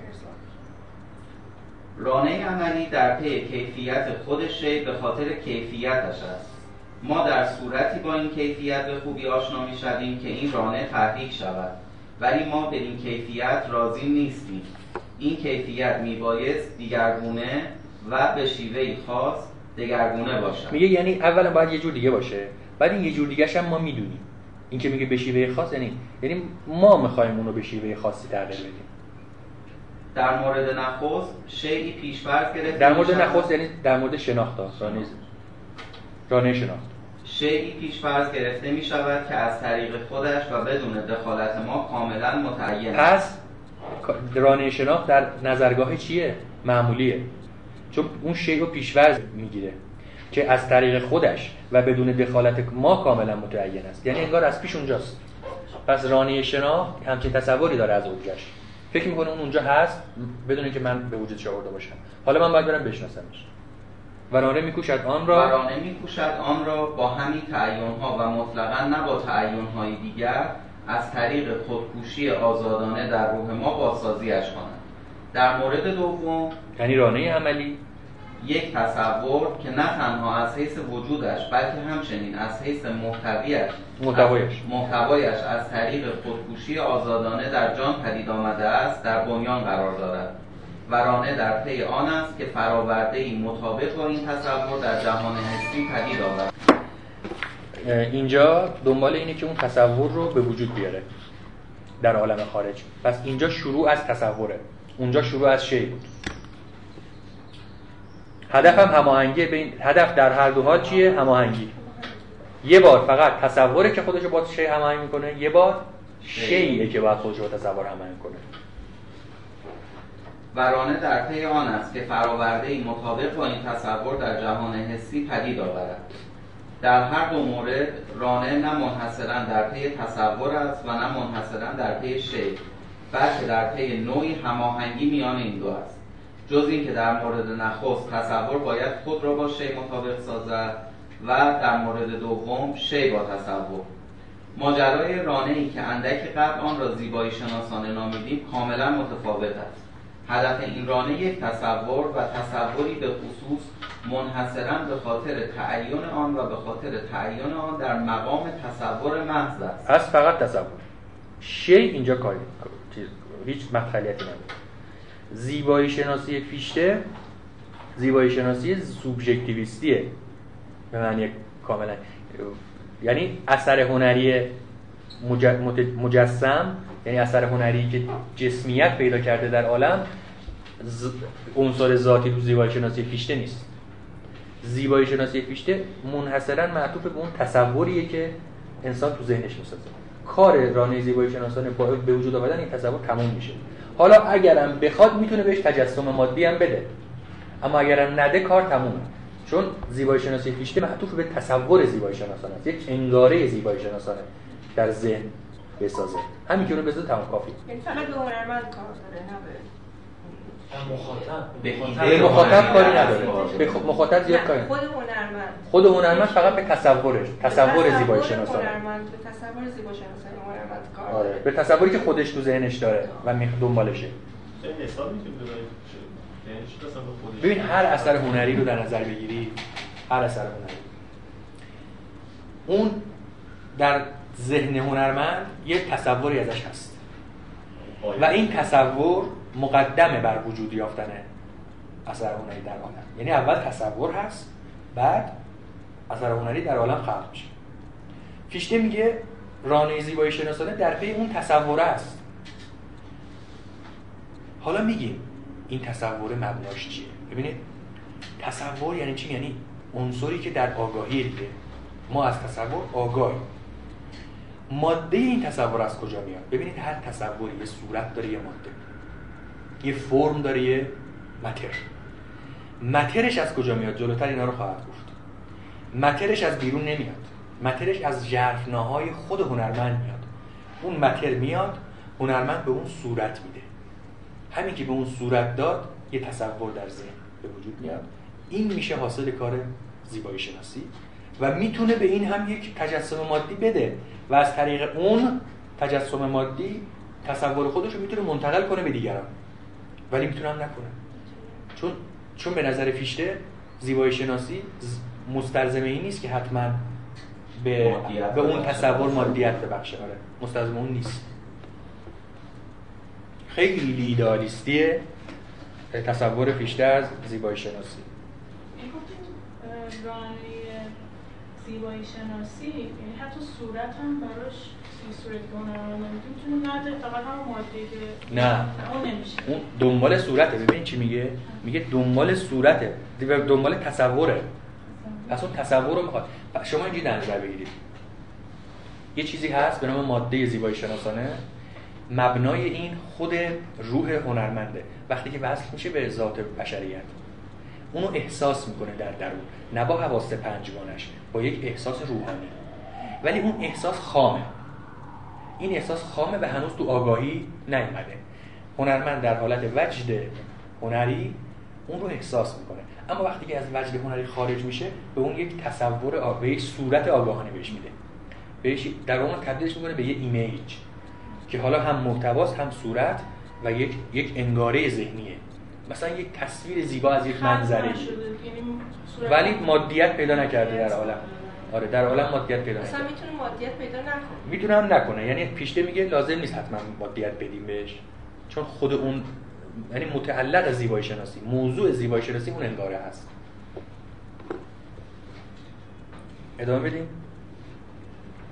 رانه عملی در پی کیفیت خود شی به خاطر کیفیتش است. ما در صورتی با این کیفیت به خوبی آشنا می شدیم که این رانه تحقیق شود. ولی ما به این کیفیت راضی نیستیم. این کیفیت میبایست دیگرگونه و به شیوه خاص دگرگونه باشد. میگه یعنی اولا باید یه جور دیگه باشه بعد این یه جور دیگه هم ما می‌دونیم. این که میگه به شیوه خاص یعنی یعنی ما می‌خوایم اونو به شیوه خاصی تغییر بدیم. در مورد نخست شیعی پیشفرض گرفته در مورد نخست یعنی در مورد شناخت رانه شناخت. شیعی پیشفرض گرفته می شود که از طریق خودش و بدون دخالت ما کاملا متعین پس رانه شناخت در نظرگاه چیه؟ معمولیه. چون اون شیء رو پیشورز می‌گیره که از طریق خودش و بدون دخالت ما کاملا متعین است. یعنی انگار از پیش اونجاست. پس رانه شناخت همچین تصوری داره از اوجش فکر می‌کنه اون اونجا هست بدون که من به وجود آورده باشم. حالا من باید برم بشناسمش. ورانه میکوشد آن را. ورانه میکوشد آن را با همین تعیین ها و مطلقا نه با تعیین های دیگر از طریق خودکوشی آزادانه در روح ما بازسازیش کنند. در مورد دوم یعنی رانه عملی. یک تصور که نه تنها از حیث وجودش بلکه همچنین از حیث محتویش محتوایش محتوایش از طریق خودکوشی آزادانه در جان پدید آمده است در بنیان قرار دارد. ورانه در پی آن است که فراورده ای مطابق با این تصور در جهان حسی پدید آورد. اینجا دنبال اینه که اون تصور رو به وجود بیاره در عالم خارج. پس اینجا شروع از تصوره. اونجا شروع از شی بود. هدف هم هماهنگی بین هدف در هر دو حال چیه؟ هماهنگی. یه بار فقط تصوره که خودش با شی هماهنگ می‌کنه یه بار شیئه که باید خودش با تصور هماهنگ کنه. و رانه در پی آن است که فراورده مطابق با این تصور در جهان حسی پدید آورد. در هر دو مورد رانه نه منحصرا در پی تصور است و نه منحصرا در پی شی بلکه در پی نوعی هماهنگی میان این دو است. جز اینکه در مورد نخست تصور باید خود را با شی مطابق سازد و در مورد دوم شی با تصور. ماجرای رانه ای که اندک قبل آن را زیبایی شناسانه نامیدیم کاملا متفاوت است. هدف این رانه یک تصور و تصوری به خصوص منحصرا به خاطر تعین آن و به خاطر تعین آن در مقام تصور محض است. پس فقط تصور. شی اینجا کاری هیچ مدخلیتی نداره زیبایی شناسی فیشته زیبایی شناسی سوبژکتیویستیه. به معنی کاملا یعنی اثر هنری مجسم یعنی اثر هنری که جسمیت پیدا کرده در عالم عنصر ذاتی تو زیبایی شناسی فیشته نیست. زیبایی شناسی فیشته منحصرا معطوف به اون تصوریه که انسان تو ذهنش می‌سازه. کار رانه زیبایی شناسانه به وجود آوردن این تصور تموم میشه. حالا اگرم بخواد می‌تونه بهش تجسم مادی هم بده. اما اگرم نده کار تمومه. چون زیبایی شناسی فیشته معطوف به تصور زیبایی شناسانه است. یک انگاره زیبایی شناسانه در ذهن. بسازه. همین که رو بزنه تمام کافی. یعنی فقط به هنرمند کار داره نه مخاطب. به مخاطب کاری نداره. به مخاطب زیاد کاری خود هنرمند. خود هنرمند فقط به تصورش تصور زیبایی شناسانه هنرمند به تصور زیبایی شناسانه هنرمند کار آره. به تصوری که خودش تو ذهنش داره و دنبالشه. ببین هر اثر هنری رو در نظر بگیری. هر اثر هنری. اون در ذهن هنرمند یه تصوری ازش هست. و این تصور مقدمه بر وجود یافتن اثر هنری در عالم. یعنی اول تصور هست بعد اثر هنری در عالم خلق میشه. فیشته میگه رانه زیبایی شناسانه در پی اون تصوره است. حالا میگیم این تصور مبناش چیه؟ ببینید تصور یعنی چی؟ یعنی عنصری که در آگاهی دیگه. ما از تصور آگاهیم. ماده این تصور از کجا میاد؟ ببینید هر تصوری یه صورت داره یه ماده. یه فرم داره یه متر. مترش از کجا میاد؟ جلوتر اینا رو خواهد گفت. مترش از بیرون نمیاد. مترش از ژرفناهای خود هنرمند میاد. اون متر میاد هنرمند به اون صورت میده. همین که به اون صورت داد یه تصور در ذهن به وجود میاد. این میشه حاصل کار زیبایی شناسی و می‌تونه به این هم یک تجسم مادی بده. و از طریق اون تجسم مادی تصور خودش رو می‌تونه منتقل کنه به دیگران. ولی می‌تونم نکنه. چون چون به نظر فیشته زیبایی شناسی مستلزم این نیست که حتما به, به اون تصور مادیت ببخشه. آره. مستلزم اون نیست. خیلی ایدالیستیه تصور فیشته از زیبایی شناسی. زیبایی شناسی یعنی حتی صورت هم براش صورت می‌تونه نده فقط هم ماده که نه. اون دنبال صورته. ببین چی میگه؟ میگه دنبال صورته. دنبال تصوره. پس اون تصور رو می‌خواد. شما اینجوری در نظر بگیرید. یه چیزی هست به نام ماده زیبایی شناسانه. مبنای این خود روح هنرمنده. وقتی که وصل میشه به ذات بشریت. اونو احساس می‌کنه در درون نه با حواس پنجگانش با یک احساس روحانی. ولی اون احساس خامه. این احساس خامه و هنوز تو آگاهی نیومده. هنرمند در حالت وجد هنری اون رو احساس می‌کنه. اما وقتی که از وجد هنری خارج میشه به اون یک تصور آ... به یک صورت آگاهانه بهش میده. بهش در اون تبدیلش می‌کنه به یه ایمیج که حالا هم محتواست هم صورت و یک یک انگاره ذهنیه. مثلا یک تصویر زیبا از یک منظره. یعنی ولی مادیت پیدا نکرده در عالم. آره. در عالم مادیت پیدا مثلا می‌تونه مادیت پیدا نکنه. می‌تونه هم نکنه. یعنی پیشته میگه لازم نیست حتما مادیت بدیم بهش. چون خود اون یعنی متعلق زیبایی شناسی موضوع زیبایی شناسی اون انگاره هست. ادامه بدیم.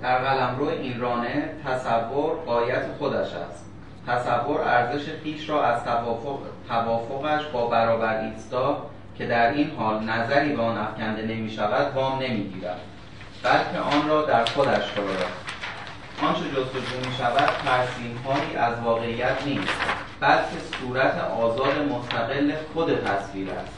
در قلمرو این رانه تصور قایت خودش است. تصور ارزش خیش را از توافق توافقش با برابر ایستا که در این حال نظری به آن افکنده نمی شود وام نمی گیرد بلکه آن را در خودش فرارد آنچه جستجو می شود ترسیم از واقعیت نیست بلکه صورت آزاد مستقل خود تصویر است.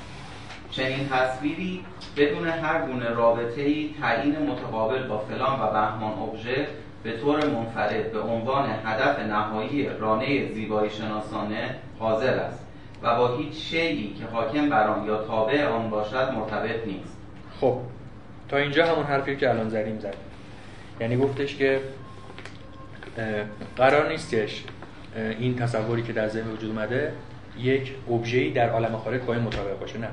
چنین تصویری بدون هر گونه رابطه ای تعیین متقابل با فلان و بهمان ابژه به طور منفرد به عنوان هدف نهایی رانه زیبایی شناسانه حاضر است و با هیچ شیعی که حاکم بر آن یا تابع آن باشد مرتبط نیست. خب تا اینجا همون حرفی که الان زدیم زد یعنی گفتش که قرار نیستش این تصوری که در ذهن وجود اومده یک ابژه‌ای در عالم خارج با این مطابق باشه نه.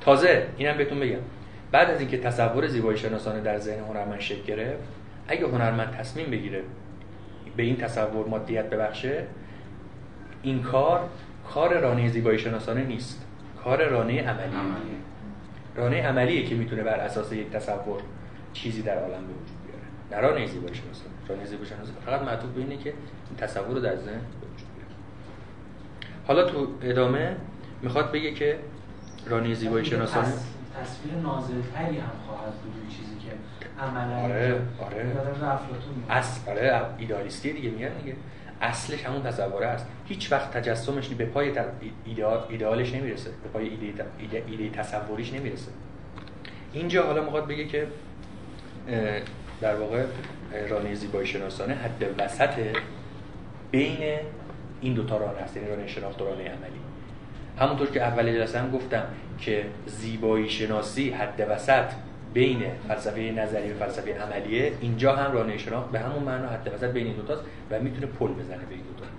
تازه اینم بهتون بگم. بعد از اینکه تصور زیبایی شناسانه در ذهن هنرمند شکل گرفت اگه هنرمند تصمیم بگیره به این تصور مادیت ببخشه این کار کار رانه زیبایی شناسانه نیست. کار رانه عملی رانه عملیه که می‌تونه بر اساس یک تصور چیزی در عالم به وجود بیاره. نه رانه زیبایی شناسانه. رانه زیبایی شناسانه فقط معطوف به اینه که این تصور رو در ذهن به وجود بیاره. حالا تو ادامه می‌خواد بگه که رانه زیبایی شناسانه تصویر نازلتری هم خواهد بود چیزی عملا. آره آره. اصل آره ایدالیستی دیگه میگن دیگه. اصلش همون تصوره است. هیچ وقت تجسمش به پای ایدئال ایدئالش نمی‌رسه. به پای ایده, ایده, ایده تصوریش نمی‌رسه. اینجا حالا می‌خواد بگه که در واقع رانه زیبایی شناسانه حد وسط بین این دوتا رانه هست یعنی رانه شناخت و رانه عملی. همونطور که اول جلسه هم گفتم که زیبایی شناسی حد وسط بین فلسفه نظری و فلسفه عملیه اینجا هم رانه به همون معنا حد وسط بین این دوتاست و می‌تونه پل بزنه به این دوتا